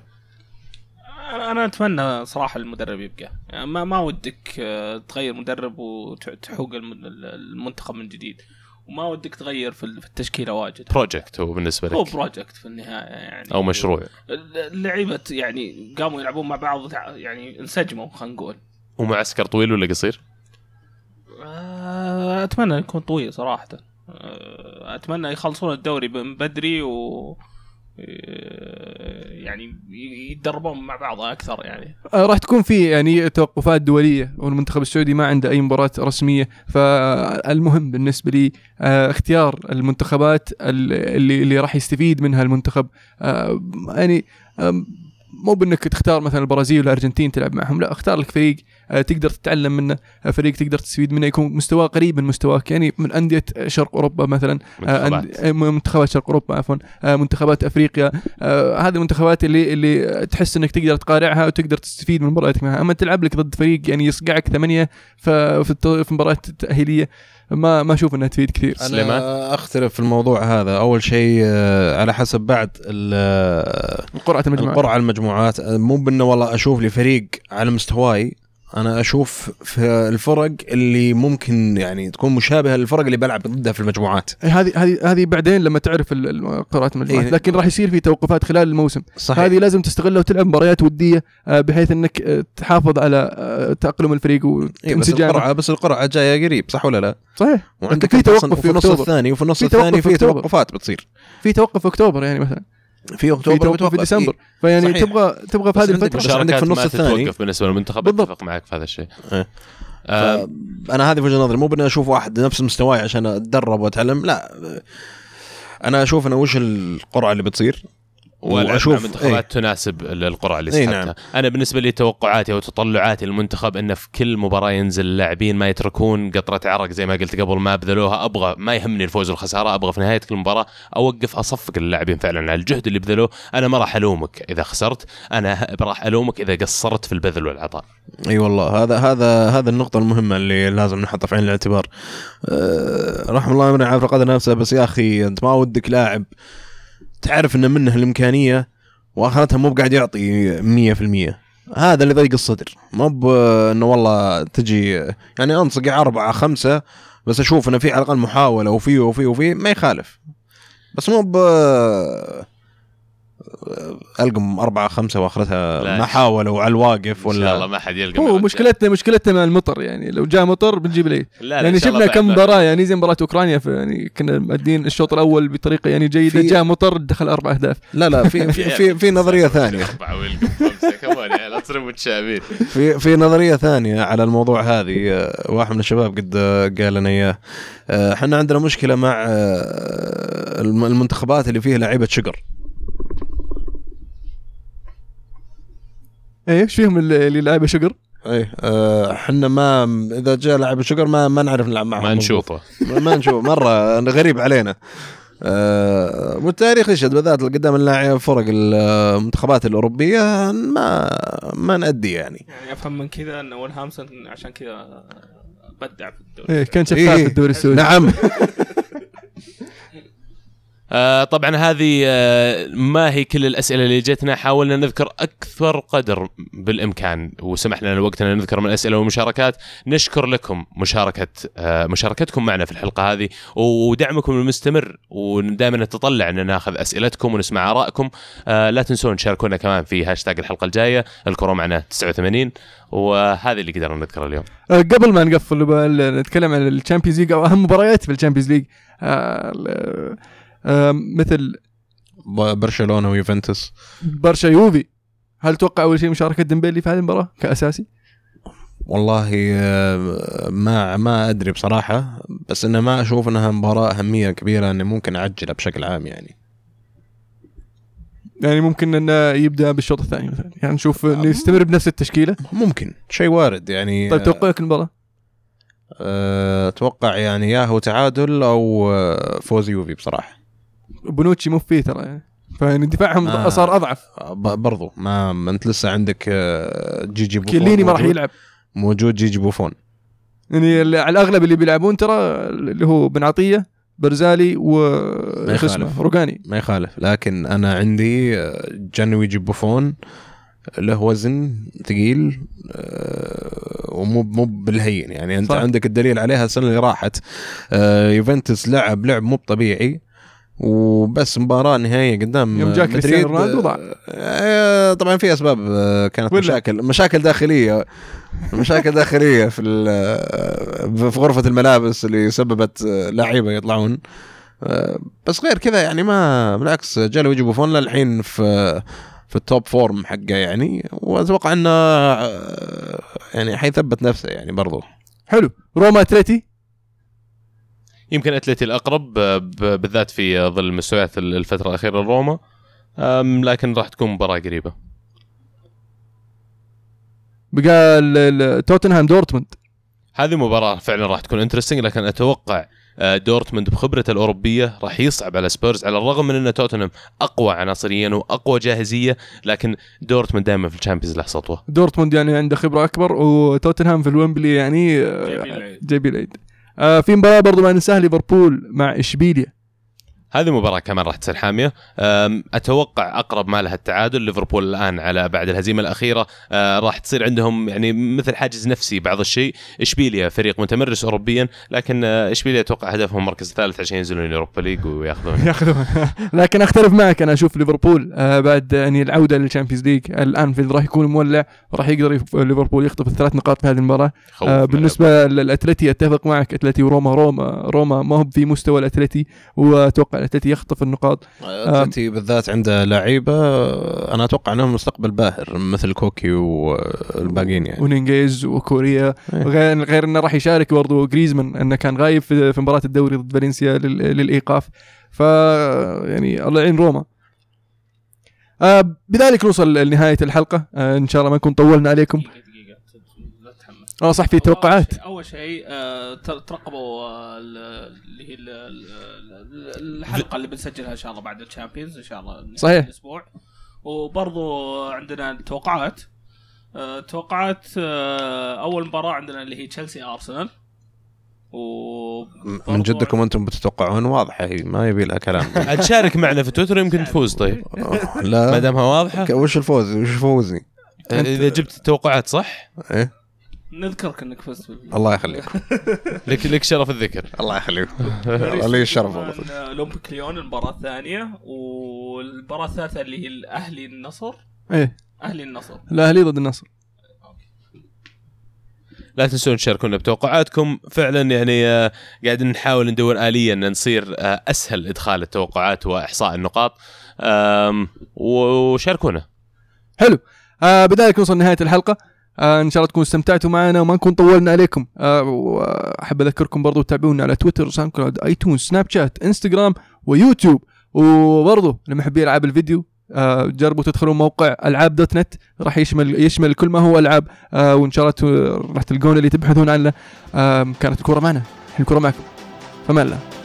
S2: أنا أنا أتمنى صراحة المدرب يبقى. يعني ما ما ودك تغير مدرب وتحوس الم- المنتخب من جديد. وما ودك تغير في ال- في التشكيلة واجد.
S3: project هو بالنسبة
S2: هو
S3: لك
S2: project في النهاية يعني.
S3: أو مشروع.
S2: اللعيبة يعني قاموا يلعبون مع بعض يعني انسجموا خلينا نقول.
S3: ومعسكر طويل ولا قصير؟
S2: آه، أتمنى يكون طويل صراحة. آه، أتمنى يخلصون الدوري من بدري و... آه، يعني يتدربون مع بعض أكثر يعني.
S1: آه، راح تكون في يعني توقفات دولية والمنتخب السعودي ما عنده أي مباراة رسمية. فالمهم بالنسبة لي آه، اختيار المنتخبات اللي اللي راح يستفيد منها المنتخب. يعني مو بإنك تختار مثلا البرازيل والأرجنتين تلعب معهم لا اختار لك فريق تقدر تتعلم منه آه، فريق تقدر تستفيد منه يكون مستواه قريب من مستواك. يعني من أندية شرق أوروبا مثلا آه،
S3: منتخبات.
S1: أند- آه، منتخبات شرق أوروبا عفوا آه، منتخبات أفريقيا آه، هذه المنتخبات اللي اللي تحس إنك تقدر تقارعها وتقدر تستفيد من مباراتك معها. أما تلعب لك ضد فريق يعني يصقعك ثمانية ف- في مباراة التاهيليه ما ما أشوف إنها تفيد كثير.
S3: سليمان؟
S4: أنا أختلف في الموضوع هذا. أول شيء آه، على حسب بعد ال-
S1: قرعه المجموعات
S4: القرعة المجموعات. آه، مو بأنه والله أشوف لي فريق على مستواي أنا أشوف في الفرق اللي ممكن يعني تكون مشابهة للفرق اللي بلعب ضدها في المجموعات
S1: إيه، هذه هذه هذه بعدين لما تعرف قرعه المجموعات
S4: إيه.
S1: لكن راح يصير في توقفات خلال الموسم
S4: صحيح
S1: هذه لازم تستغلها وتلعب مباريات ودية آه، بحيث إنك آه، تحافظ على آه، تأقلم الفريق
S4: إيه بس
S1: وانسجامه
S4: القرعه بس القرعة جاية قريب صح ولا لا؟
S1: صحيح
S4: وعندك
S1: في توقف في
S4: في النص. الثاني وفي النص الثاني
S1: في.
S4: توقفات بتصير
S1: في توقف في أكتوبر يعني مثلا
S4: في
S1: في
S4: اكتوبر
S1: توقف في
S4: وتوقف-
S1: ديسمبر. فيعني
S4: صحيح.
S1: تبغى تبغى في هذه
S4: الفترة عندك في النص الثاني.
S3: تتوقف بالنسبة للمنتخب
S1: بالضبط.
S3: اتفق معك في هذا الشيء
S4: إيه.
S3: آه،
S4: أنا هذه في وجهة نظري مو بأني أشوف واحد نفس مستواي عشان أتدرب وأتعلم لا أنا أشوف أنا وش القرعة اللي بتصير
S3: مع منتخبات تناسب القرعه اللي سحبتها
S4: نعم.
S3: أنا بالنسبة لي توقعاتي أو تطلعاتي للمنتخب انه في كل مباراة ينزل اللاعبين ما يتركون قطرة عرق زي ما قلت قبل ما بذلوها أبغى ما يهمني الفوز والخسارة أبغى في نهاية كل مباراة أوقف أصفق اللاعبين فعلا على الجهد اللي بذلوه. أنا ما راح ألومك إذا خسرت أنا راح ألومك إذا قصرت في البذل والعطاء.
S4: أي والله هذا هذا هذا النقطة المهمة اللي لازم نحطها في عين الاعتبار. أه رحم الله من عارف قدر نفسه بس يا أخي أنت ما ودك لاعب تعرف ان منه الإمكانية وآخرتها مو بقاعد يعطي 100% هذا اللي ضيق الصدر. مو إنه والله تجي يعني انصقع أربعة خمسة بس أشوف إنه في على الأقل محاولة وفي وفي وفي ما يخالف. بس مو ب ألقم أربعة خمسة
S3: وأخرتها.
S4: ما حاولوا على الواقف
S3: إن شاء الله
S4: ولا
S3: ما حد يلقى
S1: هو. مشكلتنا مشكلتنا مع المطر يعني لو جاء مطر بنجيب العيد
S3: لا لا
S1: يعني
S3: إن شاء
S1: شفنا
S3: الله
S1: كم مباراه يعني زي مباراة أوكرانيا في يعني كنا مأدين الشوط الأول بطريقة يعني جيدة
S4: في-
S1: جاء مطر دخل أربع أهداف.
S4: لا لا في في في, في نظرية ثانية.
S3: أربعة ويلقم خمسة كمان لا تصيروا متشابهين
S4: في في نظرية ثانية على الموضوع هذه آه، واحد من الشباب قد آه، قال لنا إياه. آه، إحنا عندنا مشكلة مع الم- المنتخبات اللي فيها لعيبة شقر
S1: إيه إيش فيهم اللي اللي لعيبه شقر؟
S4: إيه آه، إحنا ما إذا جاء لاعب شقر ما ما نعرف نلعب معهم
S3: ما. نشوفه
S4: ما ما نشوف مرة غريب علينا آه، والتاريخ يشهد بالذات قدام اللاعب فرق المنتخبات الأوروبية ما ما نأدي يعني
S2: يعني أفهم من كذا إن ولهامسون عشان كذا بدع في الدوري
S1: إيه كان شفاف
S4: إيه.
S1: في الدوري السعودي
S4: نعم
S3: آه طبعا هذه آه ما هي كل الأسئلة اللي جتنا حاولنا نذكر أكثر قدر بالإمكان وسمح لنا الوقت أن نذكر من الاسئله والمشاركات نشكر لكم مشاركة آه مشاركتكم معنا في الحلقة هذه ودعمكم المستمر ودائما نتطلع أن ناخذ أسئلتكم ونسمع آرائكم. لا تنسون تشاركونا كمان في هاشتاج الحلقة الجاية الكره معنا 89 وهذه اللي قدرنا نذكرها اليوم.
S1: قبل ما نقفل نتكلم عن ال Champions League أو أهم مباريات في ال Champions League. مثل
S4: برشلونة ويوفنتوس.
S1: برشا يوفي. هل توقع أول شيء مشاركة ديمبيلي في هذه المباراة كأساسي؟
S4: والله آه، ما ما أدري بصراحة بس انه ما أشوف إنها مباراة أهمية كبيرة إني ممكن أعجلها بشكل عام يعني.
S1: يعني ممكن إنه يبدأ بالشوط الثاني مثلا. يعني نشوف إنه يستمر بنفس التشكيلة.
S4: ممكن. شيء وارد يعني
S1: طيب توقعك المباراة؟
S4: آه، أتوقع يعني يا هو تعادل أو آه، فوز يوفي بصراحة.
S1: بونوتشي مو فيه ترى. يعني فيعني دفاعهم
S4: آه.
S1: صار
S4: أضعف. برضو ما ما أنت لسه عندك آه، جيجي بوفون
S1: كيليني ما راح يلعب.
S4: موجود جيجي بوفون.
S1: يعني على الأغلب اللي بيلعبون ترى اللي هو بن عطية برزالي و
S4: ما
S1: شو اسمه
S4: يخالف.
S1: روجاني.
S4: ما يخالف. لكن أنا عندي آه، جانويجي بوفون له وزن ثقيل آه، ومو مو بالهين. يعني أنت
S1: صح.
S4: عندك الدليل عليها السنة اللي راحت. يوفنتوس لعب لعب مو طبيعي وبس مباراة نهائية قدام
S1: يوم
S4: آه،
S1: كريستيانو
S4: مدريد،
S1: رونالدو.
S4: آه، طبعا في أسباب آه، كانت؟ مشاكل مشاكل داخلية. مشاكل داخلية في ال- في غرفة الملابس اللي سببت آه، لعيبة يطلعون. آه، بس غير كذا يعني ما بالعكس جيجي بوفون للحين في في ال top form حقه يعني. وأتوقع إنه آه، يعني حيثبت نفسه يعني برضو.
S1: حلو. روما أتلتي.
S3: يمكن أتلتي الأقرب آه، ب- بالذات في ظل مستويات ال- الفترة الأخيرة لروما لكن راح تكون مباراة قريبة.
S1: بقى ال- ال- توتنهام دورتموند.
S3: هذه مباراة فعلا راح تكون interesting لكن أتوقع آه، دورتموند بخبرته الأوروبية راح يصعب على سبيرز على الرغم من إن توتنهام أقوى عناصريا وأقوى جاهزية لكن دورتموند دائما في ال Champions له سطوة.
S1: دورتموند يعني عنده خبرة أكبر وتوتنهام في الويمبلي يعني آه،
S2: جايبين العيد.
S1: آه في مباراة برضو ما ننساها ليفربول مع إشبيليا.
S3: هذه مباراة كمان راح تصير حامية. أم، أتوقع أقرب ما لها التعادل ليفربول الآن على بعد الهزيمة الأخيرة. أه، راح تصير عندهم يعني مثل حاجز نفسي بعض الشيء. إشبيليا فريق متمرس أوروبيا لكن أه، إشبيليا أتوقع هدفهم المركز الثالث عشان ينزلون ال Europa League وياخذون.
S1: ياخذون. لكن أختلف معك. أنا أشوف ليفربول آه بعد يعني العودة لل Champions League الانفيلد راح يكون مولع راح يقدر يف- ليفربول يخطف الثلاث نقاط في هذه المباراة.
S3: من
S1: بالنسبة للأتلتي أتفق معك. أتلتي وروما روما روما ما هو في مستوى الأتلتي وأتوقع الاتلتي يخطف النقاط.
S4: اتلتي بالذات عنده لعيبة أنا أتوقع إنهم مستقبل باهر مثل كوكي والباقيين يعني.
S1: ونينجيز وكوريا.
S4: إيه.
S1: غير غير إنه راح يشارك برضو جريزمان إنه كان غايب في مباراة الدوري ضد فالنسيا لل- للإيقاف. ف يعني الله يعين روما. آه بذلك نوصل لنهاية الحلقة. آه إن شاء الله ما نكون طولنا عليكم. آه صح في توقعات.
S2: أول شيء آه، تر- ترقبوا آه، ال- اللي هي ال- ال- الحلقة اللي بنسجلها إن شاء الله بعد الشامبيونز إن شاء الله
S1: صحيح.
S2: الأسبوع. وبرضو عندنا توقعات آه، توقعات أول مباراة عندنا اللي هي تشيلسي أرسنال. و
S4: من جدكم أنتم بتتوقعون واضحة هي ما يبي لها كلام.
S3: عاد شارك معنا في تويتر يمكن تفوز طيب. ما
S4: لا
S3: دامها واضحة.
S4: ك- وش الفوز؟ وش فوزي
S3: إذا جبت التوقعات صح؟
S4: إيه.
S2: نذكرك إنك فزت
S4: الله يخليكم
S3: لك لك شرف الذكر.
S4: الله يخليكم لي الشرف والله
S2: آه، أولمبيك ليون المباراة الثانية والمباراة الثالثة اللي هي الأهلي النصر.
S1: إيه.
S2: أهلي النصر.
S1: الأهلي ضد النصر.
S3: لا تنسون تشاركونا بتوقعاتكم. فعلا يعني آه، قاعدين نحاول ندور آلية إن نصير آه، أسهل إدخال التوقعات وإحصاء النقاط. وشاركونا.
S1: حلو. آه بذلك نوصل لنهايه الحلقة. آه إن شاء الله تكونوا استمتعتوا معنا وما نكون طولنا عليكم. آه وأحب أذكركم برضو تتابعونا على تويتر ساوند كلاود آيتونز سناب شات إنستغرام ويوتيوب. وبرضو لمحبي ألعاب الفيديو آه جربوا تدخلوا موقع ألعاب دوت نت راح يشمل يشمل كل ما هو ألعاب. آه وإن شاء الله راح تلقون اللي تبحثون عنه. آه كانت الكره معنا. الكره معكم. فمان الله.